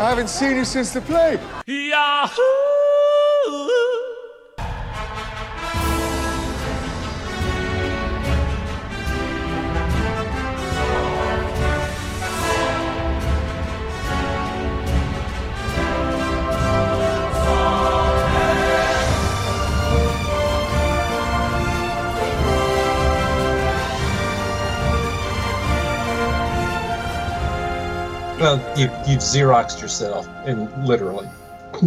I haven't seen you since the play. Yahoo! You you've xeroxed yourself, and literally.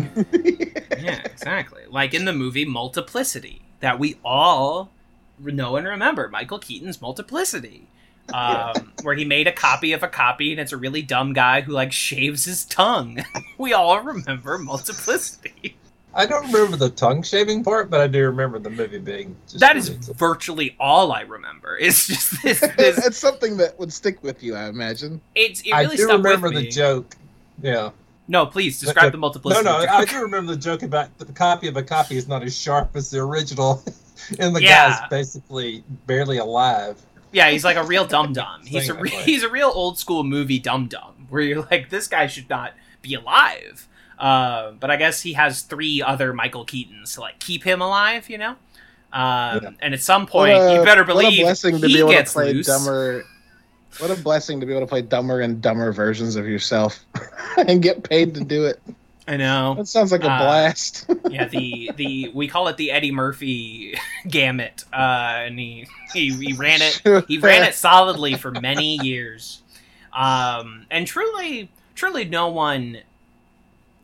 yeah, exactly. Like in the movie Multiplicity, that we all know and remember Michael Keaton's Multiplicity, um, where he made a copy of a copy, and it's a really dumb guy who like shaves his tongue. we all remember Multiplicity. I don't remember the tongue shaving part, but I do remember the movie being. Just That is ridiculous. virtually all I remember. It's just this. this it's something that would stick with you, I imagine. it's it I really do remember the joke. Yeah. No, please describe the No, Multiplicity. no, joke. I do remember the joke about the copy of a copy is not as sharp as the original, and the Yeah. guy's basically barely alive. Yeah, he's like a real dum dum. He's a re- he's a real old school movie dum dum where you're like, this guy should not be alive. Uh, but I guess he has three other Michael Keatons to like keep him alive, you know. Um, Yeah. And at some point, a- you better What a believe blessing to he be able to gets play loose. dumber. What a blessing to be able to play dumber and dumber versions of yourself and get paid to do it. I know. That sounds like a Uh, blast. yeah, the the we call it the Eddie Murphy gamut, uh, and he, he he ran it he ran it solidly for many years, um, and truly truly no one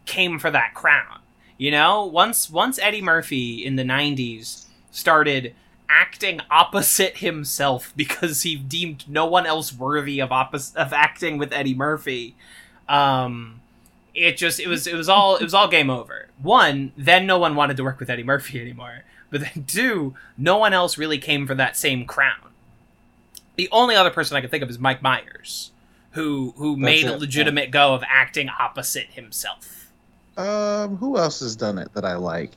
came for that crown. You know, once once Eddie Murphy in the '90s started acting opposite himself because he deemed no one else worthy of oppos- of acting with Eddie Murphy. Um, it just it was it was all it was all game over. One, then no one wanted to work with Eddie Murphy anymore. But then two, no one else really came for that same crown. The only other person I can think of is Mike Myers, who who That's made it, a legitimate go of acting opposite himself. Um, who else has done it that I liked?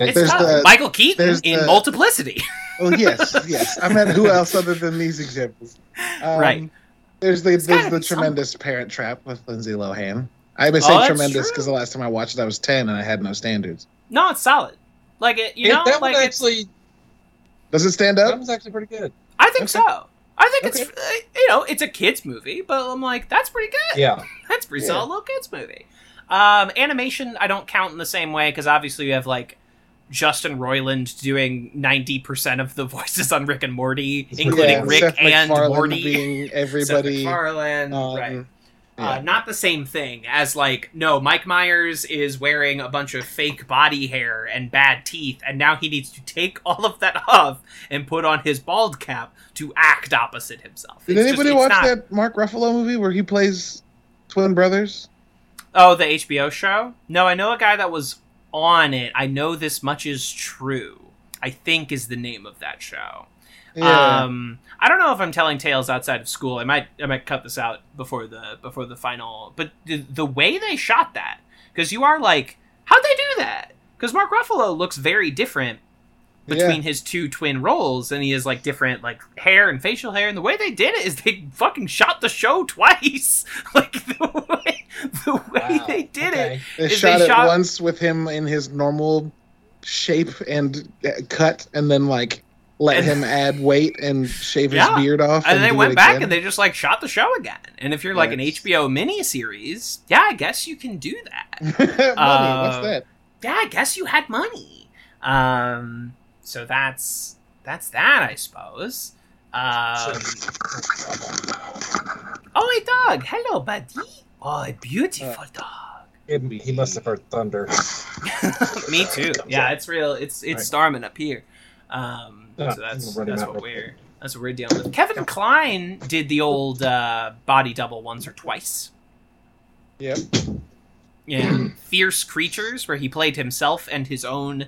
It's There's tough. the- Michael Keaton there's in the- Multiplicity. Oh yes, yes. I meant who else other than these examples? Um, Right. There's the It's there's the be some- tremendous Parent Trap with Lindsay Lohan. I would Oh, say that's tremendous because the last time I watched it, I was ten and I had no standards. no, it's solid. Like it, you It- know, that like one it's, actually Does it stand up? that up? was actually pretty good. I think Okay. so. I think it's Okay. uh, you know it's a kids movie, but I'm like that's pretty good. Yeah, That's pretty Yeah. solid little kids movie. Um, animation, I don't count in the same way because obviously you have like Justin Roiland doing ninety percent of the voices on Rick and Morty, including Yeah, Rick Seth and MacFarlane Morty. being Seth everybody. MacFarlane, um, right? yeah. Uh, not the same thing as like no, Mike Myers is wearing a bunch of fake body hair and bad teeth, and now he needs to take all of that off and put on his bald cap to act opposite himself. Did It's anybody it's watch not- that Mark Ruffalo movie where he plays twin brothers? Oh, the HBO show? No, I know a guy that was on it. I know this much is true. I think is the name of that show. Yeah. Um, I don't know if I'm telling tales outside of school. I might I might cut this out before the before the final. But the, the way they shot that, because you are like, how'd they do that? Because Mark Ruffalo looks very different between Yeah. his two twin roles, and he has like different like hair and facial hair. And the way they did it is they fucking shot the show twice. like the way the way Wow, they did okay. it They is shot they it shot- once with him in his normal shape and uh, cut, and then like let And- him add weight and shave his beard off. and they went back and they just like shot the show again. And if you're like an. HBO miniseries, yeah, I guess you can do that. money. What's that? yeah, I guess you had money. Um, so that's that's that, I suppose. Um, oh, hey, dog. Hello, buddy. Oh, a beautiful dog. It- he must have heard thunder. Me too. Yeah, it's real. It's it's Right. storming up here. Um, so that's that's what we're that's what we're dealing with. Kevin Kline did the old uh, body double once or twice. Yep. Yeah, Fierce Creatures, where he played himself and his own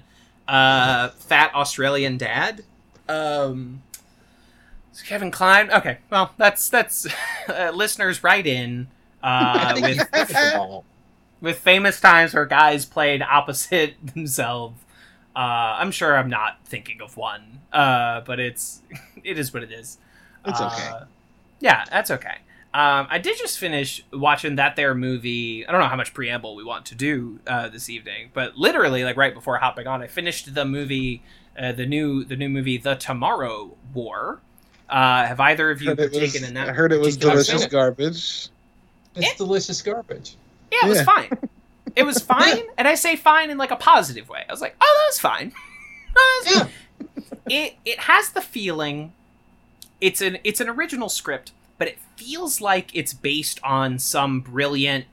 uh, fat Australian dad. Um, Kevin Kline. Okay, well, that's that's uh, listeners write in uh, with First of all, with famous times where guys played opposite themselves. Uh, I'm sure I'm not thinking of one, uh, but it's it is what it is. It's Uh, okay. Yeah, that's okay. Um, I did just finish watching that there movie. I don't know how much preamble we want to do uh, this evening, but literally, like right before hopping on, I finished the movie, uh, the new the new movie, The Tomorrow War. Uh, have either of you Heard it in that? I heard it was particular I've seen delicious it. garbage. It's Yeah. delicious garbage. Yeah, it was Yeah. fine. It was fine, and I say fine in like a positive way. I was like, oh, that was fine. That was Yeah. it it has the feeling it's an it's an original script but it feels like it's based on some brilliant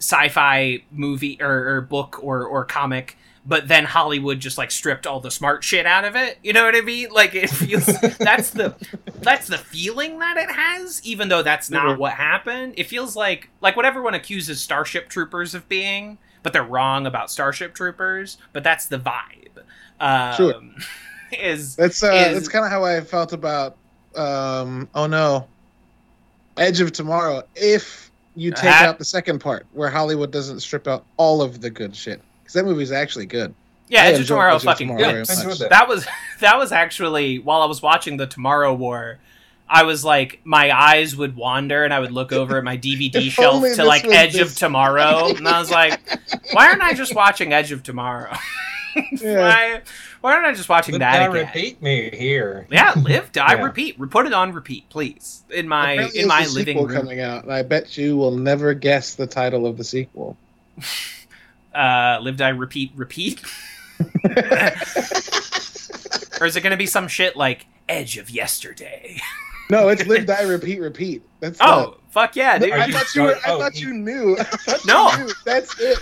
sci-fi movie or, or book or or comic but then hollywood just like stripped all the smart shit out of it you know what i mean like it feels that's the that's the feeling that it has even though that's not Mhm. what happened it feels like like what everyone accuses starship troopers of being but they're wrong about starship troopers but that's the vibe um, Sure. is That's uh, Is- that's kind of how I felt about. Um, oh no, Edge of Tomorrow. If you take That- out the second part, where Hollywood doesn't strip out all of the good shit, because that movie's actually good. yeah I Edge of tomorrow Edge of fucking Tomorrow Yeah, I enjoyed that. that was that was actually while I was watching the Tomorrow War, I was like my eyes would wander and I would look over at my DVD shelf to like was Edge of Tomorrow, and I was like, why aren't I just watching Edge of Tomorrow? Yeah. why why aren't I just watching Live, that die, again? repeat me here. Yeah, live, die, Yeah. repeat. Put it on repeat, please. In my Apparently in my a living sequel room. coming out, and I bet you will never guess the title of the sequel. Uh, live, die, repeat, repeat. or is it going to be some shit like Edge of Yesterday? no, it's live, die, repeat, repeat. That's Oh, fuck yeah, dude! I thought you were. I thought you knew. I thought No. you knew. that's it.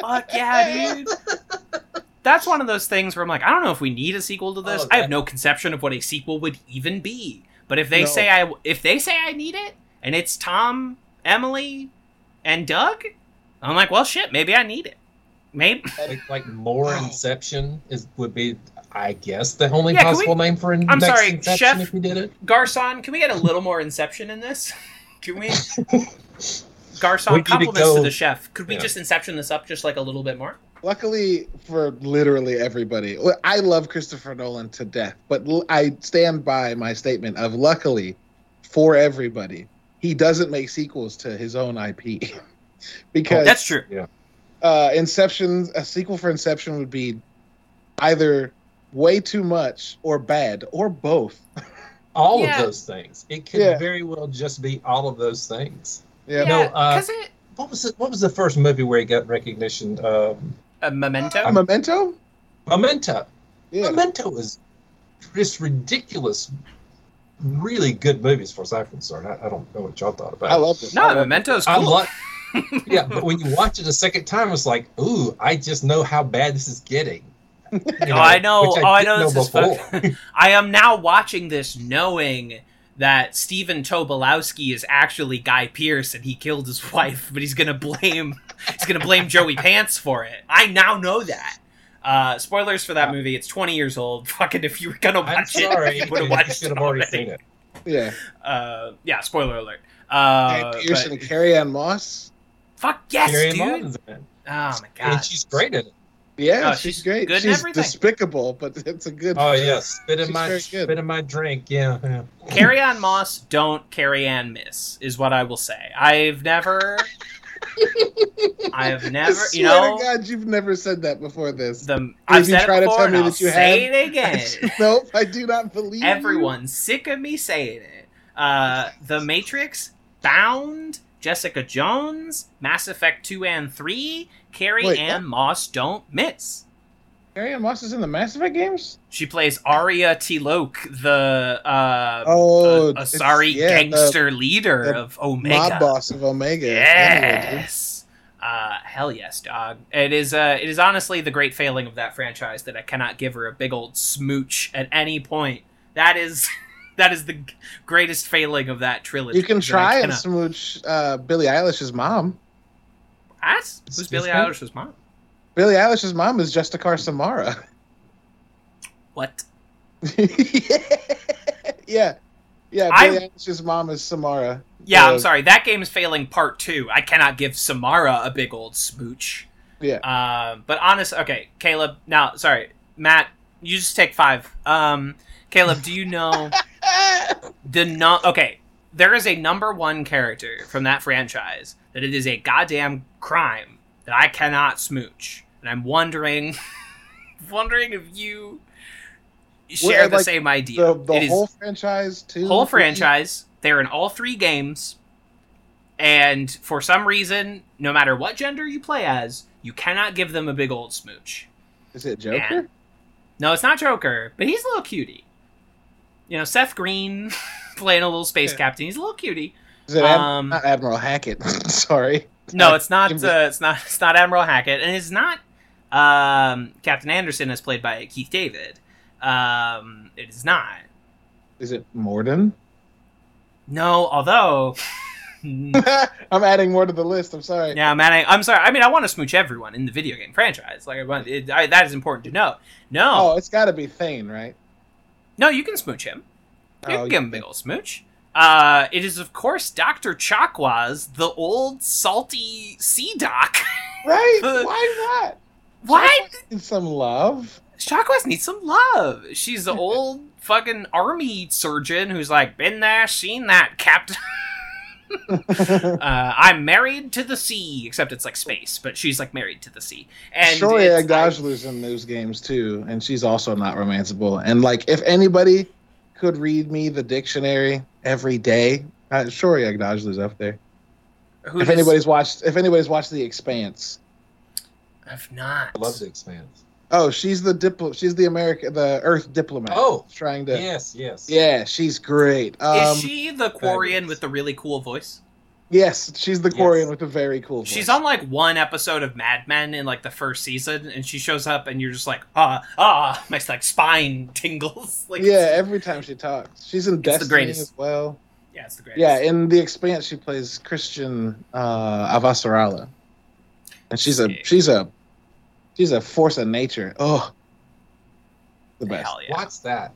Fuck yeah, dude. That's one of those things where I'm like, I don't know if we need a sequel to this. Oh, I have no conception of what a sequel would even be. But if they No. say I if they say I need it and it's Tom, Emily, and Doug, I'm like, well shit, maybe I need it. Maybe Like, like more Inception is would be, I guess, the only Yeah, possible name for an I'm next sorry, Inception Chef- if we did it. Garcon, can we get a little more Inception in this? Can we? Garcon, We need to compliments to the chef. Could we Yeah. just Inception this up just like a little bit more? Luckily for literally everybody, I love Christopher Nolan to death, but I stand by my statement of luckily for everybody, he doesn't make sequels to his own IP. because That's true. uh, Inception, a sequel for Inception would be either way too much or bad or both. All Yeah. of those things. It could Yeah. very well just be all of those things. Yeah. No, uh, because it What was it? What was the first movie where he got recognition? Um, a memento. A memento? Memento. Yeah. Memento is just ridiculous. Really good movies, as far as I'm concerned. I, I don't know what y'all thought about. It. I it. love it. no, I love it. memento's I cool. like. yeah, but when you watch it a second time, it's like, ooh, I just know how bad this is getting. You Oh, I know. which oh, I didn't know this is before. I am now watching this knowing that Stephen Tobolowsky is actually Guy Pearce and he killed his wife, but he's gonna blame he's gonna blame Joey Pants for it. I now know that. Uh, spoilers for that movie. It's 20 years old. Fucking if you were gonna I'm watch sorry, it, you would have watched should it already already. seen it. Yeah. Uh, yeah, spoiler alert. Guy Uh, Pearce but- and Carrie Ann Moss. fuck yes, Carrie dude. Mulligan's. Oh my god. and she's great in it. Yeah, Oh, she's, she's great. good she's everything. despicable, but it's a good. Oh yeah, spit in my very good. spit in my drink. Yeah, yeah. Carrie Ann Moss, don't Carrie Ann miss, is what I will say. I've never, I have I never, swear you know, God, you've never said that before this. the I've you said try it to before, tell me I'll that you say have? it again. nope, I do not believe you. Everyone's sick of me saying it. Uh, the Matrix, Bound, Jessica Jones, Mass Effect two and three, Carrie Wait, Ann Moss don't miss. Carrie Moss is in the Mass Effect games. She plays Aria T'Loak, the uh, Oh, a, a it's- sorry the gangster leader the of Omega. Mob boss of Omega. Yes. Uh, hell yes, dog. It is. Uh, it is honestly the great failing of that franchise that I cannot give her a big old smooch at any point. That is, that is the greatest failing of that trilogy. You can try and smooch uh, Billie Eilish's mom. What? Who's Billie? Eilish's mom? Billie Eilish's mom is Justicar Samara. What? yeah, yeah. I- Billie Eilish's mom is Samara. Yeah, I'm Uh, sorry. That game's failing part two. I cannot give Samara a big old smooch. Yeah. Um, but honest, okay, Caleb. Now, sorry, Matt. You just take five. Um, Caleb, do you know the no? Okay, there is a number one character from that franchise that it is a goddamn crime that I cannot smooch, and I'm wondering, wondering if you share Well, the like, same idea. The, the It is- whole franchise too. whole franchise. They're in all three games, and for some reason, no matter what gender you play as, you cannot give them a big old smooch. Is it Joker? Man. No, it's not Joker, but he's a little cutie. You know, Seth Green playing a little space Yeah. captain. He's a little cutie. Is it Ad- Um, not Admiral Hackett? Sorry. No, it's not. Uh, it's not. It's not Admiral Hackett, and it's not. Um, Captain Anderson is played by Keith David. Um, it is not. Is it Mordin? No, although. I'm adding more to the list. I'm sorry. Yeah, man. I, I'm sorry. I mean, I want to smooch everyone in the video game franchise. Like, I want it, I, that is important to know. No, Oh, it's got to be Thane, right? no, you can smooch him. You Oh, can give him a big old smooch. Uh, it is of course Doctor Chakwas, the old salty sea doc. Right? The- Why not? What? Some love. Chakwas needs some love. She's the old fucking army surgeon who's like, been there, seen that, Captain. uh, I'm married to the sea, except it's like space, but she's like married to the sea. And Shoria it's- Agdajlu's in those games too, and she's also not romanceable. And like, if anybody could read me the dictionary every day, uh, Shohreh Aghdashloo's up there. if anybody's watched, if anybody's watched The Expanse, I've not. I love the expanse. oh, she's the diplo, she's the American, the Earth diplomat. Oh. trying to, Yes, yes. yeah, she's great. Um, Is she the Quarian with the really cool voice? Yes, she's the Yes. Quarian with a very cool. Voice. She's on like one episode of Mad Men in like the first season, and she shows up, and you're just like, ah, ah, my like spine tingles. like, yeah, every time she talks, she's in the Destiny greatest. as well. yeah, it's the greatest. Yeah, in The Expanse, she plays Chrisjen uh, Avasarala, and she's a she's a she's a force of nature. Oh, the best. Hell yeah. Watch that.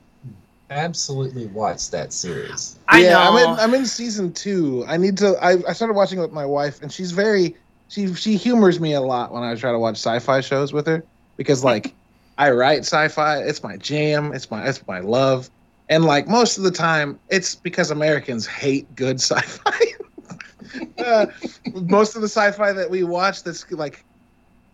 Absolutely watch that series. I yeah, know. I'm in I'm in season two. I need to. I, I started watching it with my wife, and she's very she she humors me a lot when I try to watch sci-fi shows with her because like I write sci-fi. It's my jam. It's my it's my love. And like most of the time, it's because Americans hate good sci-fi. uh, most of the sci-fi that we watch that's like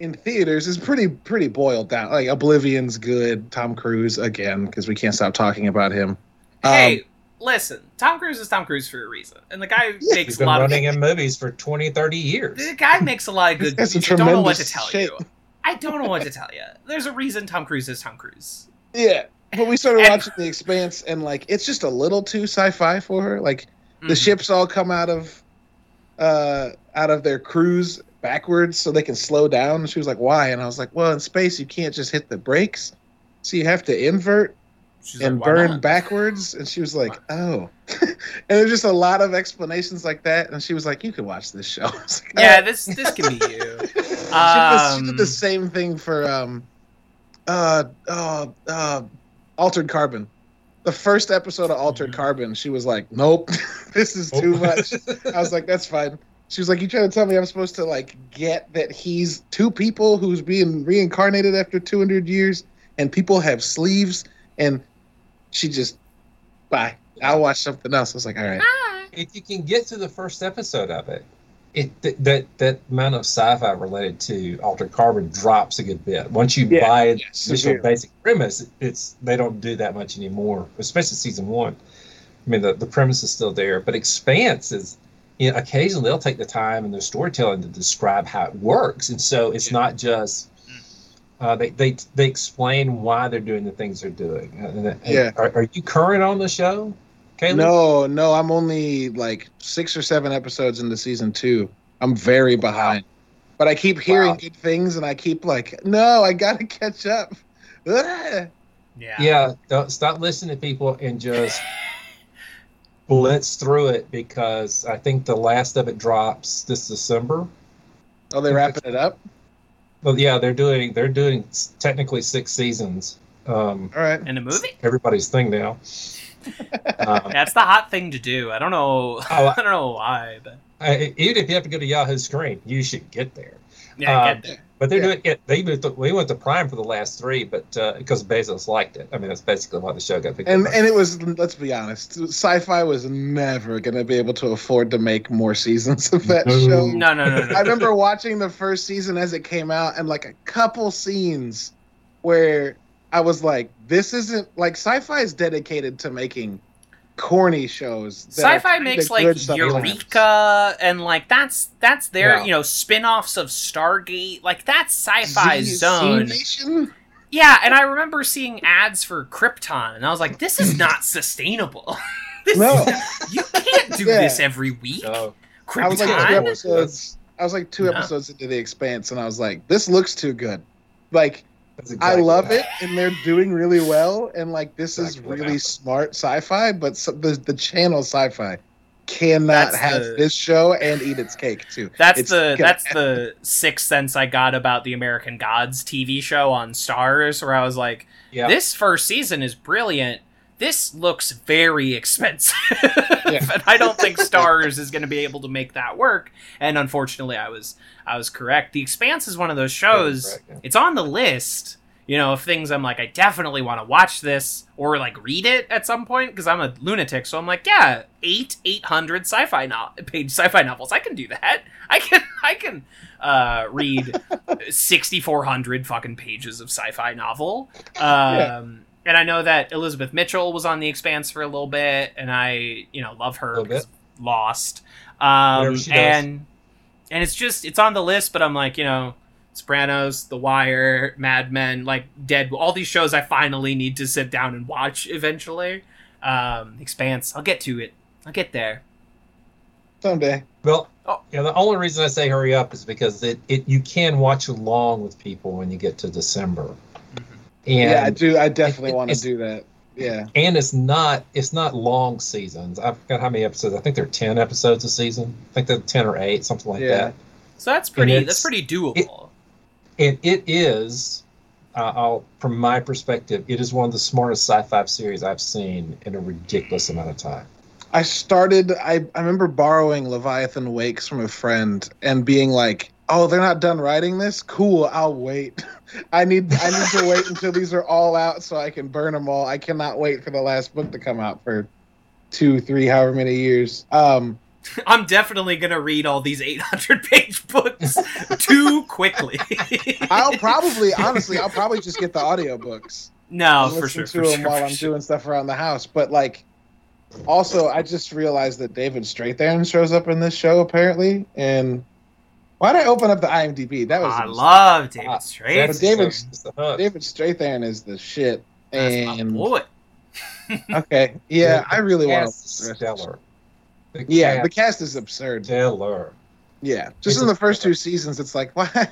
in theaters is pretty pretty boiled down. Like Oblivion's good. Tom Cruise again because we can't stop talking about him. hey, Um, listen, Tom Cruise is Tom Cruise for a reason, and the guy He's makes a been lot of. running in movies for 20, 30 years. The guy makes a lot of good guy's a movies. I don't know what to tremendous tell shape. you. I don't know what to tell you. There's a reason Tom Cruise is Tom Cruise. Yeah, but we started And- watching The Expanse, and like it's just a little too sci-fi for her. Like the Mhm. ships all come out of uh out of their cruise backwards so they can slow down. And she was like, "Why?" And I was like, "Well, in space you can't just hit the brakes, so you have to invert She's and "Why burn not?" backwards." And she was like, "Oh," and there's just a lot of explanations like that. And she was like, "You can watch this show." Like, Yeah, "All right." this this can be you. she, did the, she Um, did the same thing for um uh uh uh altered carbon the first episode of altered Mm-hmm. carbon she was like nope this is too Oh. much i was like that's fine she was like you trying to tell me i'm supposed to like get that he's two people who's being reincarnated after 200 years and people have sleeves? And she just bye. I'll watch something else. I was like all right. If you can get to the first episode of it, it th- that that amount of sci-fi related to Altered Carbon drops a good bit. Once you Yeah, buy yeah, the initial basic premise, it's they don't do that much anymore, especially season one. I mean, the, the premise is still there, but Expanse is, you know, occasionally they'll take the time in their storytelling to describe how it works, and so it's Yeah. not just. Uh, they, they they explain why they're doing the things they're doing. And- and- Yeah. Are, are you current on the show, Caleb? no no i'm only like six or seven episodes into season two i'm very behind but i keep hearing Wow. good things and i keep like no i gotta catch up Ah. Yeah. Yeah, don't stop listening to people and just blitz through it because I think the last of it drops this December. oh they wrapping it up Well, yeah, they're doing they're doing technically six seasons. Um, all right In a movie? everybody's thing now. Um, That's the hot thing to do. I don't know. Oh, I don't know why, but I, even if you have to go to Yahoo Screen, you should get there. Yeah, Um, get there. But they're Yeah. doing it. They moved. To, we went to Prime for the last three, but uh, because Bezos liked it. I mean, that's basically why the show got picked And up. and it was let's be honest, Syfy was never gonna be able to afford to make more seasons of that No. show. No, no, no, no. I remember watching the first season as it came out, and like a couple scenes where I was like, "This isn't like Syfy is dedicated to making corny shows." that Syfy kinda makes like. Eureka and like that's that's their Yeah. you know spin-offs of Stargate. Like that's sci-fi Z- zone. Z-Nation? Yeah, and I remember seeing ads for Krypton, and I was like, "This is not sustainable. this No. you can't do Yeah. this every week." No. I was like two episodes. I was like two No. episodes into the Expanse, and I was like, "This looks too good." Like That's I love what it, and they're doing really well. And like this is Exactly what really smart sci-fi, but so, the the channel Syfy cannot That's have the- this show and eat its cake too. That's It's the gonna- that's the sixth sense I got about the American Gods TV show on Starz, where I was like, Yeah. "This first season is brilliant. This looks very expensive, Yeah. and I don't think Starz is going to be able to make that work." And unfortunately, I was I was correct. The Expanse is one of those shows. correct, yeah. It's on the list. You know, of things I'm like, I definitely want to watch this or like read it at some point because I'm a lunatic. So I'm like, yeah, eight eight hundred sci-fi no- page sci-fi novels. I can do that. I can I can uh, read sixty four hundred fucking pages of sci-fi novel. Um, Yeah. And I know that Elizabeth Mitchell was on The Expanse for a little bit, and I you know love her Little because bit. Lost. Um, Whatever she does. and and it's just it's on the list, but I'm like you know. Sopranos, The Wire, Mad Men, like Dead, all these shows I finally need to sit down and watch eventually. Um, Expanse, I'll get to it. I'll get there. Someday, Well, Oh. yeah. The only reason I say hurry up is because it, it you can watch along with people when you get to December, and yeah, I do. I definitely it- want to do that. Yeah, and it's not it's not long seasons. I forgot how many episodes. I think there are ten episodes a season. I think they're ten or eight, something like Yeah. that. So that's pretty. That's pretty doable. And it is, uh, I'll, from my perspective, it is one of the smartest sci-fi series I've seen in a ridiculous amount of time. I started. I I remember borrowing Leviathan Wakes from a friend and being like, "Oh, they're not done writing this. Cool, I'll wait. I need I need to wait until these are all out so I can burn them all. I cannot wait for the last book to come out for two, three, however many years. Um, I'm definitely gonna read all these 800 page books too quickly. I'll probably, honestly, I'll probably just get the audiobooks. no, for listen sure. to For them sure, while I'm sure. doing stuff around the house. But like, also, I just realized that David Strathairn shows up in this show apparently. And why did I open up the IMDb? That was I mistake. love David Strait. That's David- the- that's the hook. David Strathairn is the shit. That's my And boy. okay, yeah, The I really want to. stellar. The Yeah, the cast cast is absurd. stellar. Yeah, just It's in the first two seasons, it's like why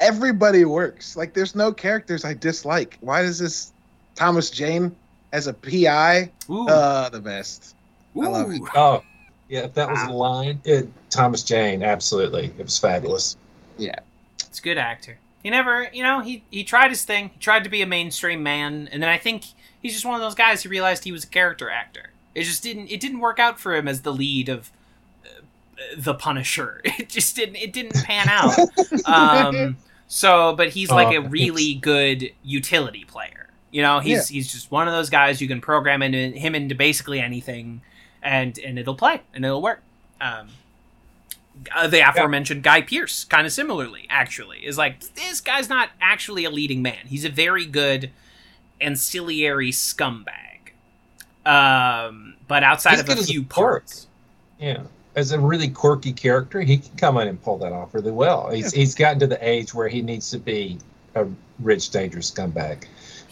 everybody works. Like, there's no characters I dislike. Why does this Thomas Jane as a PI? Ooh. Uh, the best. I love it. Oh, yeah. If that was Wow. the line, it, Thomas Jane, absolutely, it was fabulous. Yeah, it's a good actor. He never, you know, he he tried his thing. He tried to be a mainstream man, and then I think he's just one of those guys who realized he was a character actor. It just didn't. It didn't work out for him as the lead of uh, the Punisher. It just didn't. It didn't pan out. Um, so, but he's like Oh, a really good utility player. You know, he's he's just one of those guys you can program into him into basically anything, and and it'll play and it'll work. Um, uh, the aforementioned Guy Pearce, kind of similarly, actually, is like this guy's not actually a leading man. He's a very good ancillary scumbag. Um, but outside He's of a few parts, Yeah. As a really quirky character, he can come in and pull that off really well. He's he's gotten to the age where he needs to be a rich, dangerous scumbag.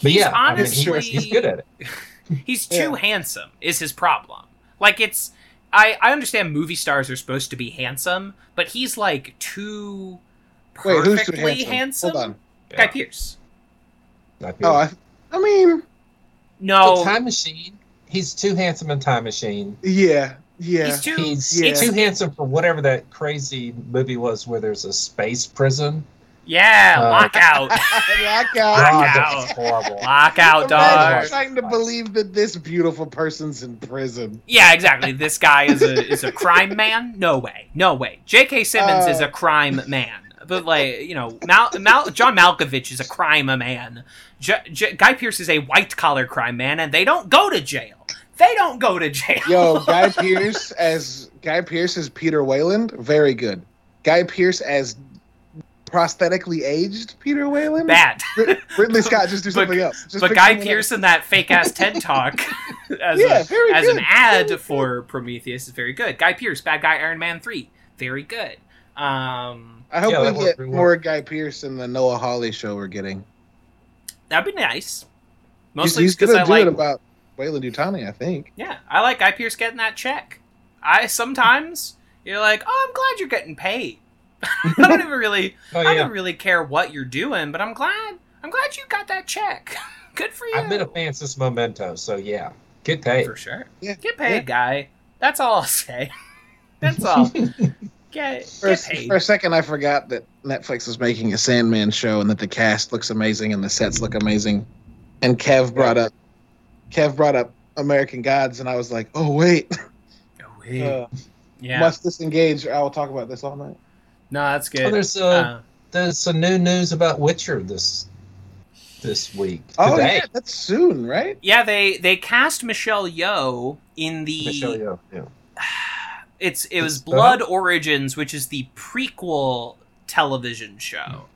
But he's yeah, I mean, he- honestly he's good at it. He's too Yeah. handsome is his problem. Like it's I I understand movie stars are supposed to be handsome, but he's like too Wait, who's too perfectly handsome? handsome. Hold on. Guy Yeah. Pearce. I feel- Oh, I, I mean, No, The Time Machine. He's too handsome in Time Machine. yeah, yeah. he's too He's Yeah. too handsome for whatever that crazy movie was where there's a space prison. Yeah, Uh, lockout. Lockout. Lockout. that's horrible. Lockout, Imagine dog. trying to believe that this beautiful person's in prison. Yeah, exactly. This guy is a is a crime man. No way, no way. J.K. Simmons Uh, is a crime man. but like you know, Mal, Mal, John Malkovich is a crime man. J- J- Guy Pearce is a white collar crime man, and they don't go to jail. They don't go to jail. Yo, Guy Pearce as Guy Pearce as Peter Weyland, very good. Guy Pearce as prosthetically aged Peter Weyland. bad. Rid- Ridley Scott, just do But- something else. Just but Guy someone Pearce in that fake ass TED talk as, Yeah, a, very as an ad Very for Prometheus is very good. Guy Pearce, bad guy Iron Man three, very good. Um, I hope Yeah, we get more well. Guy Pearce in the Noah Hawley show we're getting. that'd be nice. He's, Mostly he's because gonna I do like it about Weyland-Yutani, I think. Yeah, I like Guy Pearce getting that check. I sometimes you're like, oh, I'm glad you're getting paid. I don't even really, Oh I don't really care what you're doing, but I'm glad, I'm glad you got that check. Good for you. I've been a fan since Memento, so yeah, get paid. for sure. Yeah, Get paid, yeah. guy. That's all I'll say. That's all. Get, For get paid. for a second, I forgot that Netflix was making a Sandman show and that the cast looks amazing and the sets look amazing. And Kev brought up, Kev brought up American Gods, and I was like, oh wait, Oh, wait. uh, yeah. must disengage. I will talk about this all night. No, that's good. Oh, there's a, Uh, there's some new news about Witcher this this week. Oh Today. yeah, that's soon, right? yeah, they they cast Michelle Yeoh in the Michelle Yeoh, yeah. it's it was It's Blood Origins, which is the prequel television show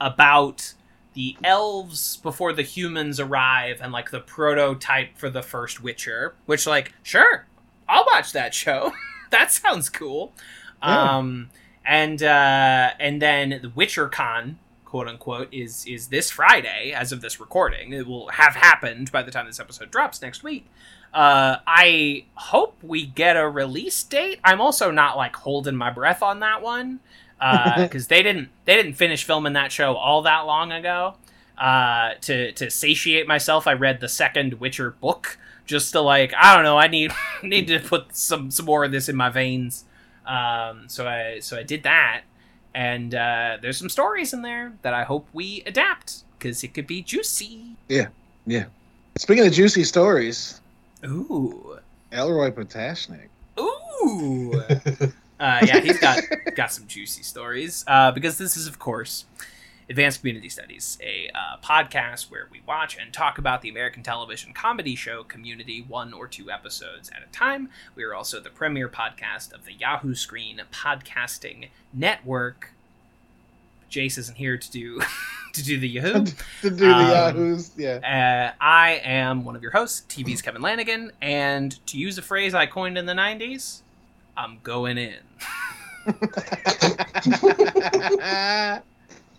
about the elves before the humans arrive and like the prototype for the first Witcher. Which like, sure, I'll watch that show. that sounds cool. Yeah. Um and uh and then the Witcher Con quote unquote is is this Friday as of this recording. It will have happened by the time this episode drops next week. Uh, I hope we get a release date. I'm also not like holding my breath on that one because they didn't they didn't finish filming that show all that long ago. Uh, to to satiate myself, I read the second Witcher book just to like I don't know. I need need to put some some more of this in my veins. Um, so I so I did that, and uh, there's some stories in there that I hope we adapt because it could be juicy. Yeah, yeah. Speaking of juicy stories, Ooh. Elroy Potashnik. Ooh. Uh, yeah, he's got got some juicy stories. Uh, because this is, of course, Advanced Community Studies, a uh, podcast where we watch and talk about the American television comedy show Community, one or two episodes at a time. We are also the premier podcast of the Yahoo Screen Podcasting Network. Jace isn't here to do to do the Yahoo. to do the Um, Yahoos, yeah. Uh, I am one of your hosts, TV's Kevin Lanigan, and to use a phrase I coined in the 90s, I'm going in.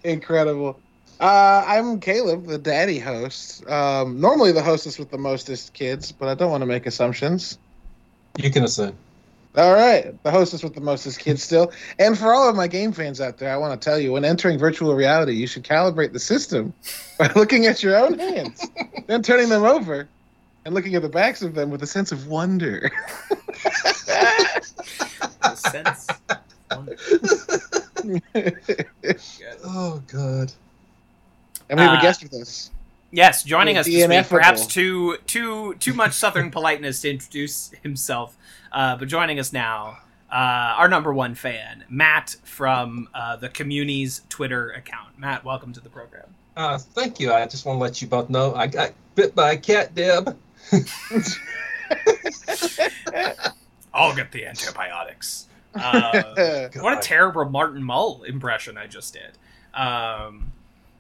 Incredible. Uh, I'm Caleb, the daddy host. Um, normally the hostess with the mostest kids, but I don't want to make assumptions. you can assume. All right, the hostess with the mostest kids still. And for all of my game fans out there, I want to tell you when entering virtual reality, you should calibrate the system by looking at your own hands, then turning them over and looking at the backs of them with a sense of wonder. The sense. Oh god. and we have Uh, a guest with us. Yes, joining us this week, perhaps too too too much Southern politeness to introduce himself, uh, but joining us now, uh, our number one fan, Matt from uh, the Community's Twitter account. Matt, welcome to the program. Uh, thank you. I just want to let you both know I got bit by a cat, Deb. I'll get the antibiotics. Uh, what a terrible Martin Mull impression I just did. Um,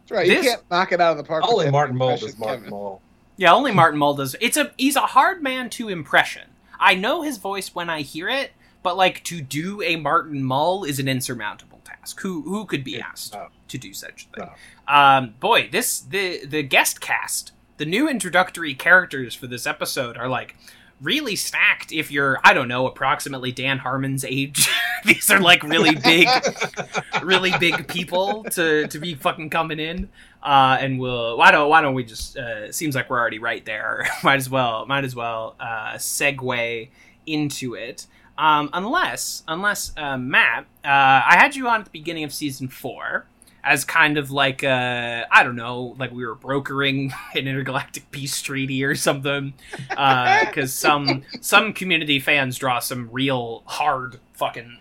That's right. You This- can't knock it out of the park. with Only Martin Mull does Martin Kevin. Mull. yeah, only Martin Mull does. It's a he's a hard man to impression. I know his voice when I hear it, but like to do a Martin Mull is an insurmountable task. Who who could be asked No. to do such a thing? No. Um, boy, this the the guest cast, the new introductory characters for this episode are like really stacked. If you're I don't know approximately Dan Harmon's age, these are like really big really big people to to be fucking coming in. Uh, and we'll why don't why don't we just uh, seems like we're already right there. might as well might as well uh, segue into it. Um, unless unless uh, Matt, uh, I had you on at the beginning of season four as kind of like uh, I don't know, like we were brokering an intergalactic peace treaty or something. Because some some community fans draw some real hard fucking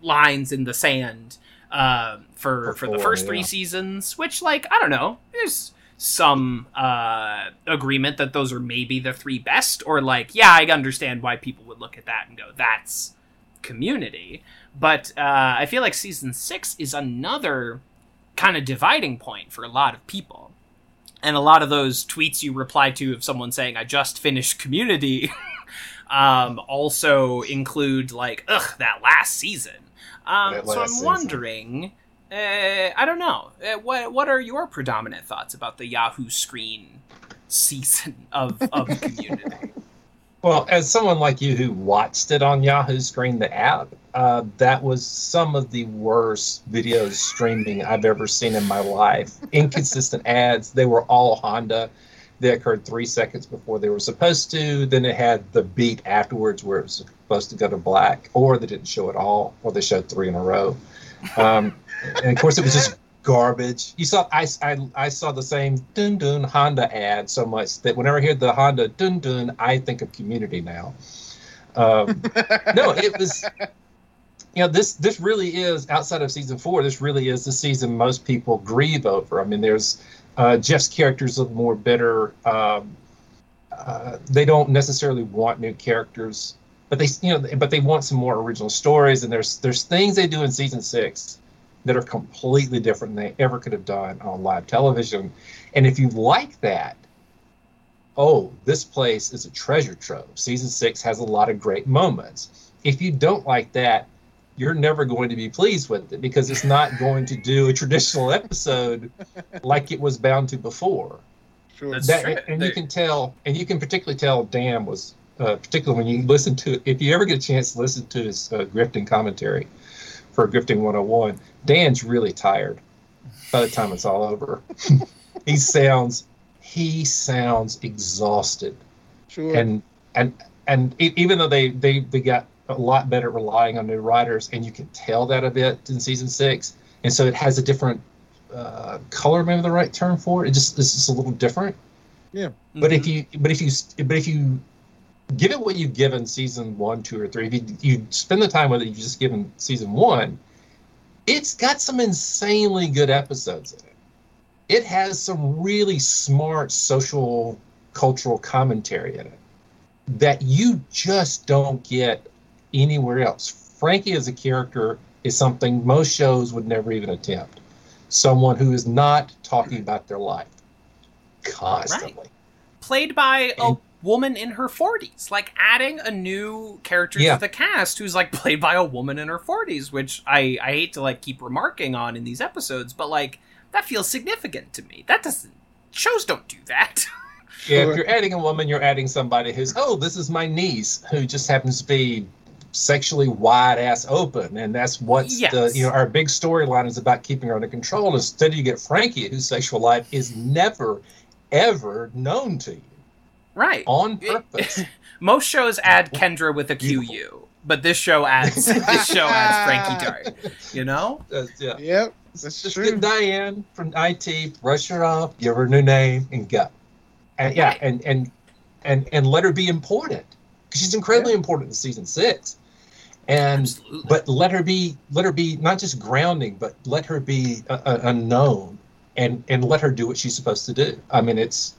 lines in the sand uh, for for the Before, first three seasons, which like I don't know, there's some uh, agreement that those are maybe the three best, or like yeah, I understand why people would look at that and go that's Community, but uh, I feel like season six is another kind of dividing point for a lot of people. And a lot of those tweets you reply to of someone saying, I just finished Community, um, also include, like, ugh, that last season. Um, That so I'm season. wondering, uh, I don't know, uh, what, what are your predominant thoughts about the Yahoo screen season of, of Community? Well, as someone like you who watched it on Yahoo Screen, the app, uh, that was some of the worst videos streaming I've ever seen in my life. Inconsistent ads. They were all Honda. They occurred three seconds before they were supposed to. Then it had the beat afterwards where it was supposed to go to black, or they didn't show at all, or they showed three in a row. Um, and of course, it was just garbage. You saw I, I, I saw the same dun dun Honda ad so much that whenever I hear the Honda dun dun, I think of community now. Um, no, it was. You know, this this really is outside of season four. This really is the season most people grieve over. I mean, there's uh, Jeff's characters look more bitter. Um, uh, they don't necessarily want new characters, but they you know, but they want some more original stories. And there's there's things they do in season six that are completely different than they ever could have done on live television. And if you like that, oh, this place is a treasure trove. Season six has a lot of great moments. If you don't like that, you're never going to be pleased with it because it's not going to do a traditional episode like it was bound to before. Sure. That, true. and There- you can tell, and you can particularly tell Dan was, uh, particularly when you listen to, if you ever get a chance to listen to his uh, grifting commentary for Grifting 101, Dan's really tired by the time it's all over. he sounds, he sounds exhausted Sure. and and and even though they they they got a lot better at relying on new writers, and you can tell that a bit in season six, and so it has a different uh, color, maybe the right term for it. It just it's just a little different. Yeah. But if you but if you but if you give it what you've given season one, two, or three, if you, you spend the time with it, you just given season one, it's got some insanely good episodes in it. It has some really smart social cultural commentary in it that you just don't get anywhere else. Frankie as a character is something most shows would never even attempt. Someone who is not talking about their life constantly. played by a And- woman in her 40s like adding a new character Yeah. to the cast who's like played by a woman in her 40s which i i hate to like keep remarking on in these episodes but like that feels significant to me that doesn't shows don't do that Yeah, if you're adding a woman, you're adding somebody who's, oh, this is my niece who just happens to be sexually wide ass open, and that's what's Yes. the you know our big storyline is about keeping her under control. Instead, you get Frankie, whose sexual life is never, ever known to you right on purpose. most shows add kendra with a qu but this show adds this show adds frankie dart you know Uh, yeah. Yep. That's Just true. get Diane from IT, brush her off, give her a new name, and go. And yeah, Right. and and and and let her be important because she's incredibly important in season six. And absolutely but let her be let her be not just grounding, but let her be unknown, and and let her do what she's supposed to do. I mean, it's.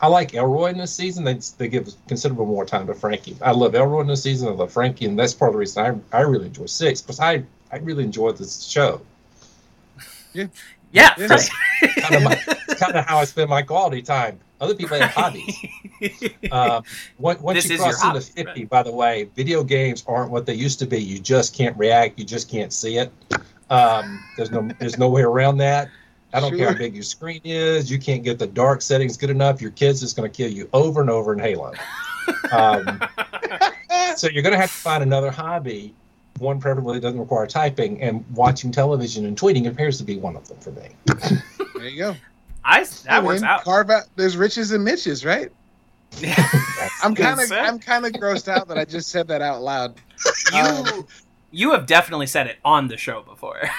I like Elroy in this season. They they give considerable more time to Frankie. I love Elroy in this season. I love Frankie, and that's part of the reason I I really enjoy six. Because I I really enjoy this show. yeah Yeah. right. kind of my, kind of how I spend my quality time. Other people have hobbies. Um, once once This you is your cross into hobby, fifty, right. by the way, video games aren't what they used to be. You just can't react. You just can't see it. Um, there's no there's no way around that. I don't care how big your screen is. You can't get the dark settings good enough. Your kid's is going to kill you over and over in Halo. Um, so you're going to have to find another hobby. One preferably that doesn't require typing, and watching television and tweeting appears to be one of them for me. There you go. I that works out. Carve out. There's riches and niches, right? I'm kind of. I'm kind of grossed out that I just said that out loud. you Um, you have definitely said it on the show before.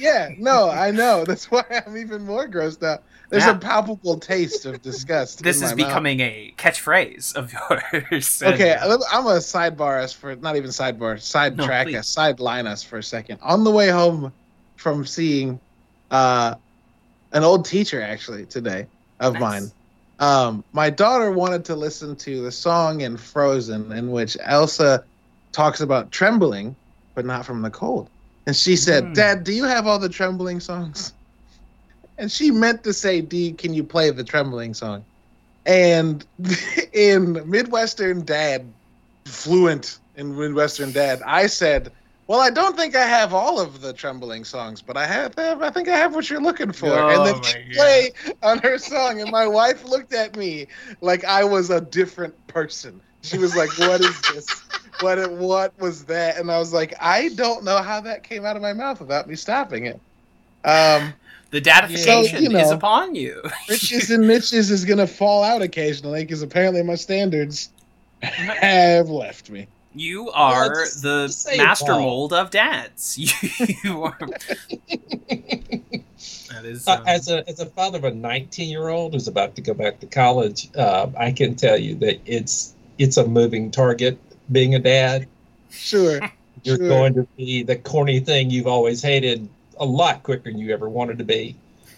Yeah, no, I know. That's why I'm even more grossed out. There's Yeah. a palpable taste of disgust. this in is my mouth. becoming a catchphrase of yours. Okay, uh, I'm a sidebar us for not even sidebar, sidetrack please. us, sideline us for a second. On the way home from seeing uh, an old teacher actually today of Nice. mine. Um, my daughter wanted to listen to the song in Frozen in which Elsa talks about trembling, but not from the cold. And she said, Hmm. "Dad, do you have all the trembling songs?" And she meant to say, "D, can you play the trembling song?" And in Midwestern Dad, fluent in Midwestern Dad, I said, "Well, I don't think I have all of the trembling songs, but I have. I think I have what you're looking for." Oh and then she play on her song, and my wife looked at me like I was a different person. She was like, "What is this? What? What was that?" And I was like, "I don't know how that came out of my mouth without me stopping it." Um, The datification So, you is upon you. riches and niches is gonna fall out occasionally because apparently my standards have left me. You are just- the just master Paul. mold of dads. You are. That is. Uh, um, as a as a father of a 19 year old who's about to go back to college, uh, I can tell you that it's it's a moving target. Being a dad, Sure. you're Sure. going to be the corny thing you've always hated a lot quicker than you ever wanted to be.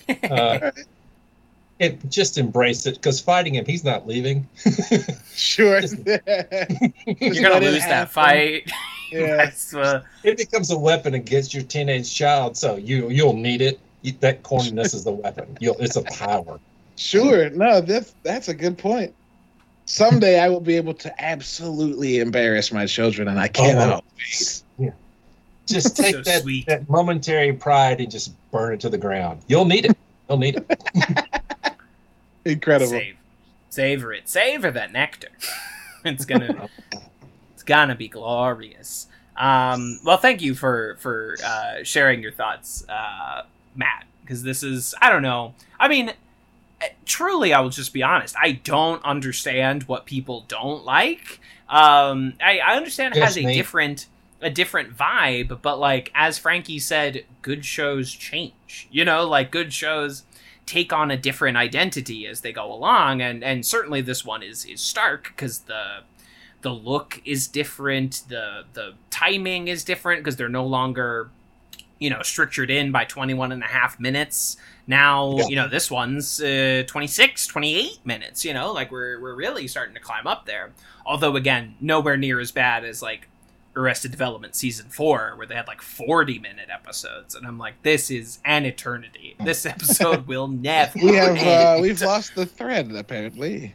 Uh, it just embrace it because fighting him, he's not leaving. Sure. Just- you're gonna lose that fight. Yeah. Uh, it becomes a weapon against your teenage child, so you you'll need it. You, that corniness is the weapon. You'll, it's a power. Sure. No, that's that's a good point. Someday I will be able to absolutely embarrass my children, and I cannot wait. Just take So that, sweet. that momentary pride and just burn it to the ground. You'll need it. You'll need it. Incredible. save, savor it. Savor that nectar. it's gonna, it's gonna be glorious. Um, well, thank you for for uh, sharing your thoughts, uh, Matt. Because this is, I don't know. I mean, truly, I will just be honest. I don't understand what people don't like. Um, I, I understand it Yes, has a different a different vibe, but like as Frankie said, good shows change. You know, like good shows take on a different identity as they go along, and and certainly this one is is stark because the the look is different, the the timing is different because they're no longer you know structured in by 21 and a half minutes now Yeah. you know this one's uh, 26 28 minutes you know like we're, we're really starting to climb up there although again nowhere near as bad as like arrested development season 4 where they had like 40 minute episodes and i'm like this is an eternity this episode will never We have uh, end. we've lost the thread apparently.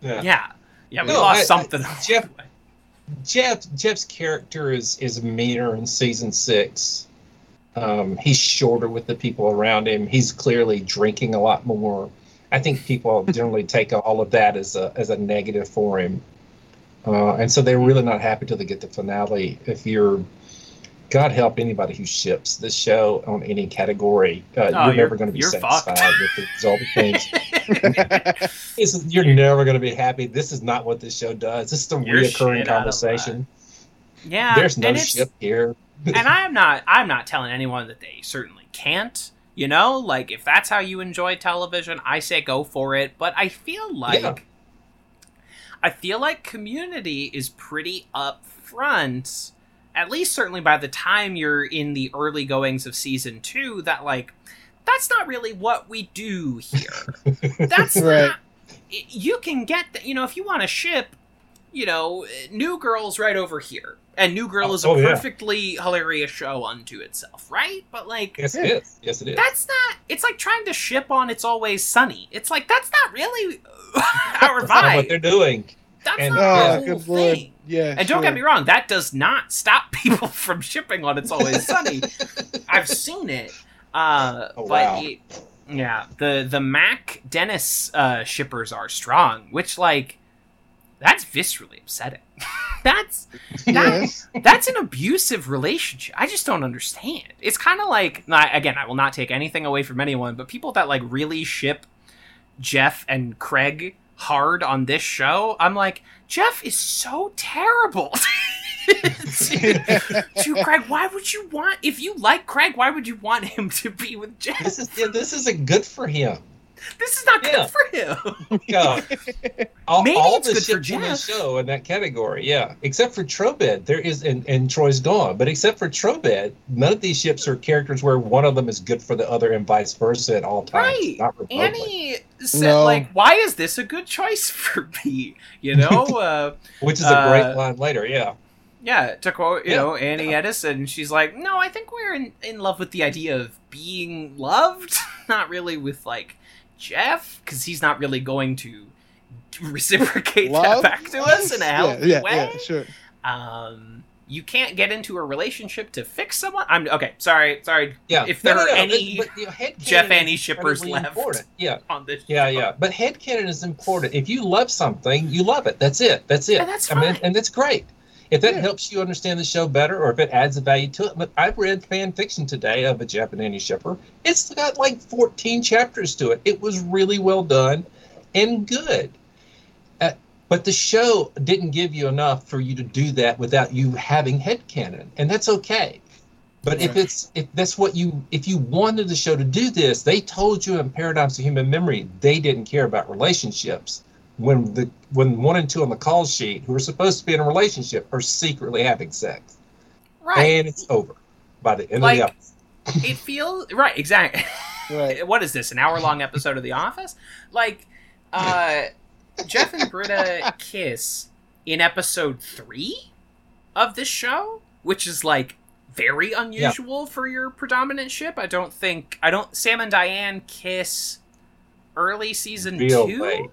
Yeah. yeah yeah we No, lost I- I- something Jeff- Jeff Jeff's character is is meaner in season six. Um, he's shorter with the people around him. He's clearly drinking a lot more. I think people generally take all of that as a as a negative for him, uh, and so they're really not happy till they get the finale. If you're, God help anybody who ships this show on any category, uh, Oh, you're, you're- never going to be satisfied fucked. with the result of things. Is, you're never going to be happy. This is not what this show does. This is a You're reoccurring shit out of conversation. yeah There's no ship here. And I'm not I'm not telling anyone that they certainly can't. You know, like if that's how you enjoy television, I say go for it. But I feel like Yeah. I feel like Community is pretty upfront. At least certainly by the time you're in the early goings of season two, that like that's not really what we do here. That's Right. not. You can get that. You know, if you want to ship, you know, New Girl's right over here, and New Girl Oh, is a oh, yeah. perfectly hilarious show unto itself, right? But like, Yes, it is. Yes, it is. that's not. It's like trying to ship on "It's Always Sunny." It's like that's not really our That's not what they're doing. That's and- not Oh, the whole lord. thing. Yeah. And don't sure. get me wrong, that does not stop people from shipping on "It's Always Sunny." I've seen it, uh, Oh, but wow. it, yeah, the the Mac Dennis uh, shippers are strong, which like that's viscerally upsetting. That's that, Yes. that's an abusive relationship. I just don't understand. It's kind of like again, I will not take anything away from anyone, but people that like really ship Jeff and Craig hard on this show, I'm like, Jeff is so terrible. to, to Craig, why would you want if you like Craig, why would you want him to be with Jeff? This is this isn't good for him. This is not good Yeah. for him. Yeah. all, Maybe all it's the good for ships in the Jeff. show in that category, yeah. Except for Trobed, there is, and, and Troy's gone. But except for Trobed, none of these ships are characters where one of them is good for the other and vice versa at all times. Right. Not. Annie said, No. like, why is this a good choice for me? You know, uh, Which is a great uh, line later, yeah. yeah, to quote, you Yeah, know, Annie yeah. Edison, she's like, no, I think we're in, in love with the idea of being loved, not really with, like, Jeff, because he's not really going to reciprocate that back to us in a healthy yeah, yeah, way. yeah, sure. Um, you can't get into a relationship to fix someone. I'm okay. Sorry, sorry. Yeah. If No, there no, are no, any but, but, you know, Jeff is Annie shippers left. important. Yeah. on this. Yeah, show. yeah. But headcanon is important. If you love something, you love it. That's it. That's it. And that's I mean, and that's great. If that Yeah. helps you understand the show better or if it adds a value to it. But I've read fan fiction today of a Japanese shipper. It's got like 14 chapters to it. It was really well done and good. Uh, but the show didn't give you enough for you to do that without you having headcanon. And that's okay. But if it's if that's what you if you wanted the show to do this, they told you in Paradigms of Human Memory they didn't care about relationships. When the when one and two on the call sheet who are supposed to be in a relationship are secretly having sex. right. And it's over by the end Like- of the episode. it feels right. Exactly. Right. what is this? An hour long episode of The Office? Like, uh, Jeff and Britta kiss in episode three of this show, which is like very unusual for your predominant ship. I don't think I don't. Sam and Diane kiss early season Real two late.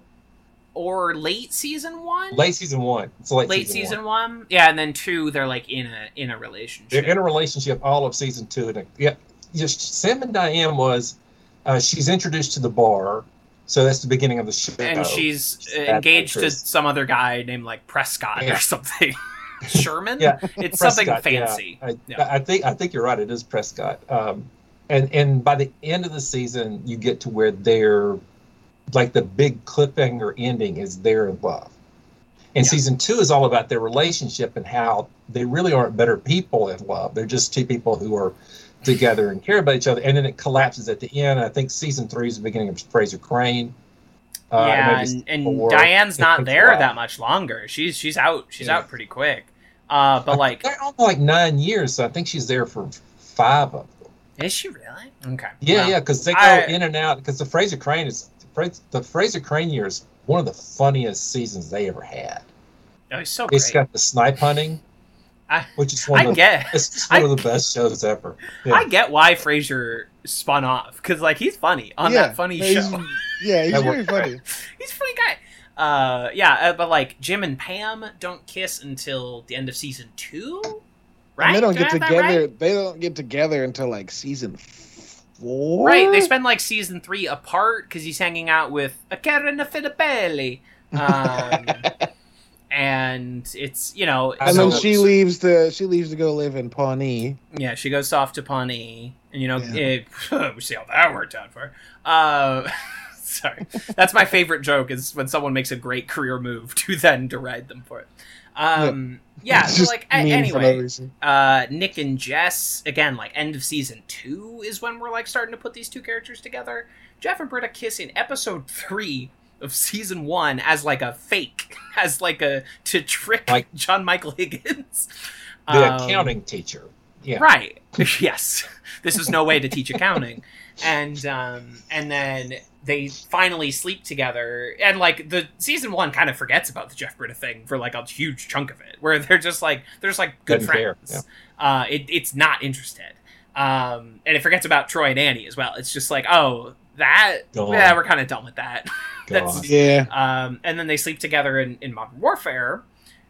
Or late season one. Late season one. It's late, Late season, season one. one. yeah, and then two, they're like in a in a relationship. They're in a relationship all of season two. And yeah, just Sam and Diane was uh, she's introduced to the bar. So that's the beginning of the show. and she's She's engaged to some other guy named like Prescott Yeah. or something. Sherman. Yeah, it's something Prescott, yeah. fancy. I, Yeah. I think I think you're right. It is Prescott. Um, and and by the end of the season, you get to where they're like the big cliffhanger ending is they're in love. And Yeah. season two is all about their relationship and how they really aren't better people in love. They're just two people who are together and care about each other. And then it collapses at the end. I think season three is the beginning of Frasier Crane. Uh, yeah, and, and. Diane's not there that much longer. She's she's out. She's Yeah. out pretty quick. Uh, but like, they're on like nine years, so I think she's there for five of them. is she really? Okay. Yeah, Well, yeah, because they go I- in and out. Because the Frasier Crane is the Frasier Crane year is one of the funniest seasons they ever had. Oh, he's so great. It's got the snipe hunting, I- which is one I of the get. it's one I- of the best shows ever. Yeah. I get why Frasier spun off because like he's funny on Yeah, that funny he's- show. Yeah, he's That very funny. he's a funny guy. Uh, yeah, uh, but like Jim and Pam don't kiss until the end of season two, right? And they don't Do get together. right? They don't get together until like season four. Right, they spend like season three apart because he's hanging out with a Karen of Filippelli. Um, and it's you know, and know then she was- leaves to she leaves to go live in Pawnee. yeah, she goes off to Pawnee, and you know, Yeah. it, we see how that worked out for her. Uh, sorry, that's my favorite joke is when someone makes a great career move to then deride them for it. Um, yeah, It's so like a- mean for no anyway, uh, Nick and Jess again, like end of season two is when we're like starting to put these two characters together. Jeff and Britta kiss in episode three of season one as like a fake, as like a to trick Like- John Michael Higgins. the Um, accounting teacher. Yeah, Right. yes. This is no way to teach accounting. And um and then they finally sleep together and like the season one kind of forgets about the Jeff Britta thing for like a huge chunk of it where they're just like they're just like good Doesn't care, friends. Uh it, it's not interested. Um and it forgets about Troy and Annie as well. It's just like, oh, that Gone. yeah, we're kind of done with that. That's God. Yeah, um, and then they sleep together in, in Modern Warfare,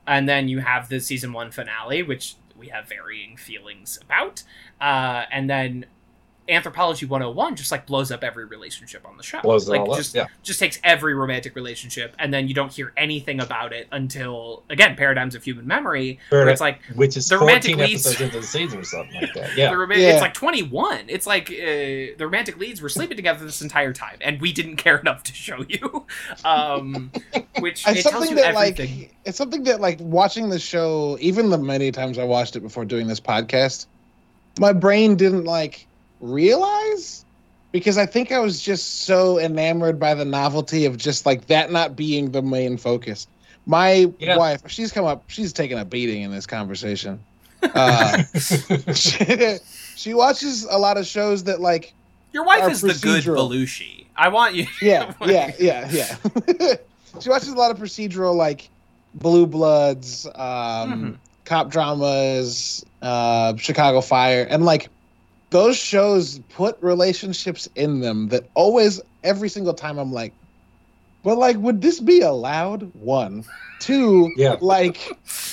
and then you have the season one finale, which we have varying feelings about, uh, and then Anthropology 101 just like blows up every relationship on the show. blows it like all up. just Yeah, just takes every romantic relationship, and then you don't hear anything about it until again Paradigms of Human Memory, where it's like which is the romantic 14 leads- episodes into the season or something like that. Yeah, the rom- Yeah. it's like 21. It's like uh, the romantic leads were sleeping together this entire time, and we didn't care enough to show you. Um, which it's it tells something you that everything. like it's something that like watching the show. Even the many times I watched it before doing this podcast, my brain didn't like realize because I think I was just so enamored by the novelty of just like that not being the main focus. My Yeah. wife, she's come up, she's taken a beating in this conversation. Uh, she, she watches a lot of shows that like Your wife Our is the good. Belushi. I want you. yeah, yeah, yeah, yeah. she watches a lot of procedural like Blue Bloods, um, Mhm. cop dramas, uh, Chicago Fire, and like those shows put relationships in them that always, every single time, I'm like, but like, would this be allowed? One, two, Yeah. like,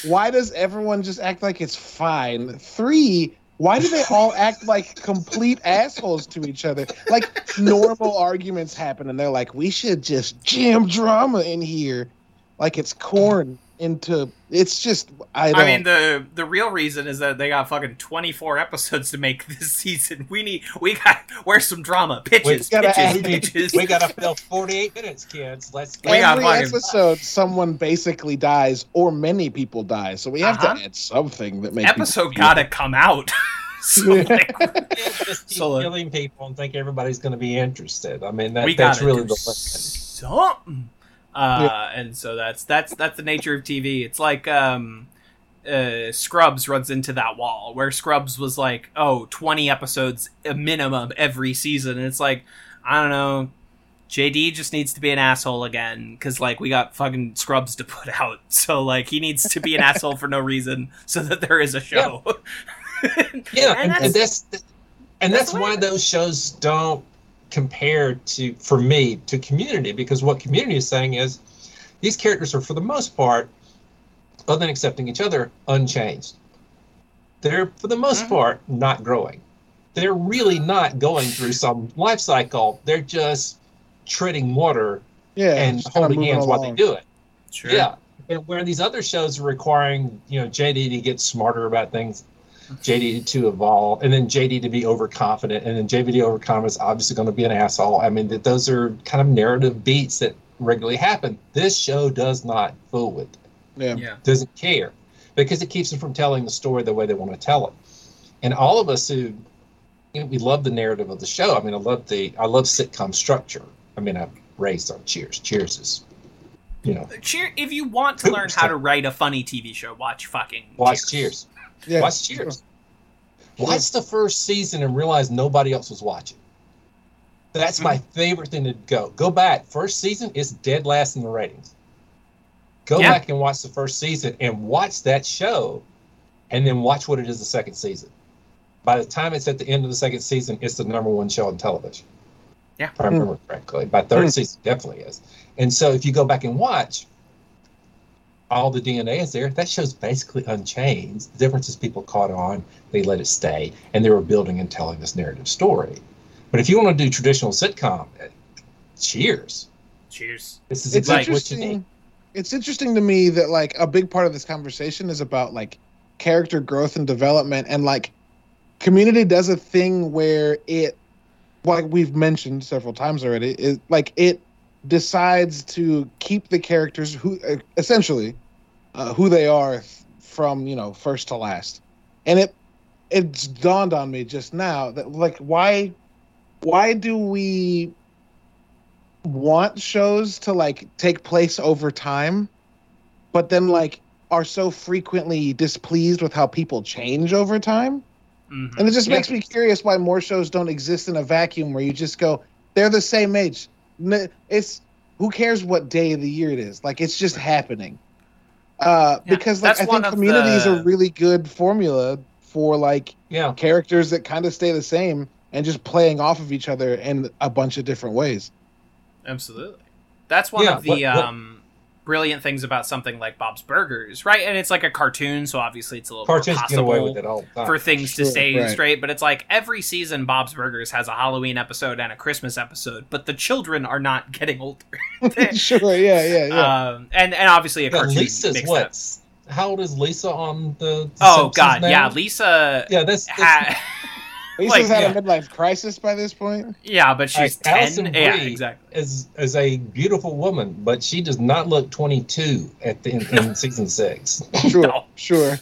why does everyone just act like it's fine? Three. Why do they all act like complete assholes to each other? Like normal arguments happen, and they're like, "We should just jam drama in here, like it's corn into." It's just I don't. I mean the the real reason is that they got fucking twenty four episodes to make this season. We need we got where's some drama pitches We gotta pitches add- pitches. we gotta fill 48 minutes, kids. Let's we got every fucking- episode, someone basically dies, or many people die. So we have Uh-huh. to add something that makes episode gotta come out. so like, just keep So, killing people and think everybody's going to be interested. I mean, that, we really the limit. something. Uh, and so that's that's that's the nature of TV. It's like um, uh, Scrubs runs into that wall where Scrubs was like, oh, 20 episodes a minimum every season, and it's like, I don't know. JD just needs to be an asshole again because like we got fucking Scrubs to put out, so like he needs to be an asshole for no reason so that there is a show. Yeah, And and, and that's- that's, and that's that's why those shows don't compare to, for me, to Community because what Community is saying is these characters are, for the most part, other than accepting each other, unchanged. They're, for the most Mhm. part, not growing. They're really not going through some life cycle. They're just treading water yeah, and holding moving hands while they do it. Sure. Yeah. And where these other shows are requiring, you know, JD to get smarter about things, JD to evolve, and then JD to be overconfident, and then JD overconfident is obviously going to be an asshole. I mean, that those are kind of narrative beats that regularly happen. This show does not fool with, it, Yeah. Yeah. doesn't care, because it keeps them from telling the story the way they want to tell it. And all of us who, you know, we love the narrative of the show. I mean, I love the, I love sitcom structure. I mean, I'm raised on Cheers. Cheers is, you know, Cheer if you want to learn how to write a funny TV show, watch fucking watch Cheers. Yeah. Watch Cheers. Watch the first season and realize nobody else was watching. That's my favorite thing to go. Go back. First season is dead last in the ratings. Go Yeah. back and watch the first season and watch that show and then watch what it is the second season. By the time it's at the end of the second season, it's the number one show on television. Yeah. If I remember correctly. By third Hmm. season, definitely is. And so if you go back and watch, all the DNA is there. That show's basically unchanged. The difference is people caught on, they let it stay, and they were building and telling this narrative story. But if you want to do traditional sitcom, eh, cheers. Cheers. This is it's exactly what you need. interesting. It's interesting to me that like a big part of this conversation is about like character growth and development, and like Community does a thing where it, like we've mentioned several times already, is like it decides to keep the characters who uh, essentially uh, who they are from you know first to last, and it it's dawned on me just now that like why why do we want shows to like take place over time but then like are so frequently displeased with how people change over time? Mhm. and it just Yeah. makes me curious why more shows don't exist in a vacuum where you just go they're the same age. It's who cares what day of the year it is? Like it's just happening uh Yeah, because like that's i think of community is the- a really good formula for like Yeah. characters that kind of stay the same and just playing off of each other in a bunch of different ways Absolutely. That's one Yeah, of the what- what- um, brilliant things about something like Bob's Burgers, right? And it's like a cartoon, so obviously it's a little Cartoons more get away possible with it all the time. for things to Sure, stay right. straight. But it's like every season, Bob's Burgers has a Halloween episode and a Christmas episode, but the children are not getting older. sure yeah yeah yeah um, and and obviously a Yeah, cartoon Lisa's makes what? that. How old is Lisa on the? the Oh Simpsons God, now? yeah, Lisa. Yeah, that's, that's Ha- lisa's like, had yeah. a midlife crisis by this point yeah, but she's Like, Alison ten. Yeah, Brie exactly. is is a beautiful woman, but she does not look 22 at the in, in season six. sure No. sure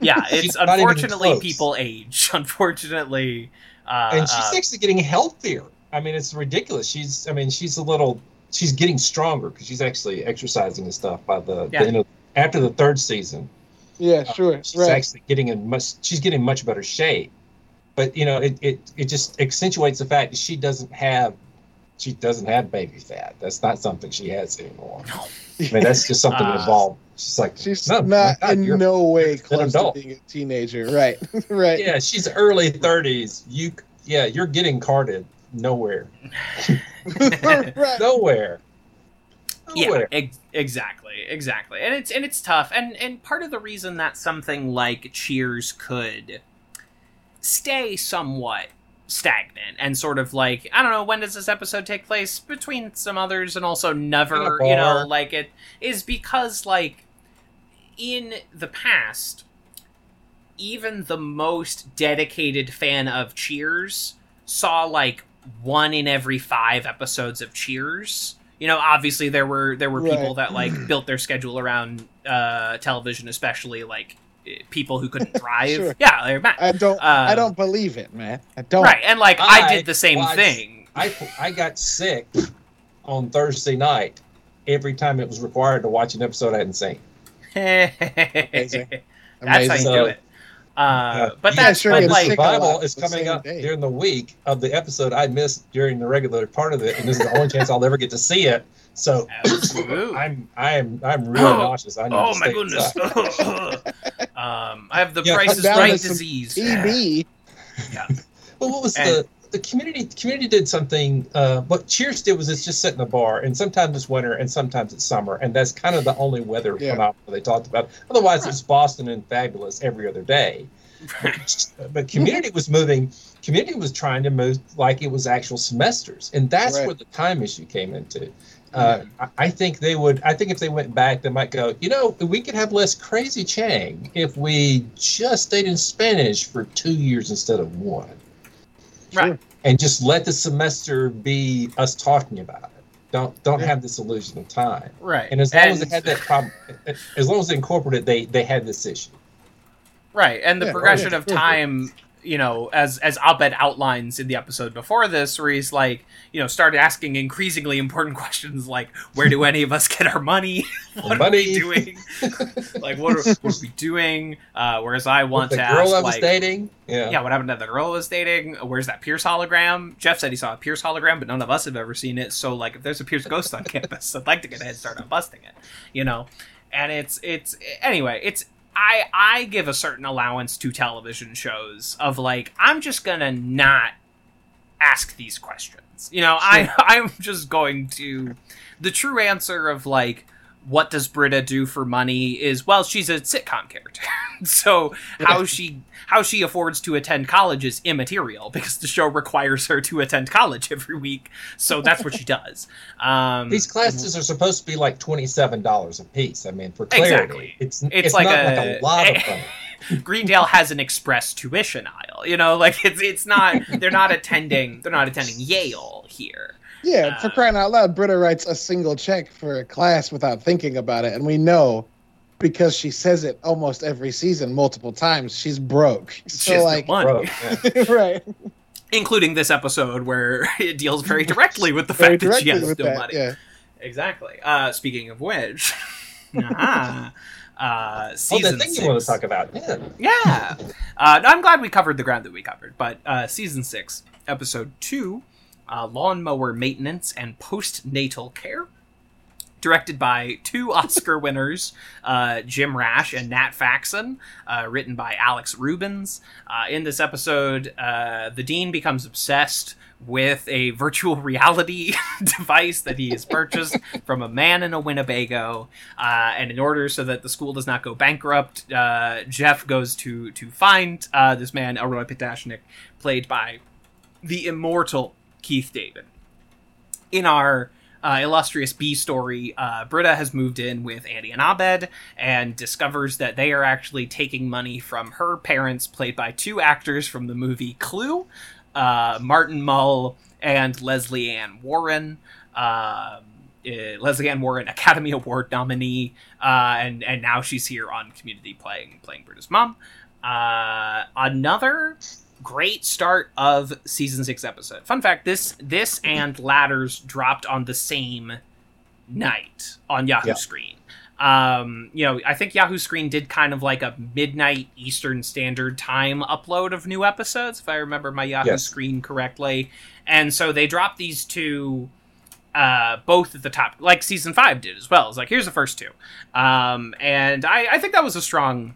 Yeah, it's unfortunately people age. Unfortunately, uh, and she's uh, actually getting healthier. I mean, it's ridiculous. She's, I mean, she's a little, she's getting stronger because she's actually exercising and stuff by the, Yeah. the end of, after the third season. Yeah, sure. She's right. actually getting in much, she's getting much better shape. But you know, it, it it just accentuates the fact that she doesn't have, she doesn't have baby fat. That's not something she has anymore. I mean, that's just something Uh, involved. She's like, She's no, not God, in you're- no way an close to adult. being a teenager. Right. right. Yeah, she's early thirties. You, yeah, you're getting carded nowhere, right. nowhere, yeah ex- exactly exactly and it's and it's tough and and part of the reason that something like cheers could stay somewhat stagnant and sort of like i don't know when does this episode take place? Between some others and also never you know like it is because like in the past even the most dedicated fan of cheers saw like one in every five episodes of cheers. You know obviously there were there were people that like built their schedule around uh television especially like people who couldn't drive Sure. yeah they're mad. I don't. I Uh, don't believe it, man. I don't. right and like I, I did the same watched- thing I I got sick on Thursday night every time it was required to watch an episode I hadn't seen. Amazing. that's how you So- do it uh, but Yeah, that's sure, but like sick a Survival is coming up day. during the week of the episode I missed during the regular part of it, and this is the only chance I'll ever get to see it. So I'm I'm I'm really Oh. nauseous. I need oh to my goodness inside. um i have the Yeah, price is right disease TB. Yeah. well, what was And- the the community? The community did something. Uh, what Cheers did was it's just sit in a bar, and sometimes it's winter, and sometimes it's summer, and that's kind of the only weather Yeah. phenomenon they talked about. Otherwise, it's Boston and fabulous every other day. But community was moving. Community was trying to move like it was actual semesters, and that's Right. where the time issue came into. Uh, I I think they would. I think if they went back, they might go. You know, we could have less crazy Chang if we just stayed in Spanish for two years instead of one right and just let the semester be us talking about it. Don't don't Yeah. have this illusion of time. right And as long as they had that problem, as long as they incorporated, they they had this issue. Right, and the Yeah, progression right. of time, you know, as as Abed outlines in the episode before this, where he's like, you know, started asking increasingly important questions like, where do any of us get our money? what are we doing? like, what are, what are we doing? Uh, whereas I want to ask. the to girl ask, I was like, dating, yeah, yeah, what happened to the girl I was dating? Where's that Pierce hologram? Jeff said he saw a Pierce hologram, but none of us have ever seen it. So, like, if there's a Pierce ghost on campus, I'd like to get a head start on busting it, you know. And it's it's anyway, it's I I give a certain allowance to television shows of like I'm just gonna not ask these questions, you know. I I'm just going to the true answer of like what does Britta do for money is well she's a sitcom character so how she how she affords to attend college is immaterial because the show requires her to attend college every week so that's what she does um These classes are supposed to be like twenty seven dollars a piece. I mean, for clarity, Exactly. it's It's it's, like not a- like a lot of money. greendale has an express tuition aisle you know like it's it's not they're not attending they're not attending yale here Yeah, for Uh, crying out loud, Britta writes a single check for a class without thinking about it, and we know because she says it almost every season, multiple times, she's broke. She So has no like, money. Yeah. right? including this episode where it deals very directly with the Very fact that she has no that, money Yeah. exactly uh speaking of which uh-huh. uh Oh, the thing six. you want to talk about? Yeah. Yeah. Uh, no, I'm glad we covered the ground that we covered. But uh, season six, episode two, uh, lawnmower maintenance and postnatal care. Directed by two Oscar winners, uh, Jim Rash and Nat Faxon, uh, written by Alex Rubens. Uh, in this episode, uh, the dean becomes obsessed with a virtual reality device that he has purchased from a man in a Winnebago. Uh, and in order so that the school does not go bankrupt, uh, Jeff goes to to find uh, this man, Elroy Patashnik, played by the immortal Keith David. In our uh, illustrious B story, uh, Britta has moved in with Annie and Abed and discovers that they are actually taking money from her parents, played by two actors from the movie Clue, uh, Martin Mull and Lesley Ann Warren. Uh, Lesley Ann Warren, Academy Award nominee, uh, and and now she's here on Community playing playing Britta's mom. Uh, another great start of season six episode. Fun fact: this this and Ladders dropped on the same night on Yahoo Yeah. Screen. Um, you know, I think Yahoo Screen did kind of like a midnight Eastern Standard Time upload of new episodes, if I remember my Yahoo Yes. Screen correctly. And so they dropped these two uh, both at the top, like season five did as well. It's like here's the first two, um, and I, I think that was a strong,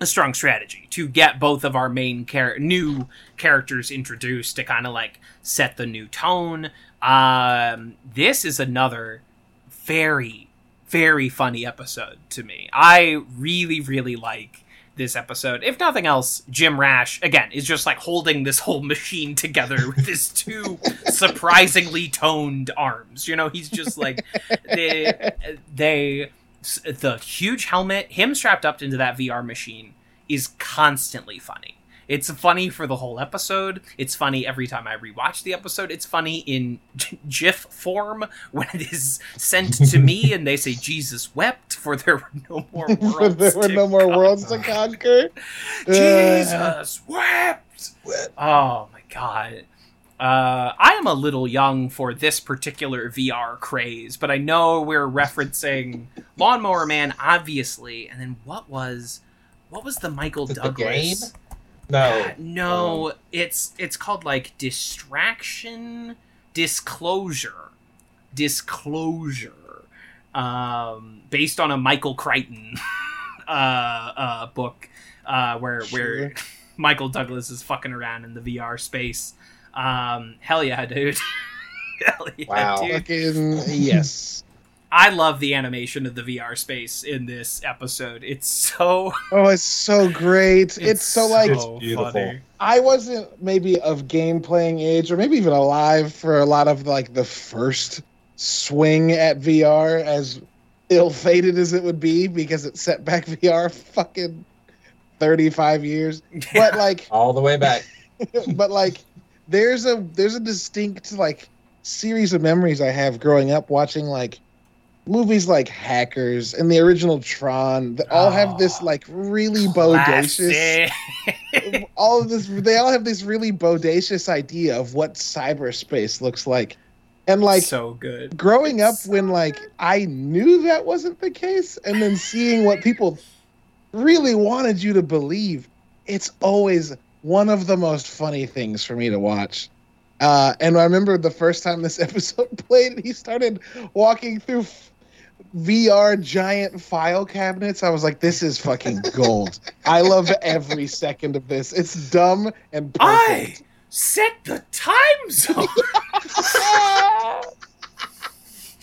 a strong strategy to get both of our main char- new characters introduced to kind of like set the new tone. Um, this is another very, very funny episode to me. I really, really like this episode. If nothing else, Jim Rash again is just like holding this whole machine together with his two surprisingly toned arms. You know, he's just like they they the huge helmet, him strapped up into that VR machine is constantly funny. It's funny for the whole episode. It's funny every time I rewatch the episode. It's funny in GIF form when it is sent to me and they say Jesus wept for there were no more worlds. there were to no more conquer." worlds to conquer. Uh, Jesus wept. Oh my god. Uh, I am a little young for this particular VR craze, but I know we're referencing Lawnmower Man, obviously. And then what was, what was the Michael it the Douglas? game? No. no, it's it's called like distraction, disclosure, disclosure, um, based on a Michael Crichton uh, uh, book uh, where where Sure. Michael Douglas is fucking around in the VR space. Um, hell yeah, dude. hell yeah, Wow. dude. Fucking yes. I love the animation of the VR space in this episode. It's so Oh, it's so great. It's, so like It's beautiful. funny. I wasn't maybe of game playing age or maybe even alive for a lot of like the first swing at VR as ill fated as it would be because it set back VR fucking 35 years. But like All the way back. but like there's a there's a distinct like series of memories I have growing up watching like movies like Hackers and the original Tron that all have this Oh, like really bodacious all of this they all have this really bodacious idea of what cyberspace looks like. And like so good. growing up when like i knew that wasn't the case and then seeing what people really wanted you to believe it's always one of the most funny things for me to watch uh, and i remember the first time this episode played he started walking through f- VR giant file cabinets. I was like, this is fucking gold. I love every second of this. It's dumb and perfect. I set the time zone.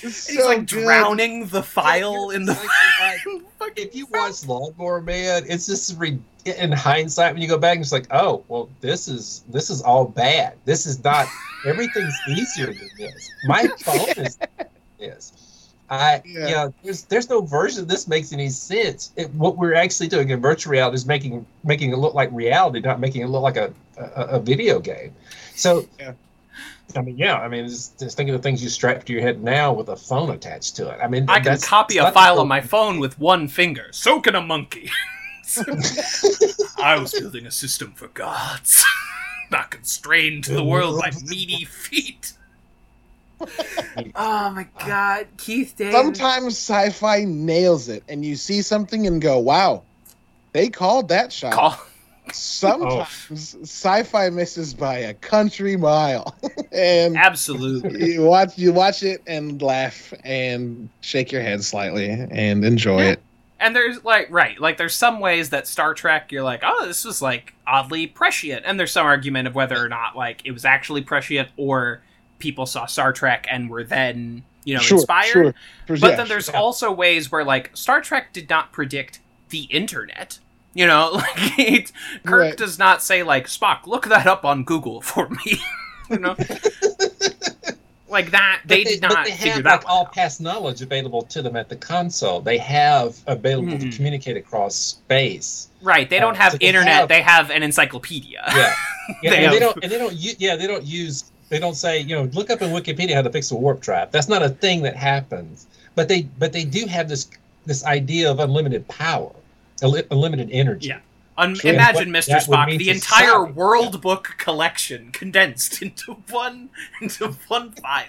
It's He's so like good. drowning the file in the. Like, like, if you watch Lawnmower Man, it's just re- in hindsight when you go back it's like, oh, well, this is this is all bad. This is not. Everything's easier than this. My phone is this. I Yeah. yeah. There's there's no version of this makes any sense. It, what we're actually doing in virtual reality is making making it look like reality, not making it look like a a, a video game. So. Yeah. I mean, yeah. I mean, just, just think of the things you strap to your head now with a phone attached to it. I mean, I can copy a file on my phone with one finger. So can a monkey. I was building a system for gods, not constrained to the world by meaty feet. oh my god, Keith David. Sometimes sci-fi nails it, and you see something and go, "Wow, they called that shot." Call- Sometimes sci-fi misses by a country mile, and Absolutely. you watch you watch it and laugh and shake your head slightly and enjoy Yeah. it. And there's like right, like there's some ways that Star Trek you're like, oh, this was like oddly prescient, and there's some argument of whether or not like it was actually prescient or people saw Star Trek and were then you know sure, inspired. sure, But yeah, then there's also ways where like Star Trek did not predict the internet. You know, like it, Kirk Right. does not say like Spock, look that up on Google for me. you know, like that. But They, did not they figure have that like one all out. past knowledge available to them at the console. They have available Mhm. to communicate across space. Right? They don't uh, have so they internet. have- they have an encyclopedia. Yeah, yeah They and have- they don't. And they don't. u- Yeah, they don't use. They don't say. You know, look up in Wikipedia how to fix a warp trap. That's not a thing that happens. But they. But they do have this. This idea of unlimited power, unli- unlimited energy. Yeah. Un- Sure. Imagine, What Mr. Spock, the entire society. World Book collection condensed into one into one file.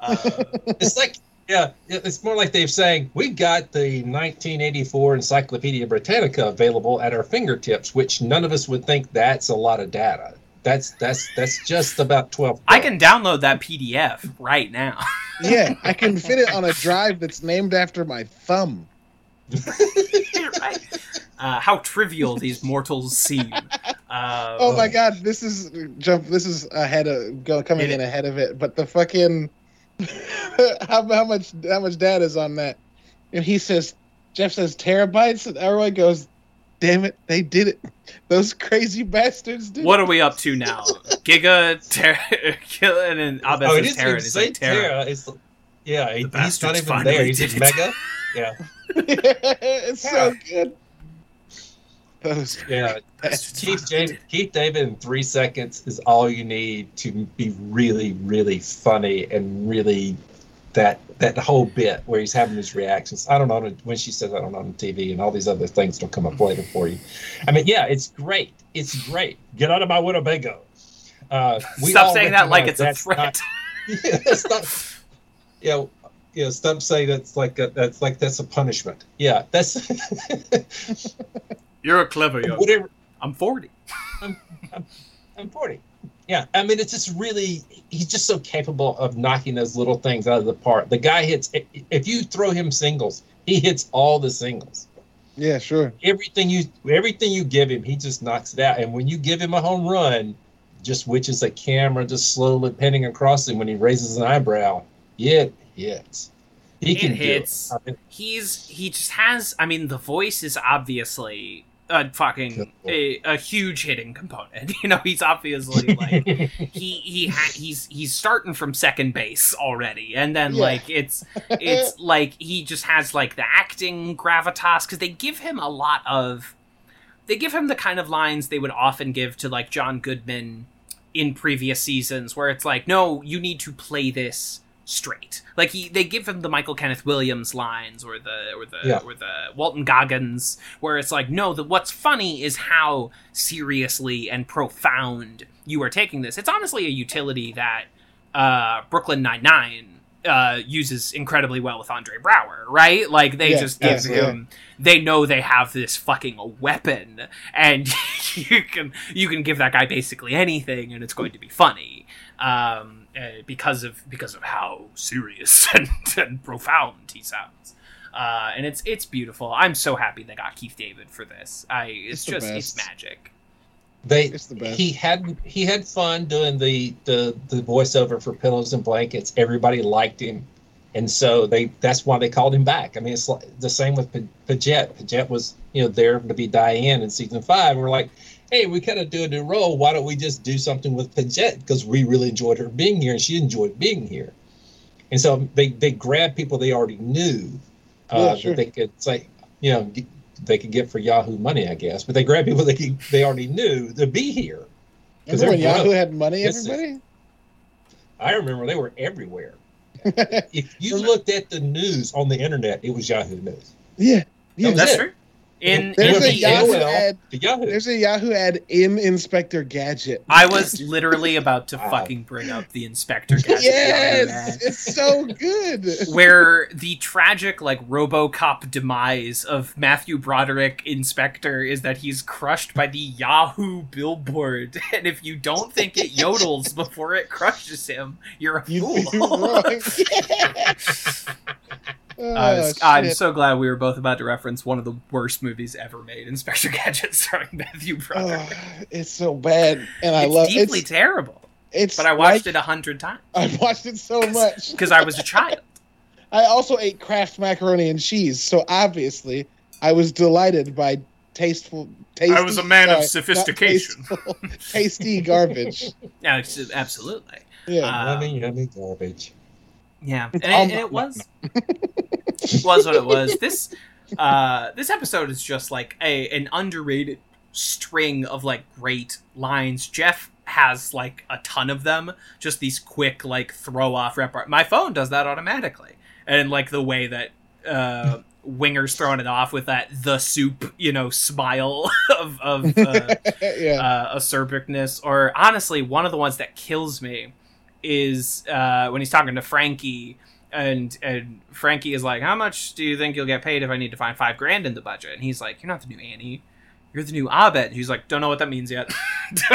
Uh, It's like, yeah, it's more like they're saying we've got the 1984 Encyclopedia Britannica available at our fingertips, which none of us would think that's a lot of data. That's that's that's just about 12. I can download that PDF right now. Yeah, I can fit it on a drive that's named after my thumb. right? Uh, how trivial these mortals seem. Uh, Oh my god, this is jump. This is ahead of go coming Hit in ahead of it. But the fucking how, how much how much data is on that? And he says, Jeff says terabytes, and everyone goes, "Damn it, they did it! Those crazy bastards did." What it. are we up to now? Giga, Terra, and then Abed oh, says it is Terra. It's say like Terra. Terra. It's yeah, he- he's not bastards even there. He's did mega. Yeah, it's so good. Those yeah. bastards. Keith, James, Keith David in three seconds is all you need to be really, really funny and really that that whole bit where he's having his reactions. I don't know when she says I don't know on TV and all these other things don't come up later for you. I mean, yeah, it's great. It's great. Get out of my Winnebago. Uh, we Stop saying that like it's a that's threat. Not, yeah, that's not. You know, you know, stop saying that's like a, that's like that's a punishment. Yeah, that's You're a clever young. whatever. I'm 40. I'm 40. Yeah, I mean, it's just really, he's just so capable of knocking those little things out of the park. The guy hits, if you throw him singles, he hits all the singles. Yeah, sure. Everything you, everything you give him, he just knocks it out. And when you give him a home run, just witches a camera just slowly panning across him when he raises an eyebrow, it hits. He can hits. I mean, He's he just has. I mean, the voice is obviously a fucking a, a huge hitting component. You know, he's obviously like he he ha- he's he's starting from second base already, and then Yeah. like it's it's like he just has like the acting gravitas because they give him a lot of they give him the kind of lines they would often give to like John Goodman in previous seasons where it's like no you need to play this straight like he they give him the Michael Kenneth Williams lines or the or the Yeah. or the Walton Goggins where it's like no the what's funny is how seriously and profound you are taking this it's honestly a utility that uh Brooklyn Nine-Nine uh, uses incredibly well with Andre Braugher, right? Like they Yeah, just give him, they know they have this fucking weapon, and you can you can give that guy basically anything, and it's going to be funny, um, uh, because of because of how serious and, and profound he sounds. Uh, and it's it's beautiful. I'm so happy they got Keith David for this. I it's, It's the just it's magic. They It's the best. he had he had fun doing the the the voiceover for Pillows and Blankets. Everybody liked him, and so they that's why they called him back. I mean, it's like the same with P- Paget. Paget was you know there to be Diane in season five. We're like, hey, we kind of do a new role. Why don't we just do something with Paget because we really enjoyed her being here and she enjoyed being here. And so they they grabbed people they already knew uh, Yeah, sure. that they could say you know they could get for Yahoo money, I guess. But they grabbed people they could, they already knew to be here. 'Cause Remember when Yahoo broke. had money, This is- everybody? I remember they were everywhere. If you looked at the news on the internet, it was Yahoo News. yeah. Yeah. was That's it. true. In, There's in a the Yahoo AOL. ad. The Yahoo. There's a Yahoo ad in Inspector Gadget. I was literally about to Wow. fucking bring up the Inspector Gadget yes, it's so good. where the tragic like RoboCop demise of Matthew Broderick Inspector is that he's crushed by the Yahoo billboard, and if you don't think it yodels before it crushes him, you're a You fool. You're wrong. I Oh, was- I'm so glad we were both about to reference one of the worst movies ever made, Inspector Gadget, starring Matthew Broderick. Oh, it's so bad, and I it's love deeply it's, deeply terrible, it's but I watched like- it a hundred times I watched it so much. because I was a child. I also ate Kraft macaroni and cheese, so obviously I was delighted by tasteful. Tasty, I was a man of sorry, not sophistication. tasteful, tasty garbage. Yeah, it's- absolutely. Yeah, Uh, yummy, yummy garbage. Yeah, and, it, and it was was what it was. This uh, this episode is just like a an underrated string of like great lines. Jeff has like a ton of them. Just these quick like throw off rep. My phone does that automatically, and like the way that uh, Winger's throwing it off with that the soup, you know, smile of of uh, yeah. uh, acerbicness. Or honestly, one of the ones that kills me is uh, when he's talking to Frankie, and and Frankie is like, "How much do you think you'll get paid if I need to find five grand in the budget?" And he's like, "You're not the new Annie." You're the new Abed. And he's like, don't know what that means yet.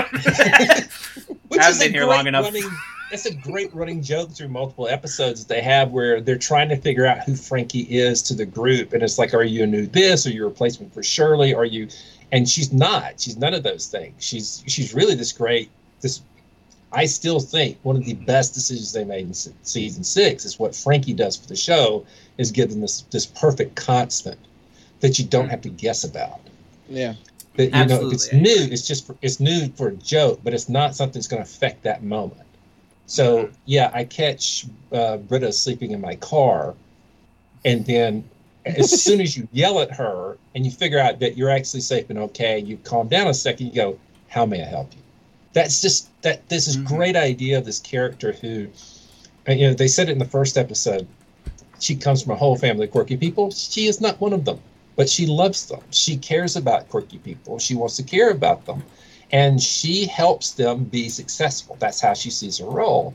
Which is been here long enough. Running, it's a great running joke through multiple episodes that they have where they're trying to figure out who Frankie is to the group, and it's like, are you a new this? Are you a replacement for Shirley? Are you? And she's not. She's none of those things. She's she's really this great. This I still think one of the best decisions they made in season six is what Frankie does for the show is give them this this perfect constant that you don't have to guess about. yeah. That you know, if it's new, it's just for, it's new for a joke, but it's not something that's going to affect that moment. So Mhm. yeah, I catch uh, Britta sleeping in my car, and then as soon as you yell at her and you figure out that you're actually safe and okay, you calm down a second. You go, "How may I help you?" That's just that. This is Mhm. great idea of this character who, and, you know, they said it in the first episode. She comes from a whole family of quirky people. She is not one of them but she loves them. She cares about quirky people. She wants to care about them. And she helps them be successful. That's how she sees her role.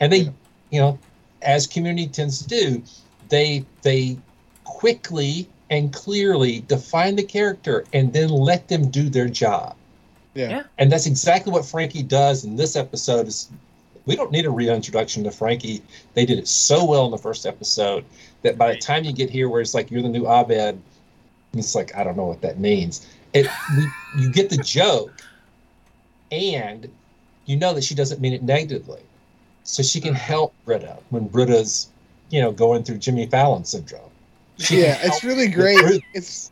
And they, you know, as community tends to do, they they quickly and clearly define the character and then let them do their job. Yeah. Yeah. And that's exactly what Frankie does in this episode is we don't need a reintroduction to Frankie. They did it so well in the first episode that by the time you get here where it's like you're the new Abed, it's like I don't know what that means. It we, you get the joke, and you know that she doesn't mean it negatively, so she can uh-huh. help Britta when Britta's, you know, going through Jimmy Fallon syndrome. She Yeah, it's really great. Ruth. It's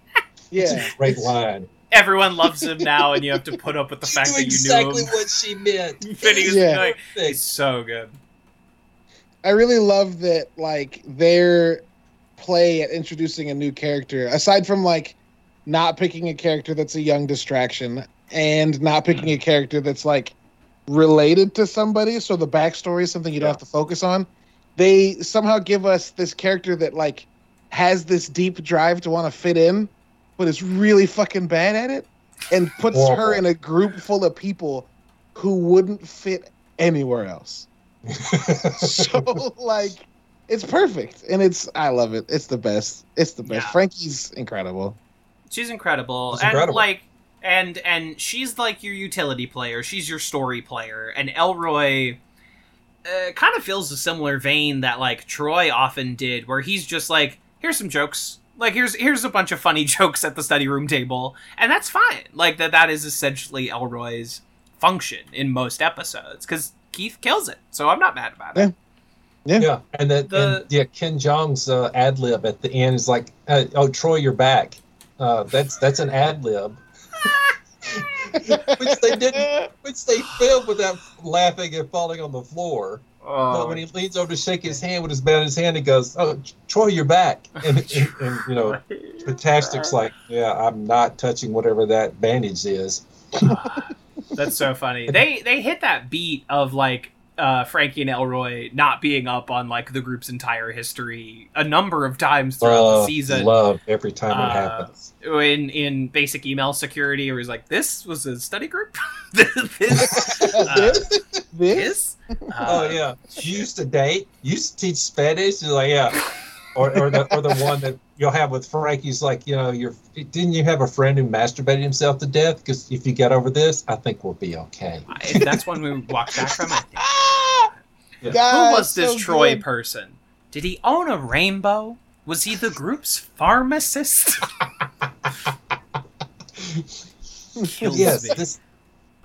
It's yeah, a great it's- line. Everyone loves him now, and you have to put up with the You fact that you exactly knew him. what she meant. Phineas Yeah. like, Perfect. It's so good. I really love that like their play at introducing a new character, aside from like not picking a character that's a young distraction and not picking mm-hmm. a character that's like related to somebody, so the backstory is something you don't Yeah. have to focus on. They somehow give us this character that like has this deep drive to want to fit in, but is really fucking bad at it, and puts her in a group full of people who wouldn't fit anywhere else so like it's perfect and it's i love it it's the best it's the best Yeah. frankie's incredible She's incredible, She's and incredible. like, and and she's like your utility player. She's your story player, and Elroy uh, kind of feels a similar vein that like Troy often did, where he's just like, here's some jokes. Like here's here's a bunch of funny jokes at the study room table, and that's fine. Like that that is essentially Elroy's function in most episodes because Keith kills it. So I'm not mad about it. Yeah, Yeah. and then The- and, yeah, Ken Jeong's uh, ad lib at the end is like, uh, "Oh, Troy, you're back." Uh, that's that's an ad lib, which they didn't, which they filmed without laughing and falling on the floor. Uh, but when he leans over to shake his hand with his bat in his hand, he goes, "Oh, Troy, you're back." And, and, and you know, Fantastic's like, "Yeah, I'm not touching whatever that bandage is." That's so funny. They they hit that beat of like uh, Frankie and Elroy not being up on like the group's entire history a number of times throughout the Love, season. love every time Uh, it happens. In in basic email security, where he's like, "This was a study group. this, uh, this this this." Oh Uh, yeah, you used to date. You used to teach Spanish. You're like, yeah, or or the or the one that you'll have with Frankie's like, you know, you're didn't you have a friend who masturbated himself to death? Because if you get over this, I think we'll be okay. I- that's when we walked back from it. Yeah. God, Who was this so Troy good. person? Did he own a rainbow? Was he the group's pharmacist? Kills yes, me. this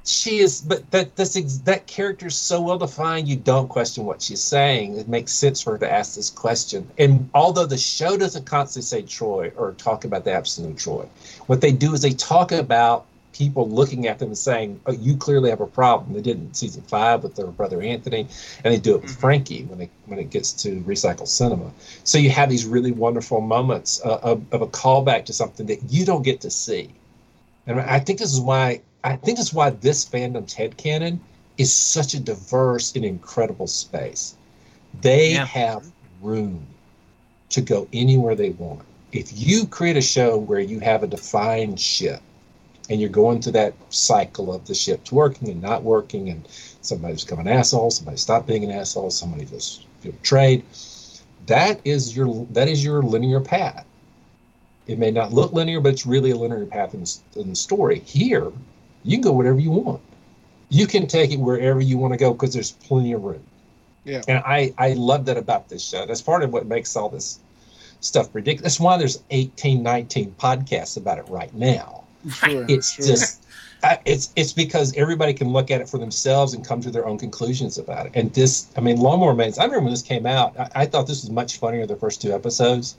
she is, but that this ex- that character is so well defined. You don't question what she's saying. It makes sense for her to ask this question. And although the show doesn't constantly say Troy or talk about the absolute Troy, what they do is they talk about people looking at them and saying, "Oh, you clearly have a problem." They did in season five with their brother Anthony, and they do it with Mhm. Frankie when it when it gets to recycle cinema. So you have these really wonderful moments uh, of, of a callback to something that you don't get to see. And I think this is why I think this is why this fandom's headcanon is such a diverse and incredible space. They Yeah. have room to go anywhere they want. if you create a show where you have a defined ship and you're going through that cycle of the ship's working and not working and somebody's become an asshole somebody stop being an asshole somebody just feel betrayed that is your that is your linear path. It may not look linear but it's really a linear path in the, in the story. Here you can go whatever you want. You can take it wherever you want to go because there's plenty of room. Yeah. and i i love that about this show. That's part of what makes all this stuff ridiculous. That's why there's 18 19 podcasts about it right now Sure, it's sure. just I- it's it's because everybody can look at it for themselves and come to their own conclusions about it. And this, I mean, Lawnmower Man's. I remember when this came out. I, I thought this was much funnier the first two episodes.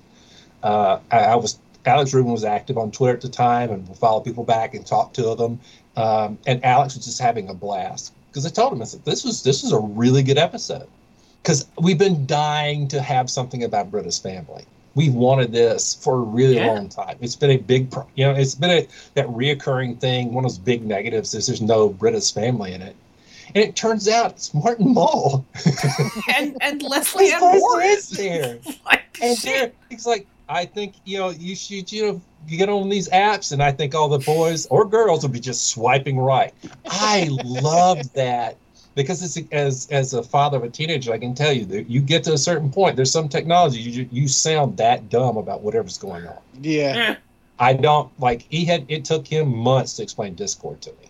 Uh, I, I was Alex Rubens was active on Twitter at the time and would follow people back and talk to them. Um, and Alex was just having a blast because I told him I said this was this was a really good episode because we've been dying to have something about Britta's family. We've wanted this for a really Yeah. long time. It's been a big, pro- you know, it's been a that reoccurring thing. One of those big negatives is there's no Britta's family in it, and it turns out it's Martin Mull. and and Lesley Warren. is there. Like And there, it's like I think you know you should you know you get on these apps, and I think all the boys or girls will be just swiping right. I love that because it's as as a father of a teenager, I can tell you that you get to a certain point. There's some technology you you sound that dumb about whatever's going on. Yeah. I don't like he had it took him months to explain Discord to me.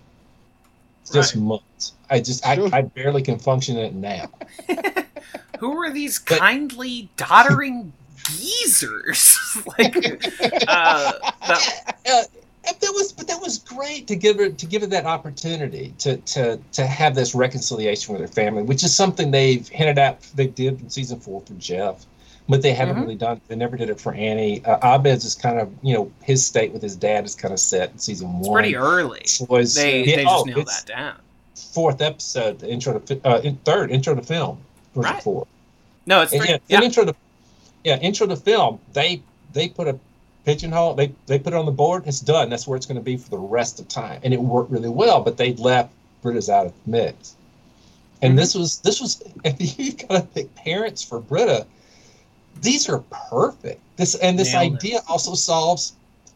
Just Right. months. I just Sure. I, I barely can function in it now. who are these But- kindly doddering geezers? like uh, that, uh, that was but that was great to give her to give it that opportunity to to to have this reconciliation with her family, which is something they've hinted at they did in season four for Jeff, but they haven't Mhm. really done. They never did it for Annie. Uh, Abed's is kind of you know his state with his dad is kind of set in season it's one. pretty early. Was They yeah, they just oh, nailed that down. Fourth episode, the intro to uh, in, third intro to film. Was Right. four? No, it's And three. yeah, yeah. intro to yeah, intro to film. They they put a pigeonhole. They they put it on the board. It's done. That's where it's going to be for the rest of time, and it worked really well. But they left Britta's out of the mix, and Mhm. this was this was. If you got to pick parents for Britta, these are perfect. This and this Nailed it. idea also solves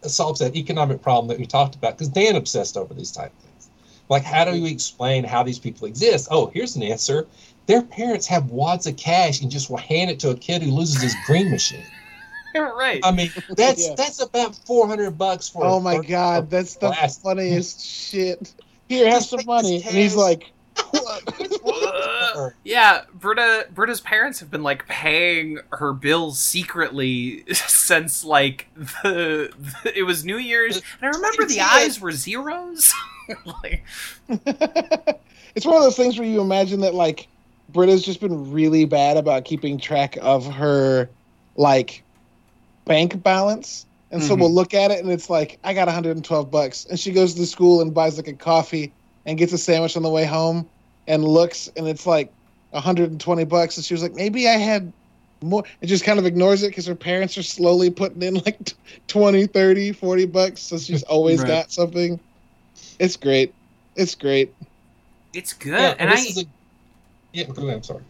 solves that economic problem that we talked about because Dan obsessed over these type of things. Like, how do you explain how these people exist? Oh, here's an answer. Their parents have wads of cash and just will hand it to a kid who loses his green machine. right. I mean, that's Yeah. that's about four hundred bucks for. Oh my for- god, for that's the glass. funniest shit. Here, have some money. this And he's cash. like, Uh, yeah, Britta Britta's parents have been like paying her bills secretly since like the, the it was New Year's, and I remember the eyes were zeros. like, it's one of those things where you imagine that like Britta's just been really bad about keeping track of her like bank balance. And so Mhm. we'll look at it and it's like, I got 112 bucks. And she goes to school and buys like a coffee and gets a sandwich on the way home and looks and it's like 120 bucks. And she was like, maybe I had more. And just kind of ignores it because her parents are slowly putting in like 20, 30, 40 bucks. So she's always Right. got something. It's great. It's great. it's good, Yeah, and I this is a, yeah, go ahead, I'm sorry.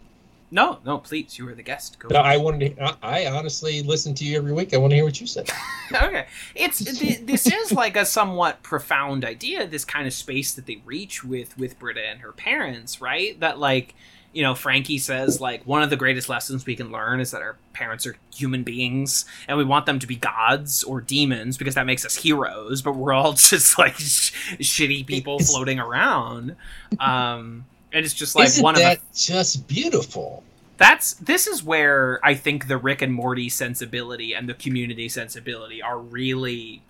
No no please you were the guest. Go But I wanted to. I, I honestly listen to you every week. I want to hear what you said. okay it's th- this is like a somewhat profound idea this kind of space that they reach with with britta and her parents right that like you know frankie says like one of the greatest lessons we can learn is that our parents are human beings and we want them to be gods or demons because that makes us heroes but we're all just like sh- shitty people floating around um and it's just like Isn't one of the that just beautiful? that's this is where I think the Rick and Morty sensibility and the community sensibility are really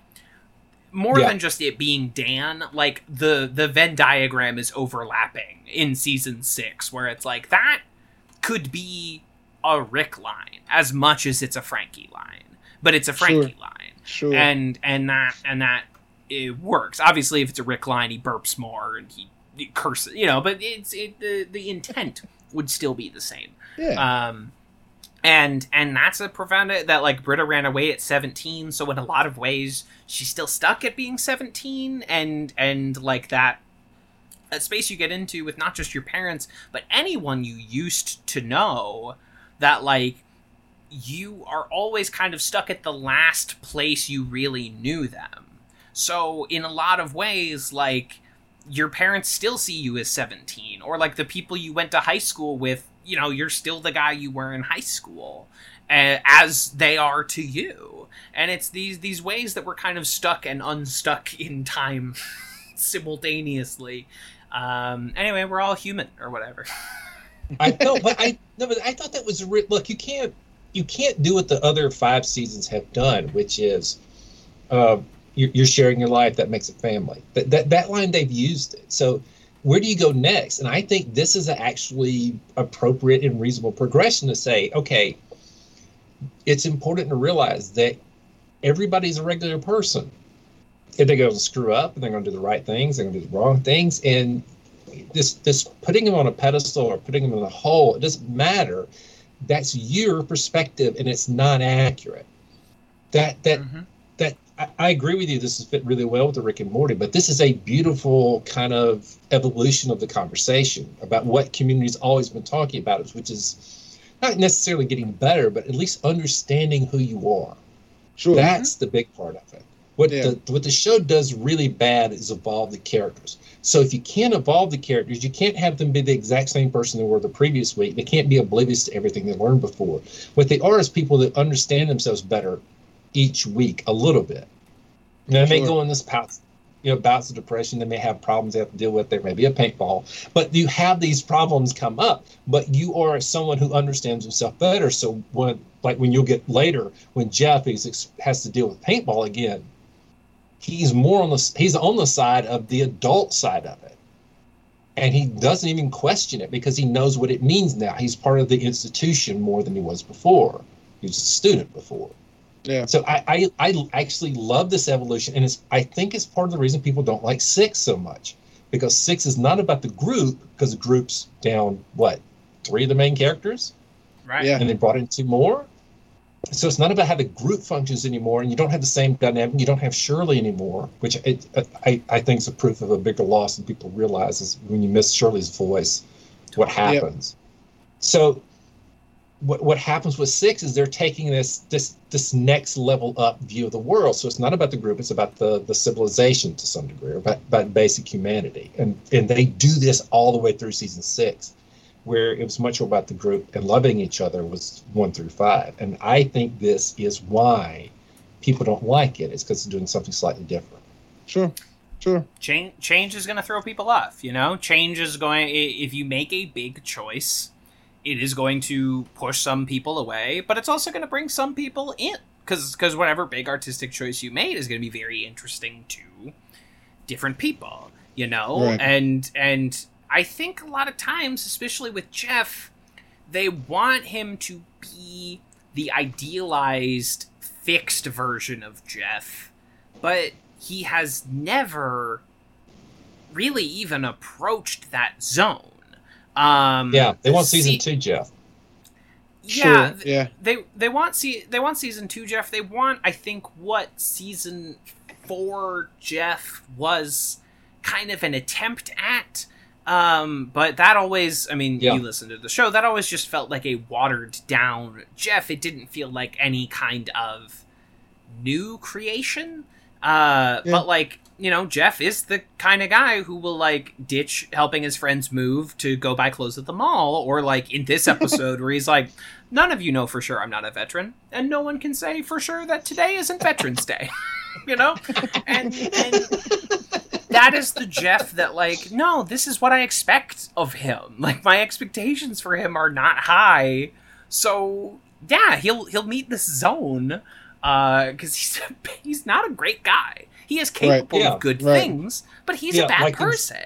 more Yeah. than just it being Dan. Like the the Venn diagram is overlapping in season six, where it's like that could be a Rick line as much as it's a Frankie line, but it's a Frankie line, Sure. and and that and that it works. Obviously, if it's a Rick line, he burps more and he, he curses, you know. But it's it the the intent would still be the same. yeah. Um, and and that's a profound that like Britta ran away at 17, so in a lot of ways she's still stuck at being 17, and and like that that space you get into with not just your parents but anyone you used to know that like you are always kind of stuck at the last place you really knew them. So, in a lot of ways, like, your parents still see you as 17, or like the people you went to high school with, you know, you're still the guy you were in high school, uh, as they are to you. And it's these these ways that we're kind of stuck and unstuck in time simultaneously. Um, anyway, we're all human or whatever. I know, but I no, but I thought that was re- look. You can't you can't do what the other five seasons have done, which is uh, you're, you're sharing your life. That makes a family. That, that that line they've used it. So where do you go next? And I think this is actually appropriate and reasonable progression to say, okay, it's important to realize that everybody's a regular person. If they're going to screw up and they're going to do the right things, they're going to do the wrong things, and this this putting them on a pedestal or putting them in a hole, it doesn't matter. That's your perspective, and it's not accurate. That that mm-hmm. that I, I, agree with you. This has fit really well with the Rick and Morty, but this is a beautiful kind of evolution of the conversation about what community's always been talking about, which is not necessarily getting better, but at least understanding who you are. Sure. That's the big part of it. What yeah. the what the show does really bad is evolve the characters. So if you can't evolve the characters, you can't have them be the exact same person they were the previous week. They can't be oblivious to everything they learned before. What they are is people that understand themselves better each week a little bit. They sure. may go in this path, you know, bouts of depression. They may have problems they have to deal with. There may be a paintball, but you have these problems come up. But you are someone who understands himself better. So when, like, when you'll get later, when Jeff is, has to deal with paintball again, he's more on the he's on the side of the adult side of it and he doesn't even question it because he knows what it means now he's part of the institution more than he was before he was a student before yeah so i i, I actually love this evolution and it's i think it's part of the reason people don't like six so much because six is not about the group because the group's down what three of the main characters right yeah and they brought in two more so it's not about how the group functions anymore, and you don't have the same dynamic. You don't have Shirley anymore, which it, I, I think is a proof of a bigger loss than people realize is when you miss Shirley's voice, what happens. Yep. So what what happens with six is they're taking this this this next level up view of the world. So it's not about the group; it's about the the civilization to some degree, or about, about basic humanity. And and they do this all the way through season six where it was much more about the group and loving each other was one through five. And I think this is why people don't like it. It's because it's doing something slightly different. Sure. Sure. Change change is going to throw people off, you know? Change is going if you make a big choice, it is going to push some people away, but it's also going to bring some people in cuz cuz whatever big artistic choice you made is going to be very interesting to different people, you know? Right. And and I think a lot of times, especially with Jeff, they want him to be the idealized, fixed version of Jeff, but he has never really even approached that zone. Um, yeah, they want season see, two, Jeff. Yeah, sure, yeah. They they want see they want season two, Jeff. They want, I think, what season four Jeff was kind of an attempt at um, but that always, I mean, yeah. you listen to the show, that always just felt like a watered down Jeff. It didn't feel like any kind of new creation. Uh, yeah. but like, you know, Jeff is the kind of guy who will like ditch helping his friends move to go buy clothes at the mall, or like in this episode where he's like, none of you know for sure I'm not a veteran, and no one can say for sure that today isn't Veterans Day. you know, and and that is the Jeff that like, no, this is what I expect of him. Like my expectations for him are not high. So yeah, he'll he'll meet this zone uh because he's he's not a great guy. He is capable right, yeah, of good right. things, but he's yeah, a bad like person.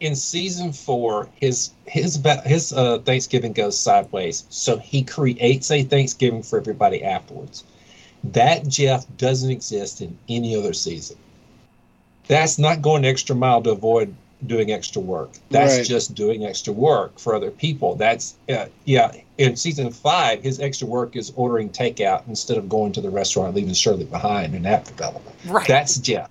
In, in, season four, his his his uh, Thanksgiving goes sideways, so he creates a Thanksgiving for everybody afterwards. That Jeff doesn't exist in any other season that's not going extra mile to avoid doing extra work. That's right. just doing extra work for other people. That's uh, yeah. In season five, his extra work is ordering takeout instead of going to the restaurant, leaving Shirley behind in that development. Right. That's Jeff.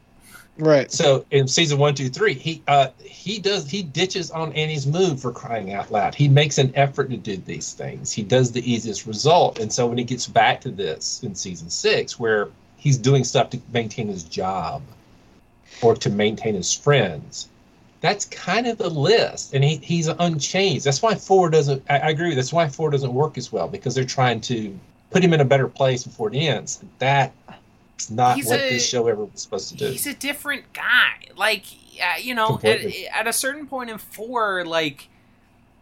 Right. So in season one, two, three, he uh, he does he ditches on Annie's move for crying out loud. He makes an effort to do these things. He does the easiest result, and so when he gets back to this in season six, where he's doing stuff to maintain his job or to maintain his friends, that's kind of the list, and he, he's unchanged. That's why four doesn't. I, I agree. That's why four doesn't work as well because they're trying to put him in a better place before it ends. That's not He's what a- this show ever was supposed to do. He's a different guy. Like, uh, you know, at, at a certain point in four, like,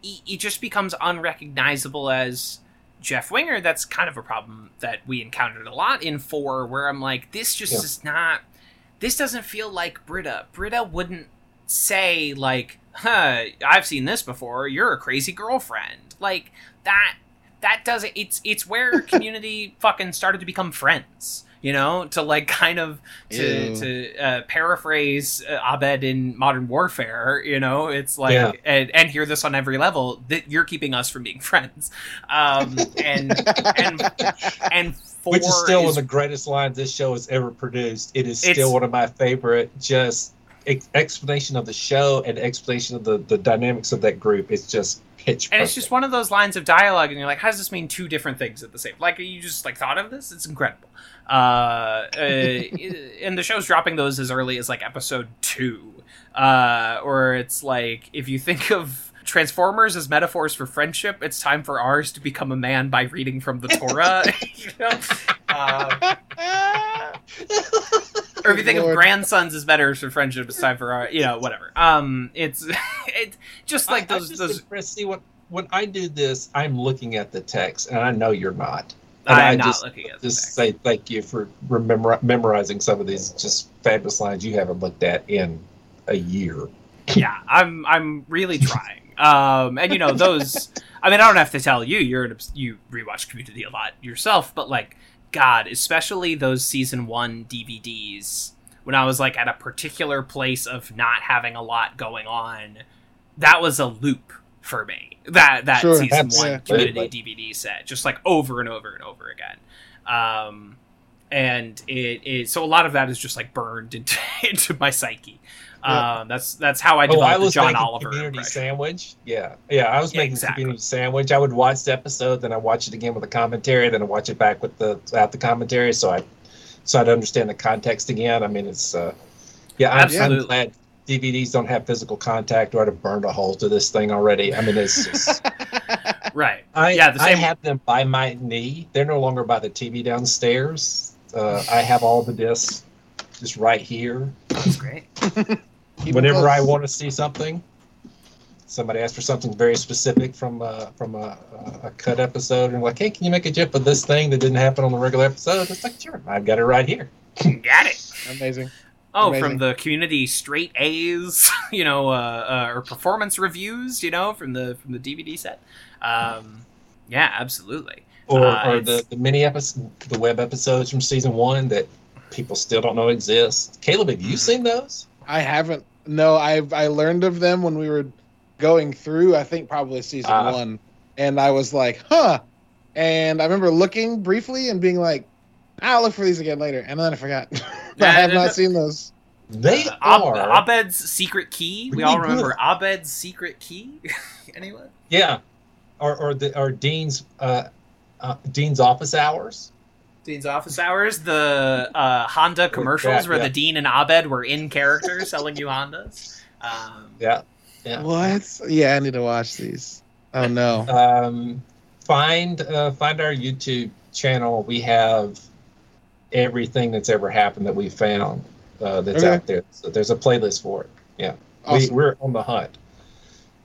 he, he just becomes unrecognizable as Jeff Winger. That's kind of a problem that we encountered a lot in four, where I'm like, this just Yeah. is not. This doesn't feel like Britta. Britta wouldn't say like, "Huh, I've seen this before. You're a crazy girlfriend." Like that. That doesn't. It's it's where Community fucking started to become friends. You know, to like kind of to Ew. to uh, paraphrase uh, Abed in Modern Warfare, you know, it's like Yeah. and and hear this on every level that you're keeping us from being friends, um, and and and four Which is still one of the greatest lines this show has ever produced. It's- still one of my favorite. Just ex- explanation of the show and explanation of the, the dynamics of that group is just pitch. perfect. and it's just one of those lines of dialogue, and you're like, how does this mean two different things at the same? Like you just like thought of this? It's incredible. Uh, uh, and the show's dropping those as early as like episode two, uh, or it's like if you think of Transformers as metaphors for friendship, it's time for ours to become a man by reading from the Torah. you know? uh, or if you think of grandsons as better for friendship, it's time for our, you know, whatever. Um, it's it's just like I- I those just those. See what when I do this, I'm looking at the text, and I know you're not. And I'm I not just, looking at the just text. say thank you for remember, memorizing some of these just fabulous lines you haven't looked at in a year. yeah, I'm I'm really trying. Um, and you know those. I mean, I don't have to tell you. You're an, you rewatch Community a lot yourself, but like, God, especially those season one DVDs. When I was like at a particular place of not having a lot going on, that was a loop for me. That that Sure, season one yeah. Community DVD set, just like over and over and over again. Um, and it is so a lot of that is just like burned into into my psyche. Um, that's that's how I Oh, developed I the was John making Oliver community impression. sandwich. Yeah, yeah, I was Yeah, making exactly. community sandwich. I would watch the episode, then I watch it again with the commentary, then I watch it back with the without the commentary, so I so I'd understand the context again. I mean, it's uh, yeah, I'm, I'm glad DVDs don't have physical contact, or I'd have burned a hole to this thing already. I mean, it's just. Right. I, Yeah, I have them by my knee. They're no longer by the TV downstairs. Uh, I have all the discs just right here. That's great. Keep it Whenever I want to see something, somebody asks for something very specific from uh, from a, a cut episode, and like, hey, can you make a GIF of this thing that didn't happen on the regular episode? It's like, sure, I've got it right here. Got it. Amazing. Oh, Amazing. from the community straight A's, you know, uh, uh, or performance reviews, you know, from the from the DVD set. Um, yeah, absolutely. Or, Uh, or the, the mini episode, the web episodes from season one that people still don't know exist. Caleb, have you Mhm. seen those? I haven't. No, I've I learned of them when we were going through. I think probably season Ah. one, and I was like, huh. And I remember looking briefly and being like, I'll look for these again later, and then I forgot. But I have not not- seen those. They Uh, are. Abed's secret key. We all Really remember good. Abed's secret key. Anyone? Yeah, or or the or Dean's uh, uh, Dean's office hours. Dean's office hours, the uh, Honda commercials that, where yeah. the Dean and Abed were in character selling you Hondas. Um, Yeah, yeah. What? Yeah, I need to watch these. Oh no. Um, find uh, find our YouTube channel. We have everything that's ever happened that we found uh, that's Okay. out there. So there's a playlist for it. Yeah, Awesome. we, we're on the hunt.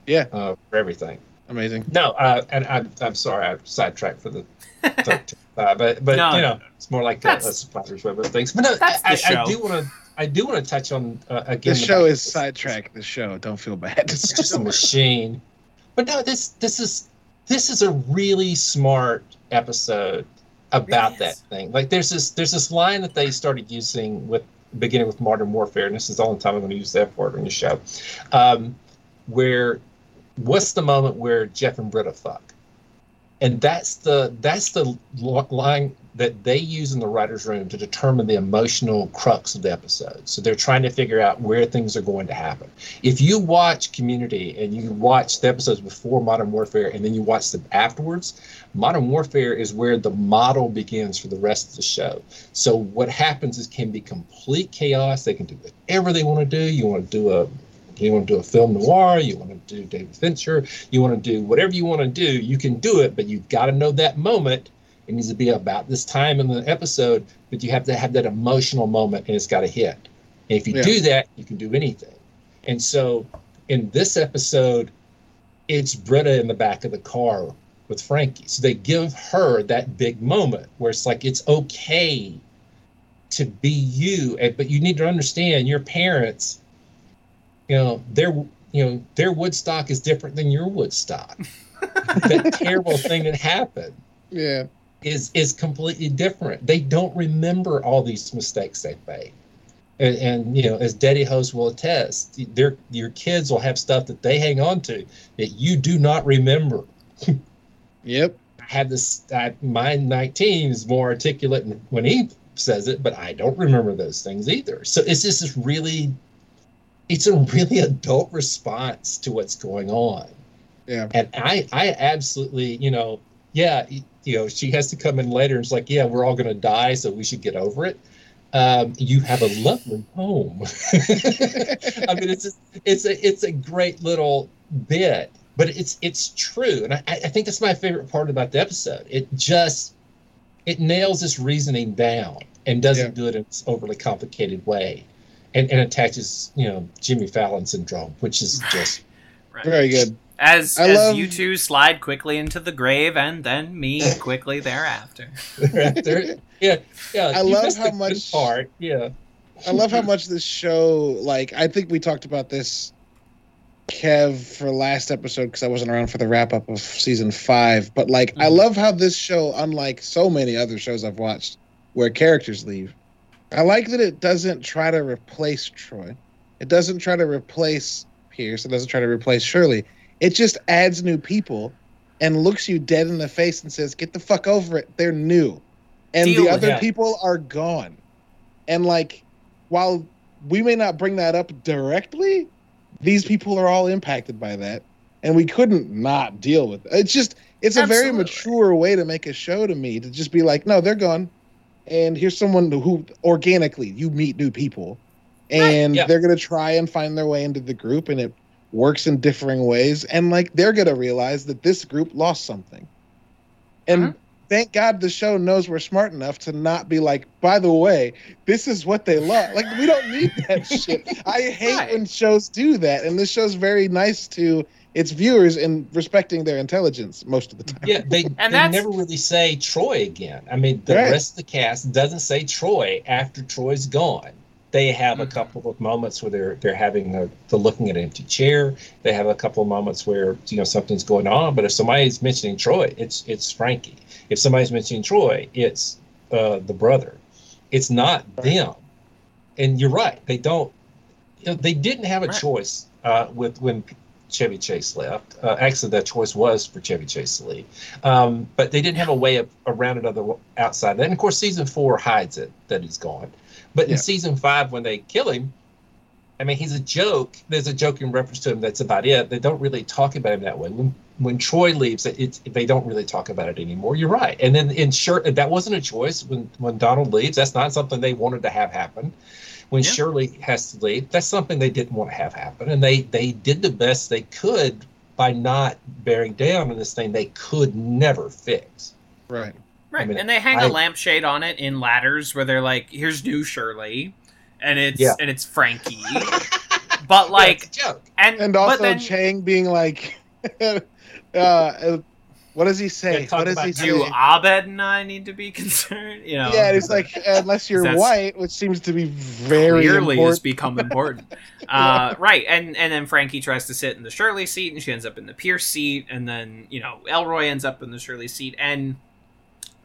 Yeah. uh, for everything. Amazing. No, uh, and I'm I'm sorry I sidetracked for the. uh, but but No, you know it's more like a, a That's- suppliers web of things. But no, I, I. I do want to I do want to touch on uh, again. The show is this. sidetracked. The show. Don't feel bad. It's just a machine. But no, this this is this is a really smart episode about It that is. thing. Like there's this there's this line that they started using with beginning with Modern Warfare, and this is the only time I'm going to use that word on the show. Um, where what's the moment where Jeff and Britta fuck? And that's the that's the line that they use in the writer's room to determine the emotional crux of the episode. So they're trying to figure out where things are going to happen. If you watch Community and you watch the episodes before Modern Warfare and then you watch them afterwards, Modern Warfare is where the model begins for the rest of the show. So what happens is can be complete chaos. They can do whatever they want to do. You want to do a you want to do a film noir, you want to do David Fincher, you want to do whatever you want to do, you can do it, but you've got to know that moment it needs to be about this time in the episode, but you have to have that emotional moment and it's got to hit. And if you yeah. do that, you can do anything. And so in this episode, it's Britta in the back of the car with Frankie. So they give her that big moment where it's like it's okay to be you, but you need to understand your parents. You know their you know their Woodstock is different than your Woodstock. that terrible thing that happened. Yeah is is completely different. They don't remember all these mistakes they've made. And, and, you know, as Daddy Host will attest, their your kids will have stuff that they hang on to that you do not remember. yep. I have this. I, my 19 is more articulate when he says it, but I don't remember those things either. So it's just this really, it's a really adult response to what's going on. Yeah. And I, I absolutely, you know, yeah, you know, she has to come in later and it's like, yeah, we're all going to die, so we should get over it. Um, you have a lovely home. I mean, it's a, it's a it's a great little bit, but it's it's true, and I, I think that's my favorite part about the episode. It just it nails this reasoning down and doesn't yeah. do it in this overly complicated way, and, and attaches you know Jimmy Fallon syndrome, which is just right. very good. As I as love... you two slide quickly into the grave, and then me quickly thereafter. yeah, yeah. I love how much part. Yeah, I love how much this show. Like, I think we talked about this, Kev, for last episode because I wasn't around for the wrap up of season five. But like, mm-hmm. I love how this show, unlike so many other shows I've watched, where characters leave, I like that it doesn't try to replace Troy. It doesn't try to replace Pierce. It doesn't try to replace Shirley it just adds new people and looks you dead in the face and says, "Get the fuck over it. They're new." And Deal the other that. people are gone. And like while we may not bring that up directly, these people are all impacted by that and we couldn't not deal with it. It's just it's a Absolutely. very mature way to make a show to me to just be like, "No, they're gone." And here's someone who organically you meet new people and yeah. they're going to try and find their way into the group and it works in differing ways and like they're going to realize that this group lost something and uh-huh. thank god the show knows we're smart enough to not be like by the way this is what they lost like we don't need that shit i hate right. when shows do that and this show's very nice to its viewers in respecting their intelligence most of the time yeah they, and they never really say troy again i mean the right. rest of the cast doesn't say troy after troy's gone they have a mm-hmm. couple of moments where they're they're having a, they're looking at an empty chair. They have a couple of moments where you know something's going on. But if somebody's mentioning Troy, it's it's Frankie. If somebody's mentioning Troy, it's uh, the brother. It's not them. And you're right. They don't. You know, they didn't have a right. choice uh, with when Chevy Chase left. Uh, actually, that choice was for Chevy Chase to leave, um, but they didn't have a way of around it other outside. And of course, season four hides it that he's gone. But yeah. in season five, when they kill him, I mean, he's a joke. There's a joke in reference to him. That's about it. They don't really talk about him that way. When when Troy leaves, it's they don't really talk about it anymore. You're right. And then in sure that wasn't a choice when when Donald leaves. That's not something they wanted to have happen. When yeah. Shirley has to leave, that's something they didn't want to have happen. And they they did the best they could by not bearing down on this thing they could never fix. Right. Right, I mean, and they hang I, a lampshade on it in ladders where they're like, "Here's new Shirley," and it's yeah. and it's Frankie. but like, yeah, and and also then, Chang being like, uh, what does he say? What does he say? Do Abed and I need to be concerned? You know? Yeah, it's like unless you're white, which seems to be very clearly important. has become important. uh, right, and and then Frankie tries to sit in the Shirley seat, and she ends up in the Pierce seat, and then you know Elroy ends up in the Shirley seat, and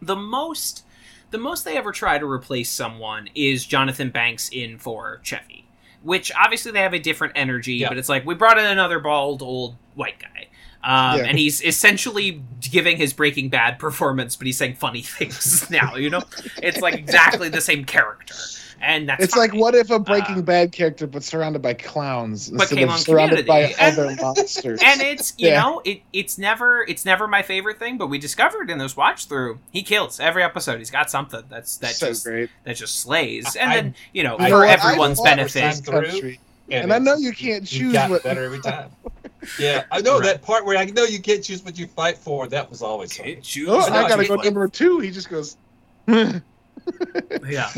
the most the most they ever try to replace someone is Jonathan Banks in for Chevy, which obviously they have a different energy, but it's like we brought in another bald old white guy. Um, Yeah. and he's essentially giving his Breaking Bad performance, but he's saying funny things now. You know, it's like exactly the same character, and that's It's like what if a Breaking Uh, Bad character but surrounded by clowns instead came of on surrounded by And- other monsters? and it's you Yeah. know it it's never it's never my favorite thing but we discovered in this watch through he kills every episode he's got something that's that so just great. that just slays and I- then you know I- for You everyone's I fought benefit for and I know you can't you choose got what. better every time. Yeah, I know Right. that part where I know you can't choose what you fight for. That was always funny. choose Oh, No, I gotta go like- number two. He just goes. yeah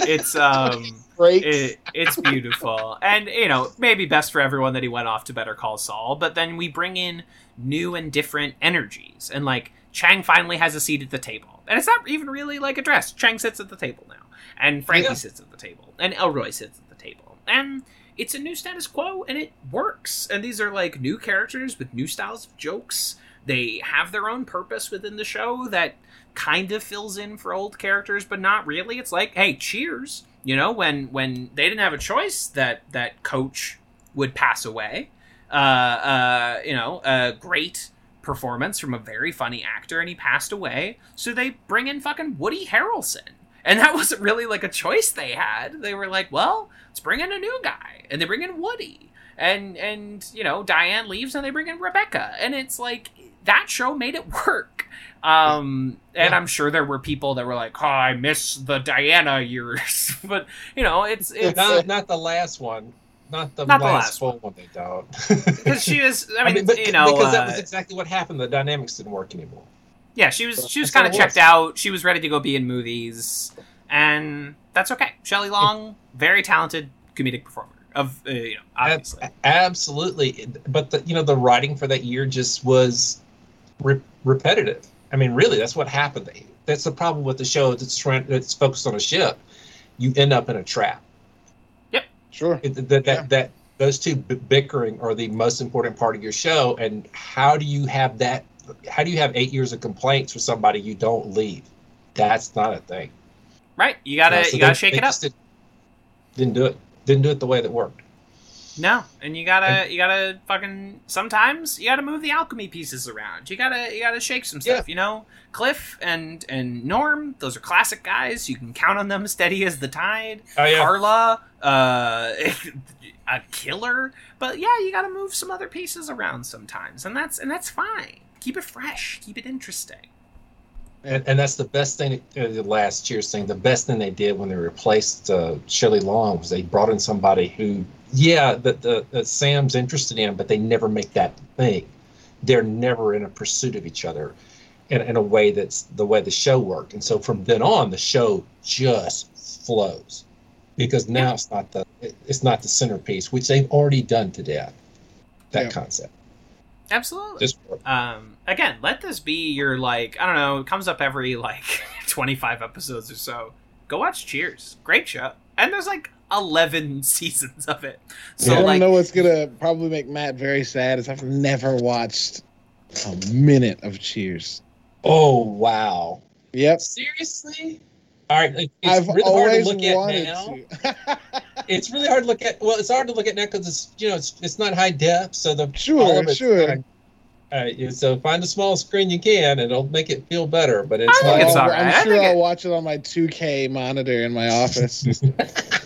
it's um Breaks. it, it's beautiful and you know maybe best for everyone that he went off to better call saul but then we bring in new and different energies and like chang finally has a seat at the table and it's not even really like addressed chang sits at the table now and frankie Yeah. sits at the table and elroy sits at the table and it's a new status quo and it works. And these are like new characters with new styles of jokes. They have their own purpose within the show that kind of fills in for old characters but not really. It's like hey cheers. You know when when they didn't have a choice that that coach would pass away. Uh uh you know a great performance from a very funny actor and he passed away. So they bring in fucking woody harrelson and that wasn't really like a choice they had they were like well let's bring in a new guy and they bring in woody and and you know diane leaves and they bring in rebecca and it's like that show made it work um and Yeah. i'm sure there were people that were like oh i miss the diana years but you know it's it's not, not the last one. Not the Not the last, last full one. They don't. because she was i mean but, you know because that uh, was exactly what happened. The dynamics didn't work anymore. yeah she was she was kind of checked out she was ready to go be in movies and that's okay shelley long very talented comedic performer of uh, you know obviously Ab- absolutely, but the you know the writing for that year just was re- repetitive. I mean, really, that's what happened. That's the problem with the show that's trying that's focused on a ship. You end up in a trap. Yep. Sure. It, that, that, Yeah. that those two b- bickering are the most important part of your show. And how do you have that? How do you have eight years of complaints for somebody you don't leave? That's not a thing. Right you gotta Uh, so you gotta they- shake they it up Did, didn't do it. Didn't do it the way that worked. No, and you gotta you gotta fucking sometimes you gotta move the alchemy pieces around. You gotta you gotta shake some stuff. You know, Cliff and and Norm, those are classic guys. You can count on them steady as the tide. Oh yeah. Carla, uh, a killer. But yeah, you gotta move some other pieces around sometimes, and that's and that's fine. Keep it fresh. Keep it interesting. And, and that's the best thing. Uh, the last Cheers thing, the best thing they did when they replaced uh, Shelley Long was they brought in somebody who, yeah, that the, that Sam's interested in, but they never make that thing. They're never in a pursuit of each other, in, in a way that's the way the show worked. And so from then on, the show just flows, because now it's not the it- it's not the centerpiece, which they've already done to death. That Yeah. concept Absolutely. just um again let this be your like i don't know it comes up every like 25 episodes or so go watch cheers great show and there's like 11 seasons of it so I don't like know what's gonna probably make Matt very sad is I've never watched a minute of Cheers. oh wow. Yep. Seriously? All right, it's I've really hard to look at wanted now. to. It's really hard to look at. Well, it's hard to look at now because it's you know it's it's not high def, so the Sure, all of it's sure. fine. Uh, yeah, so find the smallest screen you can, and it'll make it feel better. But it's I think not. it's I'll- all right. I I'm sure think I'll it- watch it on my 2K monitor in my office.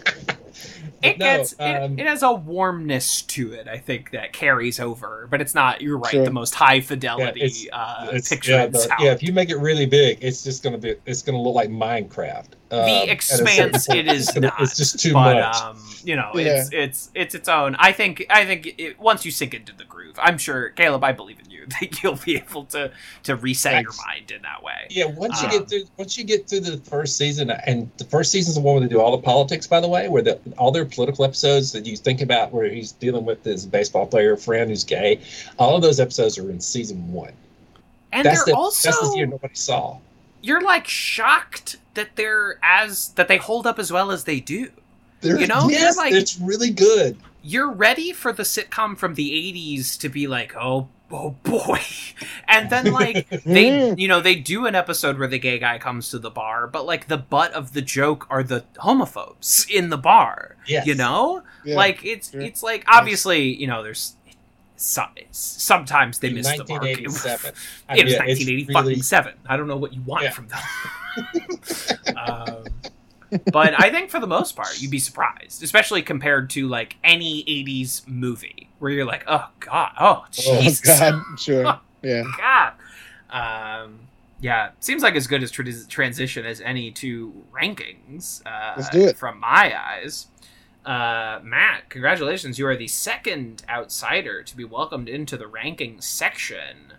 it No, gets um, it, it has a warmness to it i think that carries over but it's not you're right Sure. the most high Yeah, fidelity it's, uh it's- picture yeah, the- yeah, if you make it really big, it's just gonna be. It's gonna look like Minecraft. Um, at Expanse, it is not, It's just too but much. um you know Yeah. it's it's it's its own i think i think it, once you sink into the groove i'm sure caleb i believe in you that you'll be able to to reset Thanks. your mind in that way Yeah, once you Um, get through once you get through the first season, and the first season's the one where they do all the politics, by the way, where the all their political episodes that you think about, where he's dealing with his baseball player friend who's gay, all of those episodes are in season one. and that's they're the also that's the year nobody saw. you're like shocked that they're as that they hold up as well as they do They're, You know, yes, like- it's really good. you're ready for the sitcom from the 80s to be like oh oh boy and then like they Mm. you know they do an episode where the gay guy comes to the bar but like the butt of the joke are the homophobes in the bar Yes. you know Yeah. like it's sure. it's like obviously you know there's so, sometimes they missed the mark. It was, 1987. I it was mean, it's 1980 really-. I don't know what you want Yeah. from them. um, but I think for the most part, you'd be surprised, especially compared to like any 80s movie where you're like, oh god, oh Oh Jesus, God, sure, yeah. God. Um, yeah, seems like as good as tra- transition as any to rankings. Uh, Let's do it. From my eyes, uh, Matt, congratulations! You are the second outsider to be welcomed into the ranking section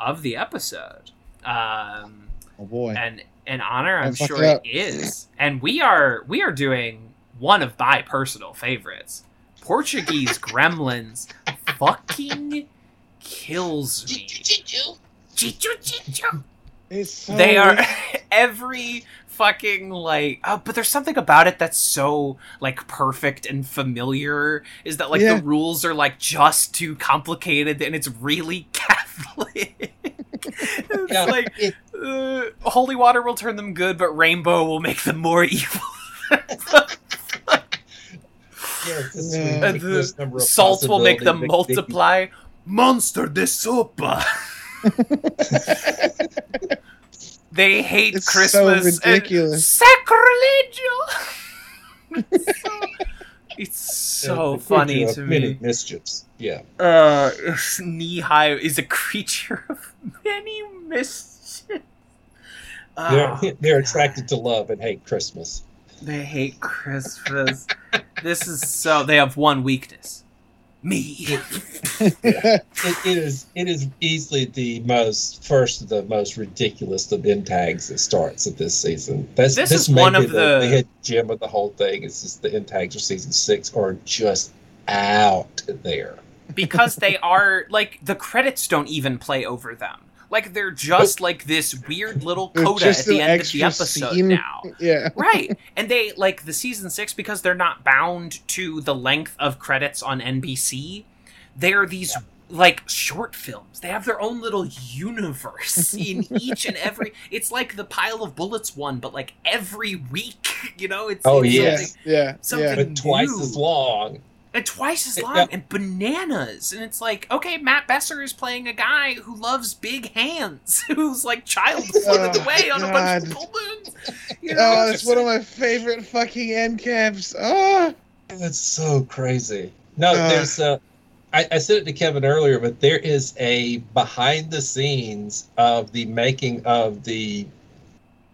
of the episode. Um, Oh boy. and an honor i'm sure it it up. is and we are we are doing one of my personal favorites portuguese gremlins fucking kills me Chichu, chichu. It's so they are every fucking like oh but there's something about it that's so like perfect and familiar is that like Yeah. the rules are like just too complicated and it's really catholic it's Yeah. like uh, holy water will turn them good but rainbow will make them more evil Yeah, it's this Yeah. and the salt will make them possibilities that- multiply monster de sopa they hate It's so christmas and ridiculous. sacrilegio it's so, it's so the funny creature to me many mischiefs. Yeah. uh knee high is a creature of many mischiefs Ah, They're, they're attracted to love and hate Christmas. they hate christmas this is so they have one weakness me It, it is it is easily the most first of the most ridiculous of end tags that starts at this season. That's, This this is one may be of the- the hit gem of the whole thing. It's just the end tags for season six are just out there. because they are like the credits don't even play over them like they're just like this weird little coda at the end of the episode scene. now yeah. right and they like the season six because they're not bound to the length of credits on nbc they're these like short films they have their own little universe in each and every it's like the pile of bullets one but like every week you know it's Oh, it's yeah. something- Yeah. Yeah. Something- yeah. But twice new. as long. And twice as Yeah. long and bananas and it's like okay matt besser is playing a guy who loves big hands who's like child floated Oh, away on a bunch of God. balloons you know Oh, it's one of my favorite fucking end caps. Oh, that's so crazy. No, Uh. there's uh I, I said it to Kevin earlier, but there is a behind the scenes of the making of the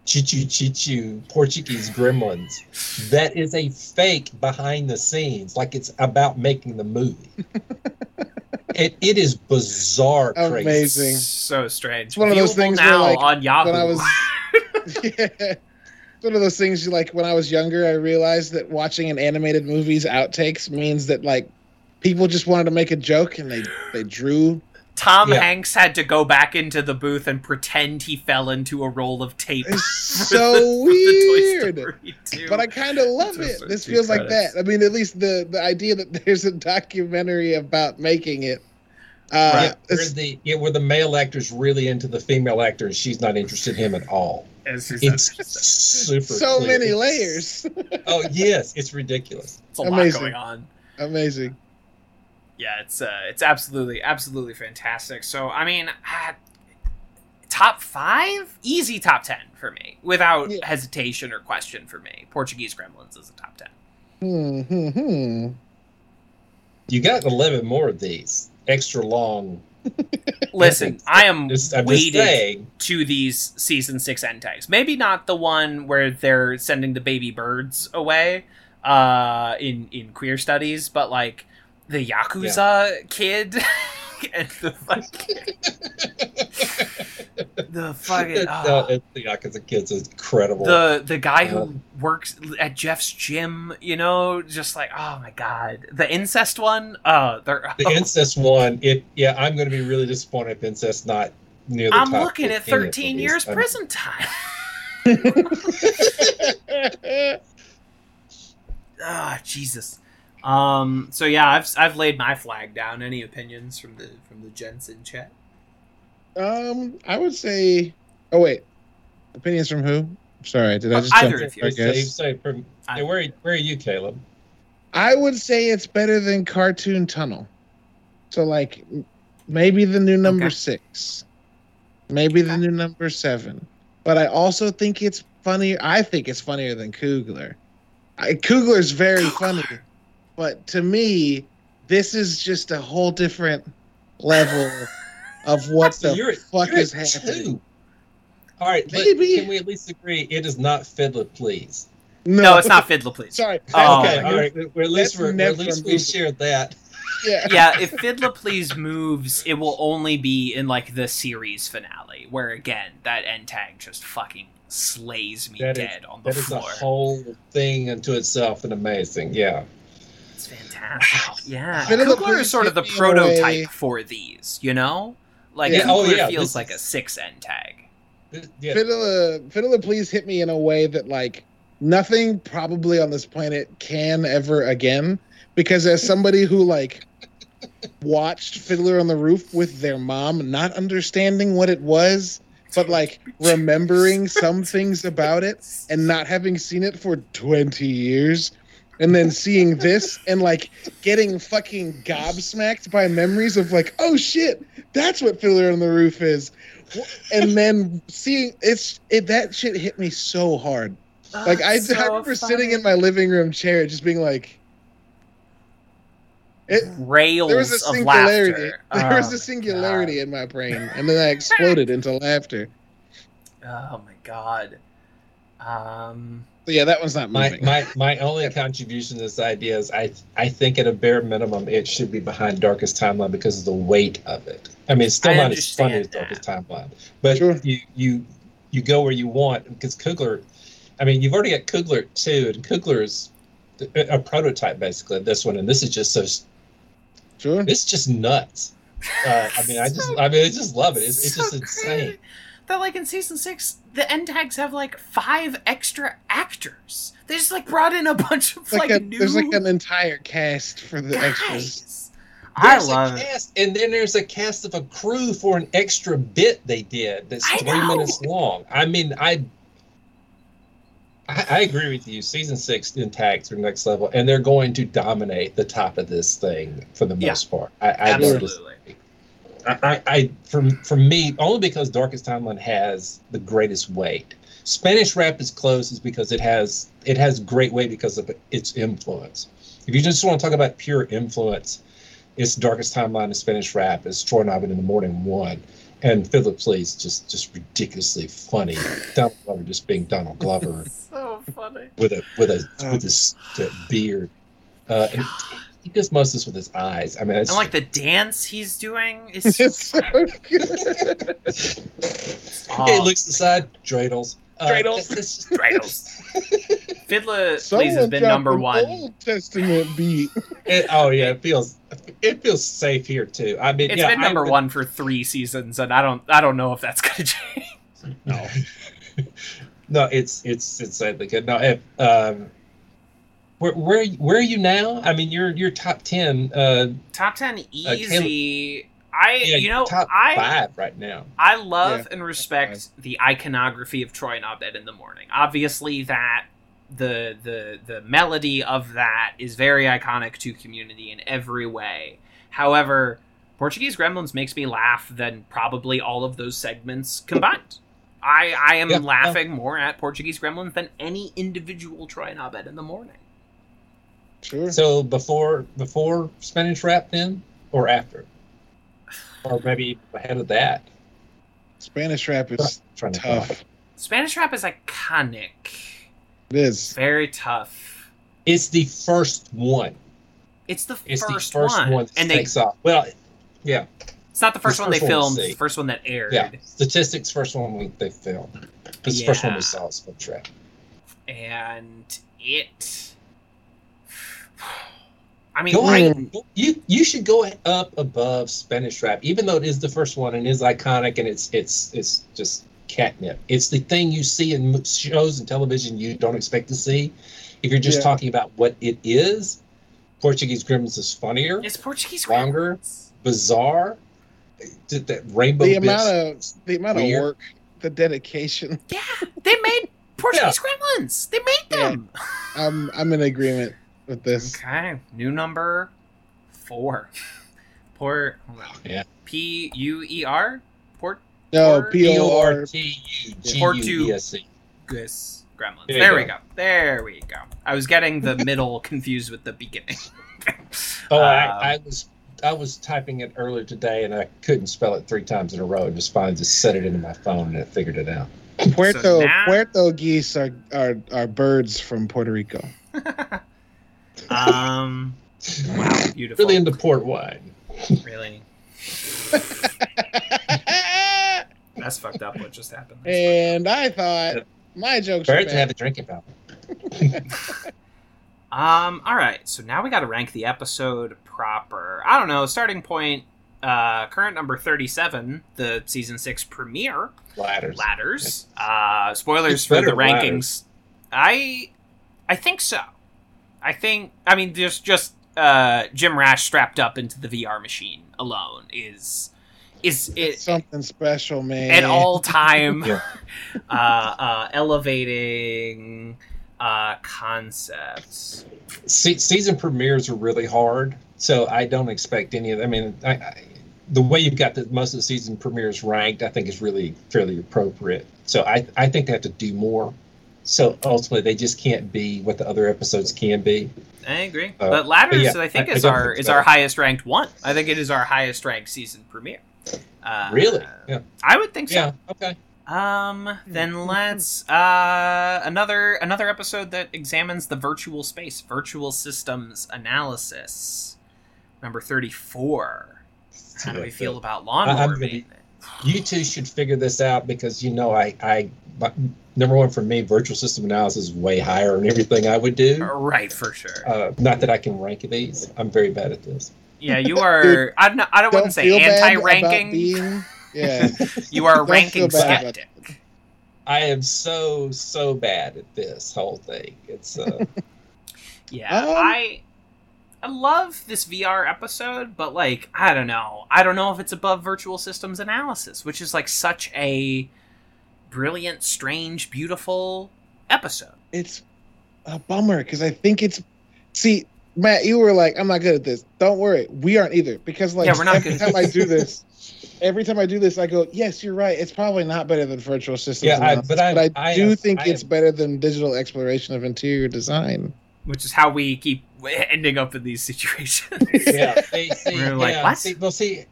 Chichu Chichu Portuguese Gremlins. That is a fake behind the scenes, like it's about making the movie. it, it is bizarre crazy. Amazing. so strange It's one of those Viewable things where, now like, on yahoo when I was yeah. It's one of those things you like when I was younger I realized that watching an animated movie's outtakes means that like people just wanted to make a joke and they they drew tom Yeah. hanks had to go back into the booth and pretend he fell into a roll of tape it's so the- for the Toy weird. But I kind of love it. This two feels like that. I mean, at least the the idea that there's a documentary about making it. Uh, Yeah, where it's- the yeah, where the male actor's really into the female actor and she's not interested in him at all. It's, It's super so clear. many layers. Oh yes, it's ridiculous. it's a lot going on Amazing. Yeah, it's uh, it's absolutely absolutely fantastic. So I mean, uh, top five, easy top ten for me, without Yeah. hesitation or question for me. Portuguese Gremlins is a top ten. Hmm. You got eleven more of these extra long. Listen, I am Just, I'm just to these season six end tags. Maybe not the one where they're sending the baby birds away uh, in in queer studies, but like the yakuza kid and the fucking the fucking. no, oh. it's the Yakuza kids is incredible. the the guy Yeah. who works at Jeff's gym, you know, just like oh my god, the incest one. Oh, they're. The incest one, it yeah, I'm going to be really disappointed if incest not near the I'm top. looking at 13 years I'm- prison time. Ah, Jesus. Um. So yeah, I've I've laid my flag down. Any opinions from the from the Jensen chat? um, I would say. Oh wait, opinions from who? Sorry, did I Uh, just either jump of you. I Say, guess say, from, hey, where, where are you, Caleb? I would say it's better than Cartoon Tunnel. So like maybe the new number Okay. six, maybe the new number seven. But I also think it's funnier. I think it's funnier than Kugler. I, Kugler's very funny, but to me, this is just a whole different level of what So the you're, fuck you're is happening. two. All right, Maybe. can we at least agree it is not Fiddler Please? No, it's not Fiddler Please. Sorry. Oh, okay, my all right. Well, at least we're, well, never at least we movie. shared that. Yeah. yeah, if Fiddler Please moves, it will only be in like the series finale, where again that end tag just fucking slays me That is- dead on the floor. That is a whole thing unto itself and amazing. Yeah. It's fantastic. Yeah, Fiddler Kugler is sort of the hit me in a way- prototype for these. You know, like Yeah, oh, yeah, feels this like a is- six end tag. Yeah. Fiddler, Fiddler, please hit me in a way that like nothing probably on this planet can ever again. Because as somebody who like watched Fiddler on the Roof with their mom, not understanding what it was, but like remembering some things about it and not having seen it for 20 years and then seeing this and like getting fucking gobsmacked by memories of like oh shit that's what Fiddler on the Roof is. And then seeing it's it that shit hit me so hard. Like I, So I remember sitting in my living room chair just being like it rails there was a of singularity. laughter. there was Oh a my singularity in my brain and then I exploded into laughter. Oh my god. Um. so yeah that one's not My, moving my my only contribution to this idea is I I think at a bare minimum it should be behind Darkest Timeline because of the weight of it. I mean, it's still I not as funny as Darkest Timeline, but Sure. you you you go where you want because Kugler. I mean, you've already got Kugler too, and Kugler is a, a prototype basically of this one, and this is just so sure it's just nuts. Uh, I mean, I just I mean I just love it. It's, it's so just insane. crazy That like in season six, the end tags have like five extra actors. They just like brought in a bunch of like like, a, new there's like an entire cast for the extras guys. I There's love a it. cast, and then there's a cast of a crew for an extra bit they did that's I three know. minutes long. I mean, I, I I agree with you. Season six intact are next level, and they're going to dominate the top of this thing for the Yeah. most part. I, I. Absolutely. I, I, I for for me only because Darkest Timeline has the greatest weight. Spanish rap is close is because it has it has great weight because of its influence. If you just want to talk about pure influence, it's Darkest Timeline and Spanish rap is Troy and Abed in the Morning One, and Fiddler Please just just ridiculously funny. Donald Glover just being Donald Glover So funny. with a with a with his uh, beard. Uh, and he does most of this with his eyes. I mean, it's And like the dance he's doing is it's so good Oh. Hey, looks aside, dreidels. Uh, Dreidels. it's just- Dreidels. Fiddler Please has been number an one. Old Testament beat. it- oh yeah, it feels it feels safe here too. I mean, It's yeah, been number would- one for three seasons, and I don't I don't know if that's gonna change. No, no, it's it's it's sadly good. No, if, um, where where where are you now? I mean, you're you're top ten. Uh, Top ten Caleb- easy. I yeah, you know top I five right now. I love Yeah, and that's respect the iconography of Troy and Abed in the morning. Obviously, that the the the melody of that is very iconic to community in every way. However, Portuguese Gremlins makes me laugh than probably all of those segments combined. I I am Yeah, laughing more at Portuguese Gremlins than any individual Troy and Abed in the morning. Sure. So before before Spanish rap, then or after, or maybe ahead of that. Spanish rap is to tough. Spanish rap is iconic. It is. Very tough. It's the first one. It's the It's first, the first one, one, that and they takes off. Well, yeah, It's not the first The one they first one to filmed. It's the first one that aired. yeah. Statistics, first one we, they filmed. It's the first one we saw. Spanish rap. And it. I mean, Go right, ahead. You you should go up above Spanish rap, even though it is the first one and is iconic and it's it's it's just catnip. It's the thing you see in shows and television you don't expect to see. If you're just Yeah. talking about what it is, Portuguese Gremlins is funnier, it's Portuguese Longer. Gremlins. bizarre. Did that rainbow The amount of the amount weird. of work, the dedication. Yeah, they made Portuguese Gremlins. They made Yeah. them. I'm I'm in agreement with this. Okay, new number four. Port. Hold on. Yeah. P U E R. Port. No, Or- P O R. T U G U E S E. Gus Gremlins. There There, you we go. go. There we go. I was getting the middle confused with the beginning. Oh, Um, I, I was I was typing it earlier today and I couldn't spell it three times in a row. And just finally just set it into my phone and it figured it out. Puerto So now- Puerto geese are, are are birds from Puerto Rico. Um. Wow. Beautiful. Really into port wine. Really. That's fucked up. What just happened? and I thought my jokes were Birds have a drinking fountain. Um. All right. So now we got to rank the episode proper. I don't know. Starting point. Uh, current number thirty-seven, the season six premiere. Ladders. Ladders. Uh, spoilers It's for the rankings. Ladders. I, I think so. I think. I mean, just just uh, Jim Rash strapped up into the VR machine alone is is it Something special, man. an all-time Yeah. uh, uh, elevating uh, concepts. Se- season premieres are really hard, so I don't expect any of. I mean, I, I, the way you've got the, most of the season premieres ranked, I think is really fairly appropriate. So I, I think they have to do more. So ultimately, they just can't be what the other episodes can be. I agree, Uh, but Ladders, yeah, I think, I- I is don't our is our highest ranked one. I think it is our highest ranked season premiere. Uh, Really? Yeah. I would think so. Yeah. Okay. Um, then let's uh another another episode that examines the virtual space, virtual systems analysis. Number 34. How do we feel about lawnmower maintenance? You two should figure this out because you know I, I but number one for me, virtual system analysis is way higher than everything I would do. Right, for sure. Uh, not that I can rank these. I'm very bad at this. Yeah, you are I don't I don't Don't wouldn't say anti-ranking. being. Yeah. You are Don't ranking feel bad about skeptic. I am so so bad at this whole thing. It's uh, Yeah, Um, I I love this VR episode, but like I don't know. I don't know if it's above virtual systems analysis, which is like such a brilliant, strange, beautiful episode. it's a bummer because I think it's. See, Matt, you were like, "I'm not good at this." Don't worry, we aren't either. Because like Yeah, we're not every good. time I do this, every time I do this, I go, "Yes, you're right. It's probably not better than virtual systems." Yeah, I- analysis, but I- I, I do am- think I it's am- better than digital exploration of interior design. Which is how we keep ending up in these situations. yeah. See, see, We're like, yeah, what? see, well, see,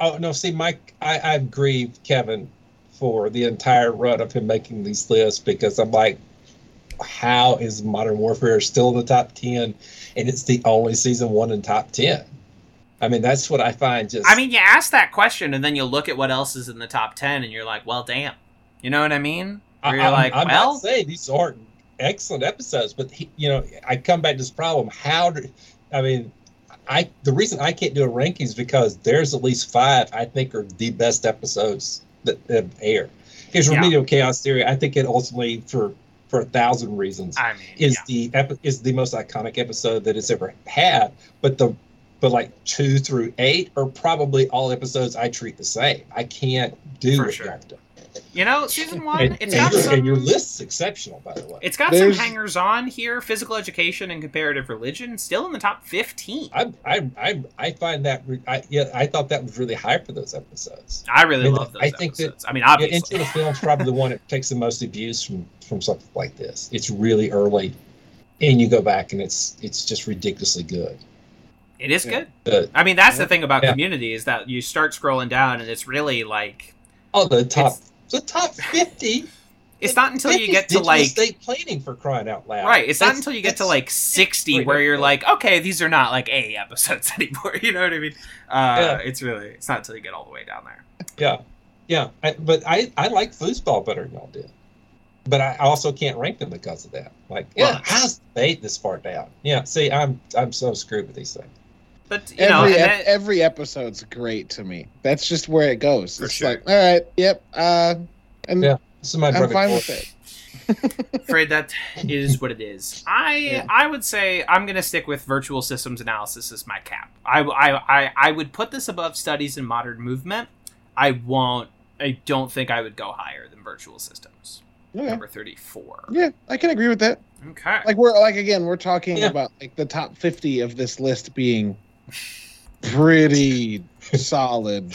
oh no, see, Mike, I, I've grieved Kevin for the entire run of him making these lists because I'm like, how is Modern Warfare still in the top ten, and it's the only season one in top ten? I mean, that's what I find just. I mean, you ask that question, and then you look at what else is in the top ten, and you're like, "Well, damn." You know what I mean? I, you're I'm, like, I'm "Well, not saying these aren't excellent episodes, but he, you know, I come back to this problem. How do I mean? I the reason I can't do a ranking is because there's at least five I think are the best episodes that have aired. Here's Yeah. Remedial Chaos Theory. I think it ultimately for for a thousand reasons I mean, is yeah. the epi- is the most iconic episode that it's ever had. But the but like two through eight are probably all episodes I treat the same. I can't do For what sure. You know, season one, And, it's and got your, some. and your list's exceptional, by the way. It's got There's- some hangers on here. Physical education and comparative religion still in the top fifteen. I, I, I, I find that re- I, yeah, I thought that was really high for those episodes. I really I mean, love those I think that- episodes. I mean, Yeah, obviously, Into the Film's probably the one that takes the most abuse from from something like this. It's really early, and you go back and it's it's just ridiculously good. it is yeah. good. The, I mean, that's the thing about Yeah. Community is that you start scrolling down, and it's really like oh, the top It's- the top fifty. it's not until you 50 get to like state planning for crying out loud. Right. It's not until you get to like 60 where you're like, okay, these are not like A episodes anymore. You know what I mean? Uh, Yeah. It's really, it's not until you get all the way down there. Yeah, yeah. I, but I I like foosball better than y'all did. But I also can't rank them because of that. Like, yeah, Well- how's they this far down? Yeah, see, I'm I'm so screwed with these things. But, you every and ep- then- every episode's great to me. That's just where it goes. For it's sure. like, all right, yep, uh, and Yeah. This is my I'm fine Cor- with it. afraid that is what it is. I Yeah. I would say I'm going to stick with virtual systems analysis as my cap. I, I, I, I would put this above studies in modern movement. I won't, I don't think I would go higher than virtual systems. Okay. Number 34. Yeah, I can agree with that. Okay. Like we're like again, we're talking Yeah. about like the top fifty of this list being pretty solid.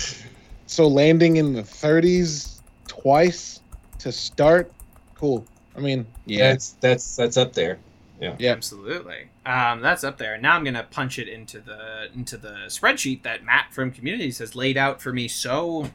So landing in the 30s twice to start, cool. I mean, yeah, That's that's that's up there. Yeah. yeah, Absolutely. Um, that's up there. Now I'm gonna punch it into the into the spreadsheet that Matt from Communities has laid out for me so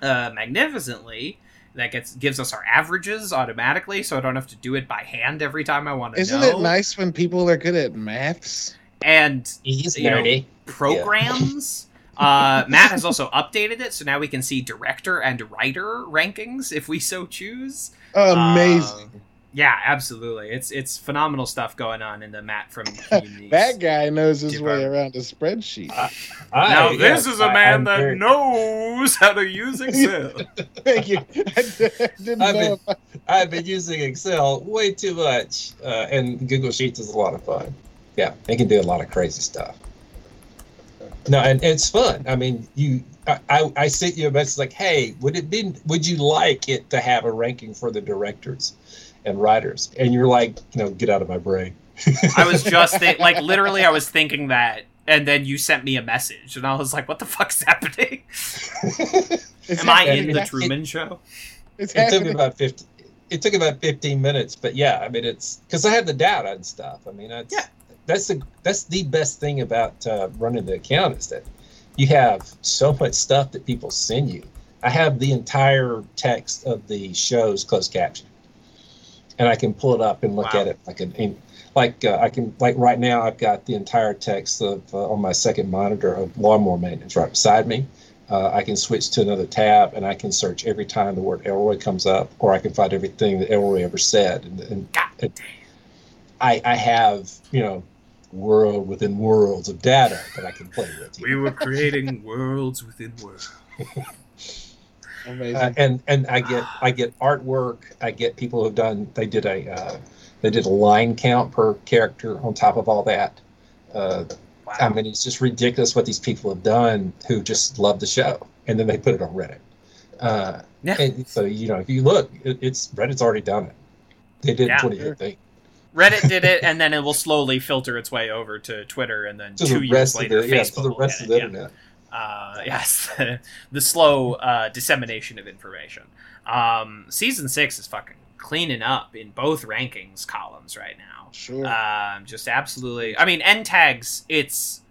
uh, magnificently. That gets gives us our averages automatically, so I don't have to do it by hand every time I want to isn't know. it nice when people are good at maths? And He's You know, nerdy. programs. uh, Matt has also updated it, so now we can see director and writer rankings if we so choose. Amazing. Um, yeah, absolutely. It's it's phenomenal stuff going on in the Matt from that guy knows his way around a spreadsheet. I- Now yeah, this is a man I'm that very- knows how to use Excel. Thank you. I didn't I've know. been- if I've been using Excel way too much, uh, and Google Sheets is a lot of fun. Yeah, they can do a lot of crazy stuff. No, and it's fun. I mean, you, I, I, I sent you a message like, "Hey, would it be? Would you like it to have a ranking for the directors and writers?" And you're like, "You know, get out of my brain." I was just thi- like literally I was thinking that and then you sent me a message and I was like, what the fuck's happening? it's Am I in the it- Truman show? It's it took me about 50 it took about 15 minutes but yeah i mean it's because i had the data and stuff i mean that's Yeah. That's the that's the best thing about uh, running the account is that you have so much stuff that people send you i have the entire text of the show's closed caption and i can pull it up and look Wow. at it like an like uh, i can like right now i've got the entire text of uh, on my second monitor of lawnmower maintenance right beside me uh, I can switch to another tab and I can search every time the word Elroy comes up, or I can find everything that Elroy ever said. And, and and I, I have, you know, world within worlds of data that I can play with. We were creating worlds within worlds. Amazing. Uh, and and I get I get artwork. I get people who've done. They did a uh, they did a line count per character on top of all that. Uh, I mean, it's just ridiculous what these people have done who just love the show, and then they put it on Reddit. Uh, Yeah. and so you know, if you look, it, it's Reddit's already done it. They did Yeah. it 2015. Reddit did it, and then it will slowly filter its way over to Twitter, and then To two the years rest later, of the yeah, Facebook to the will rest get of the it, yeah. internet. Uh, yes, the slow uh, dissemination of information. Um, season six is fucking cleaning up in both rankings columns right now. sure. Um, just absolutely. I mean, end tags. It's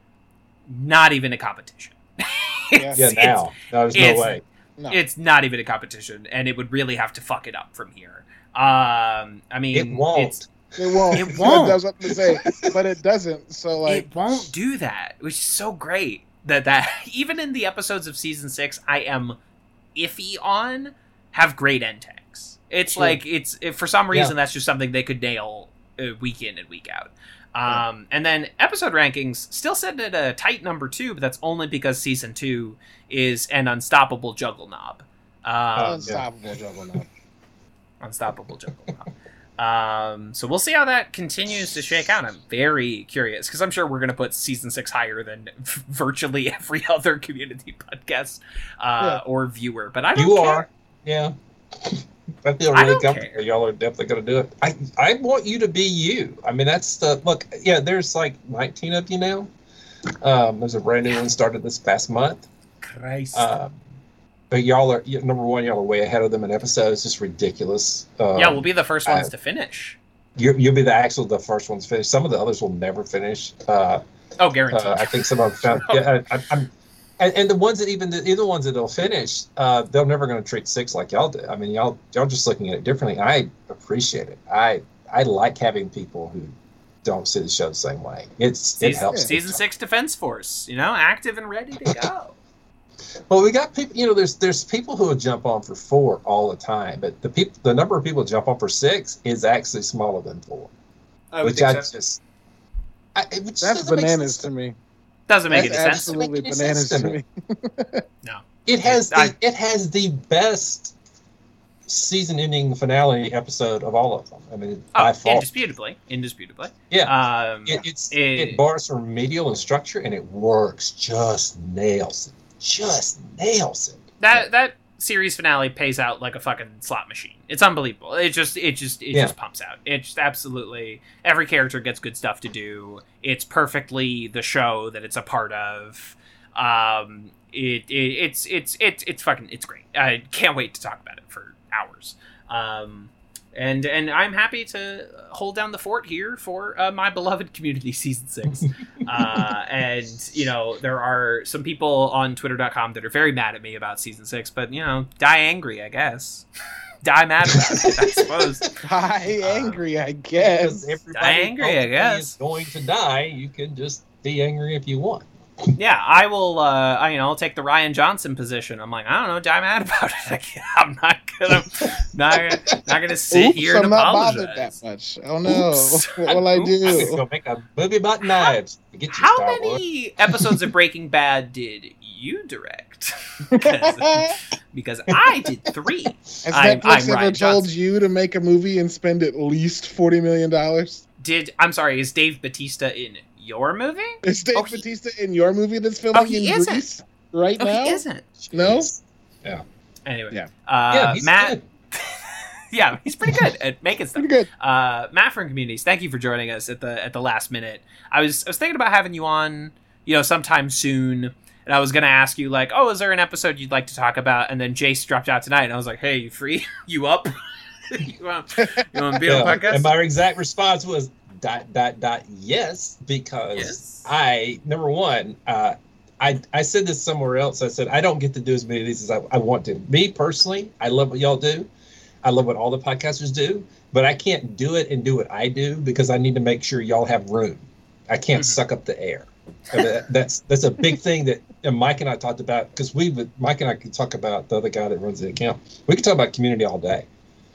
not even a competition. It's- Yeah, it's- now, no, there's it's- no way. no. it's not even a competition, and it would really have to fuck it up from here. Um, I mean, It won't. It's- it won't. it won't. I was about to say, but it doesn't. So like, it won't do that, which is so great. That that even in the episodes of season six, I am iffy on have great end tags. It's Sure. like it's if for some reason that's just something they could nail uh, week in and week out. Um, and then episode rankings still set at a tight number two, but that's only because season two is an unstoppable juggle knob. Um, unstoppable juggernaut. unstoppable juggle knob. Um, so we'll see how that continues to shake out. I'm very curious because I'm sure we're going to put season six higher than virtually every other community podcast uh, or viewer. But I don't You care. are, yeah. I feel I really don't comfortable. care. Y'all are definitely going to do it. I I want you to be you. I mean, that's the look. Yeah, there's like 19 of you now. Um, there's a brand new one started this past month. Christ. Um, but y'all are number one. Y'all are way ahead of them in episodes. Just ridiculous. Um, yeah, we'll be the first ones I- to finish. You, you'll be the actual the first ones finish. Some of the others will never finish. Uh, Oh, guaranteed. uh, I think some of them. Yeah, I, I, I'm. And, and the ones that even the either ones that they'll finish, uh, they're never going to treat six like y'all do. I mean, y'all y'all just looking at it differently. I appreciate it. I I like having people who don't see the show the same way. It's it helps. season six Defense Force, you know, active and ready to go. Well, we got people. You know, there's there's people who will jump on for four all the time, but the people the number of people who jump on for six is actually smaller than four, I which I just. I, it just That's bananas sense. to me. Doesn't make That's any sense. to absolutely any bananas sense to to me. me. It has the I- it has the best season ending finale episode of all of them. I mean, Oh, by far. indisputably, indisputably. Yeah. Um, It, it's Eh. it bars from remedial and structure, and it works. Just nails it. Just nails it. that that series finale pays out like a fucking slot machine. It's unbelievable. It just it just it Yeah. just pumps out. It just absolutely every character gets good stuff to do. It's perfectly the show that it's a part of. Um, it, it it's it's it's it's fucking it's great. I can't wait to talk about it for hours. Um, and and I'm happy to hold down the fort here for uh, my beloved community season six. uh, and you know there are some people on Twitter.com that are very mad at me about season six, but you know die angry, I guess. die mad about it, I suppose. Die Uh, angry, I guess. Because everybody angry, I guess. is going to die. You can just be angry if you want. Yeah, I will. Uh, I, you know, I'll take the Rian Johnson position. I'm like, I don't know, die mad about it. I can't- I'm not gonna, not gonna, not gonna sit Oops, here I'm and not apologize. bothered that much. Oh no, Oops. what will I I'm do? gonna make a movie about knives. Get you, How Star Wars. many episodes of Breaking Bad did you direct? because, because I did three. Has I'm- Netflix I'm ever Ryan told Johnson. you to make a movie and spend at least forty million dollars? Did I'm sorry? Is Dave Bautista in your movie? Is Dave Oh, he- Bautista in your movie that's filming he in isn't. Greece right Oh, now? he isn't. No? Anyway, Yeah. Uh, yeah, he's Matt. good. yeah, he's pretty good at making stuff. Pretty good. uh, Matt from Communities, thank you for joining us at the at the last minute. I was I was thinking about having you on, you know, sometime soon, and I was gonna ask you like, oh, is there an episode you'd like to talk about? And then Jace dropped out tonight, and I was like, hey, you free? you up? you want you want to be on the podcast? And my exact response was dot dot dot yes because Yes. I number one uh, I I said this somewhere else. I said I don't get to do as many of these as I, I want to. Me personally, I love what y'all do. I love what all the podcasters do, but I can't do it and do what I do because I need to make sure y'all have room. I can't Mhm. suck up the air. That's that's a big thing that and Mike and I talked about because we would Mike and I could talk about the other guy that runs the account. We could talk about community all day.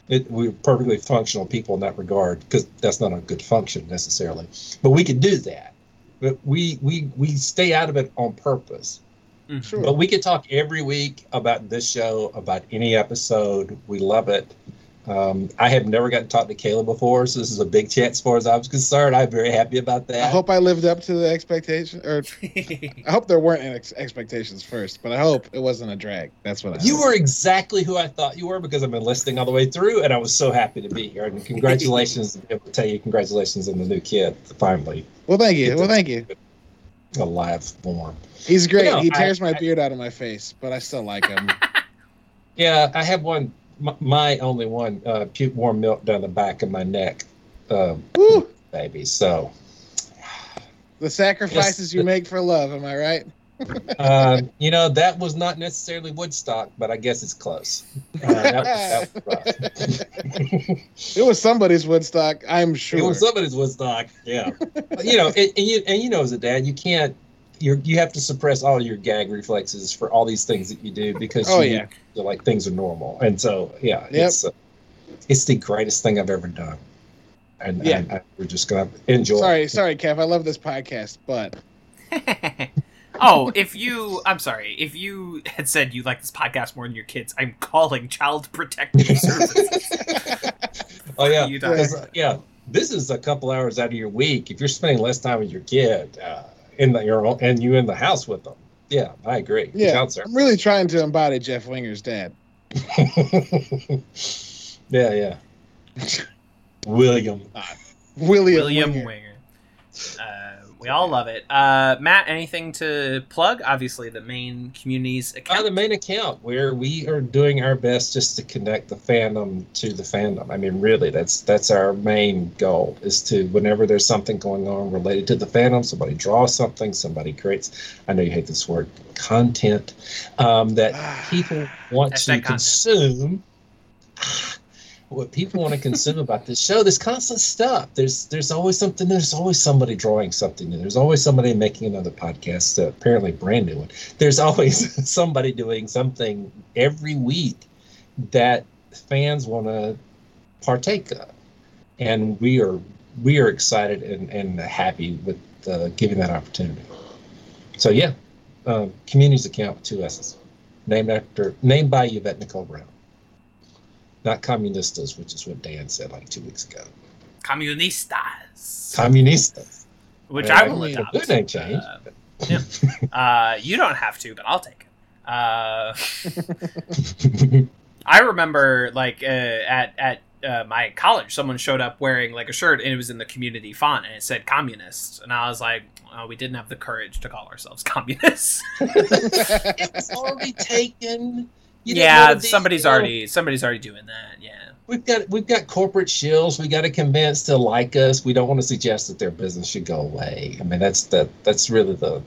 It, we're perfectly functional people in that regard because that's not a good function necessarily, but we can do that. But we we we stay out of it on purpose. Mhm. Sure. But we could talk every week about this show, about any episode. We love it. Um, I have never gotten to talk to Kayla before, so this is a big chance as far as I was concerned. I'm very happy about that. I hope I lived up to the expectation, or I hope there weren't ex- expectations first, but I hope it wasn't a drag. That's what I. you hope. were exactly who I thought you were because I've been listening all the way through, and I was so happy to be here. And congratulations! to be able to tell you congratulations on the new kid finally Well, thank you. Well, thank you. a live form. He's great. Yeah, he I- tears my I- beard out of my face, but I still like him. Yeah, I have one. My, my only one. Uh, puke warm milk down the back of my neck, uh, baby. So, The sacrifices Yes. you make for love. Am I right? um, you know, that was not necessarily Woodstock, but I guess it's close. Uh, that, that was. It was somebody's Woodstock. I'm sure. It was somebody's Woodstock. Yeah, you know, and, and you and you know, as a dad, you can't. You you have to suppress all your gag reflexes for all these things that you do because Oh, you yeah. feel like things are normal, and so yeah, Yep. it's uh, it's the greatest thing I've ever done, and, Yeah. and I, we're just gonna enjoy. sorry, it. sorry, Kev. I love this podcast, but oh, if you, I'm sorry, if you had said you like this podcast more than your kids, I'm calling Child Protective Services. Oh yeah, You don't- 'cause, uh, yeah. This is a couple hours out of your week. If you're spending less time with your kid uh, in the your own, and you in the house with them, yeah, I agree. yeah, Child service. I'm really trying to embody Jeff Winger's dad. yeah, yeah. William. William, William Winger. Winger. Uh, we all love it. Uh, Matt, anything to plug? Obviously, the main communities Uh, account. the main account where we are doing our best just to connect the fandom to the fandom. I mean, really, that's that's our main goal is to whenever there's something going on related to the fandom, somebody draws something, somebody creates. I know you hate this word, content um, that people want to consume. What people want to consume about this show, there's constant stuff. There's there's always something. There's always somebody drawing something new. There's always somebody making another podcast, uh, apparently brand new one. There's always somebody doing something every week that fans want to partake of, and we are we are excited and, and happy with uh, giving that opportunity. So yeah, um, communities account with two S's, named after named by Yvette Nicole Brown, not communistas, which is what Dan said like two weeks ago. Comunistas. Communistas. which Yeah, I will I mean, adopt. Good name change. Uh, Uh, you don't have to, but I'll take it. Uh, I remember like uh, at at uh, my college, someone showed up wearing like a shirt and it was in the community font and it said communists, and I was like, oh, we didn't have the courage to call ourselves communists. it was already taken. You yeah, somebody's you know, already somebody's already doing that. Yeah. We've got we've got corporate shills. We got to convince to like us. We don't want to suggest that their business should go away. I mean, that's the that's really the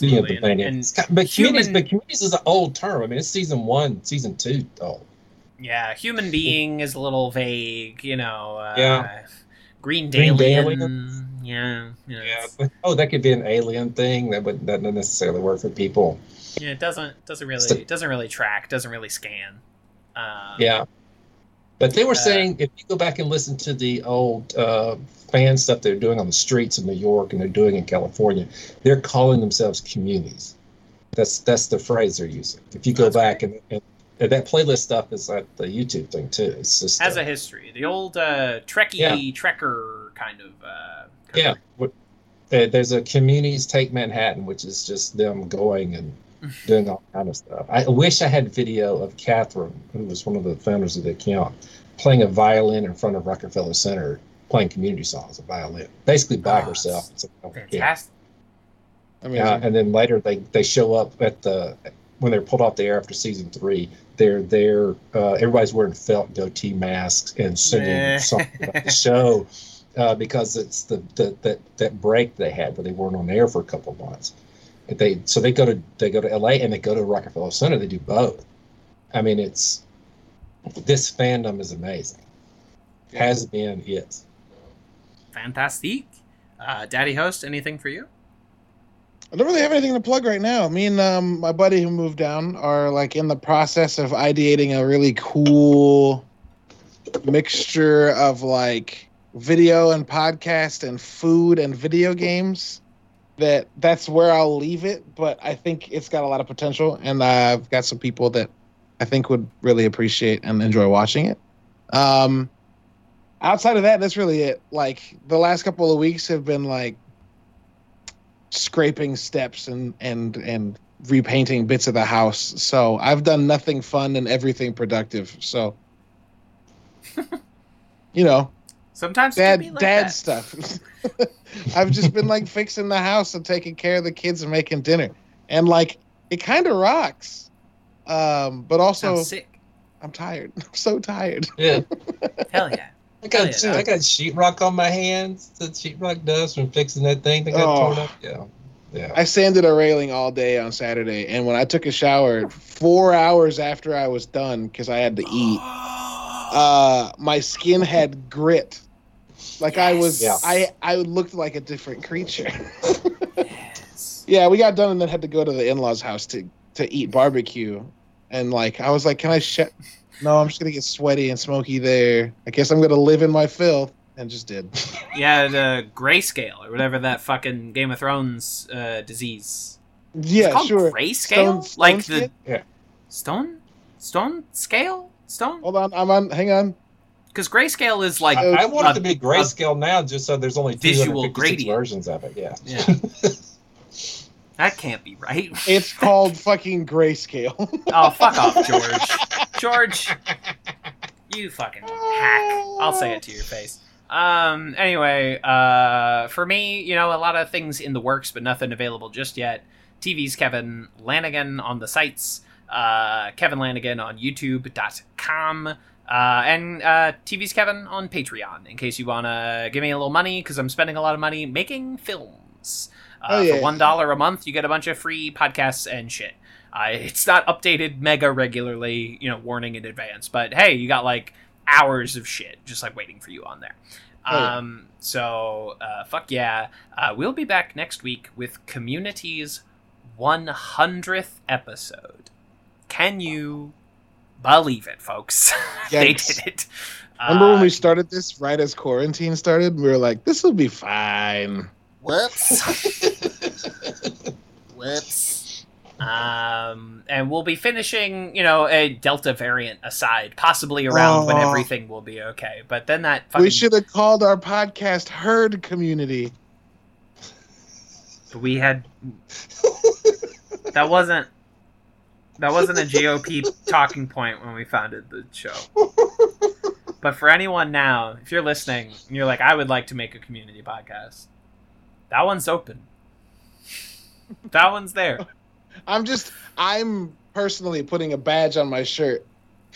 you know, the thing. And, and got- but communities, human- but communities is an old term. I mean, it's season one, season two. Oh, yeah, human being is a little vague, you know. Uh, Yeah. Green Green Dalian. Yeah. you know, yeah. Oh, that could be an alien thing. That would that doesn't necessarily work for people. Yeah, it doesn't doesn't really doesn't really track, doesn't really scan. Um, Yeah. But they were Uh, saying if you go back and listen to the old uh, fan stuff they're doing on the streets of New York and they're doing in California, they're calling themselves communities. That's that's the phrase they're using. If you go back and, and, and that playlist stuff is at the YouTube thing too. It's just Has uh, a history. The old uh, Trekkie Yeah. Trekker kind of. Uh, yeah. What- uh, There's a communities take Manhattan, which is just them going and doing all kind of stuff. I wish I had video of Catherine, who was one of the founders of the account, playing a violin in front of Rockefeller Center, playing community songs, a violin, basically by Oh, herself. So, yeah. Fantastic. Amazing. Yeah, and then later they they show up at the when they're pulled off the air after season three. They're there. Uh, everybody's wearing felt goatee masks and singing Meh. songs about the show uh, because it's the, the that that break they had where they weren't on air for a couple of months. But They so they go to they go to L.A. and they go to Rockefeller Center. They do both. I mean, it's this fandom is amazing. Has been is. Fantastic. Uh, Daddy host, anything for you? I don't really have anything to plug right now. Me and um, my buddy who moved down are like in the process of ideating a really cool mixture of like video and podcast and food and video games. That that's where I'll leave it, but I think it's got a lot of potential, and I've got some people that I think would really appreciate and enjoy watching it. Um, outside of that, that's really it. Like the last couple of weeks have been like scraping steps and and and repainting bits of the house. So I've done nothing fun and everything productive. So you know, Sometimes dad be like dad that. stuff. I've just been like fixing the house and taking care of the kids and making dinner. And like it kind of rocks. Um but also Sounds sick. I'm tired. I'm so tired. Yeah. Hell yeah. I got Oh, yeah. I got sheetrock on my hands. The sheetrock dust from fixing that thing that got Oh. torn up. Yeah, yeah. I sanded a railing all day on Saturday and when I took a shower 4 hours after I was done cuz I had to eat uh my skin had grit like i was Yeah. i i looked like a different creature yes. yeah we got done and then had to go to the in-laws house to to eat barbecue and like i was like can i shut no i'm just gonna get sweaty and smoky there i guess i'm gonna live in my filth and just did Yeah, the grayscale or whatever that fucking Game of Thrones uh, disease. It's yeah called sure Grayscale? Stone- stone like skin? the stone? Stone scale? Stone? hold on i'm on hang on Because grayscale is like I, I want it to be grayscale now, just so there's only Visual gradient. versions of it. Yeah. Yeah. that can't be right. it's called fucking grayscale Oh, fuck off, George. George, you fucking hack. I'll say it to your face. Um, anyway, uh, for me, you know, a lot of things in the works, but nothing available just yet. TV's Kevin Lanigan on the sites, uh, Kevin Lanigan on YouTube.com, uh, and uh, TV's Kevin on Patreon, in case you want to give me a little money, because I'm spending a lot of money making films. Uh, Oh, yeah. For $1 a month, you get a bunch of free podcasts and shit. Uh, it's not updated mega regularly, you know, warning in advance. But hey, you got like hours of shit just like waiting for you on there. Oh, yeah. Um, so uh, fuck yeah, uh, we'll be back next week with Community's 100th episode. Can you believe it, folks? they did it. remember when Uh, we started this right as quarantine started we were like this will be fine Whoops. Whoops. Um, and we'll be finishing, you know, a Delta variant aside, possibly around when everything will be okay. But then that fucking we should have called our podcast herd community we had that wasn't That wasn't a GOP talking point when we founded the show. But for anyone now, if you're listening and you're like, I would like to make a community podcast, that one's open. That one's there. I'm just I'm personally putting a badge on my shirt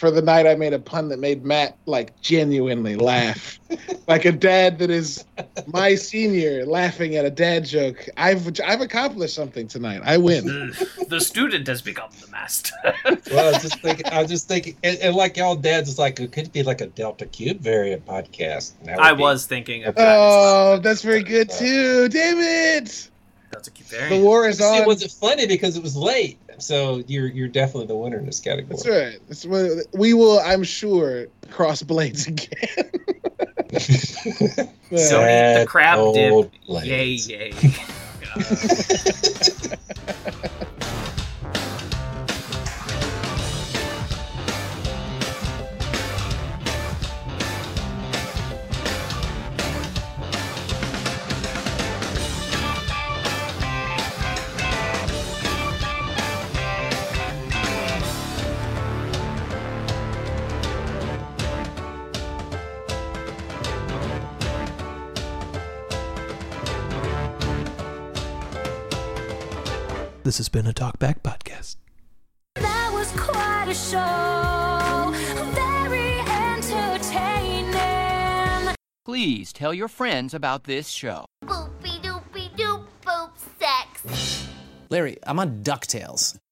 for the night I made a pun that made Matt like genuinely laugh. like a dad that is my senior laughing at a dad joke. I've I've accomplished something tonight. I win. The, the student has become the master. Well, I was just thinking. I was just thinking, and, and like y'all dads, it's like it could be like a Delta Cube variant podcast. I was thinking of that. Oh, that's very good uh, too. Damn it! That's a cute The war is on. it wasn't funny because it was late. So you're you're definitely the winner in this category. That's right. That's what, we will, I'm sure, cross blades again. Don't eat the crab old dip. Yay, blades. yay. Uh, This has been a Talkback Podcast. That was quite a show. Very entertaining. Please tell your friends about this show. Boopy doopy doop boop sex. Larry, I'm on DuckTales.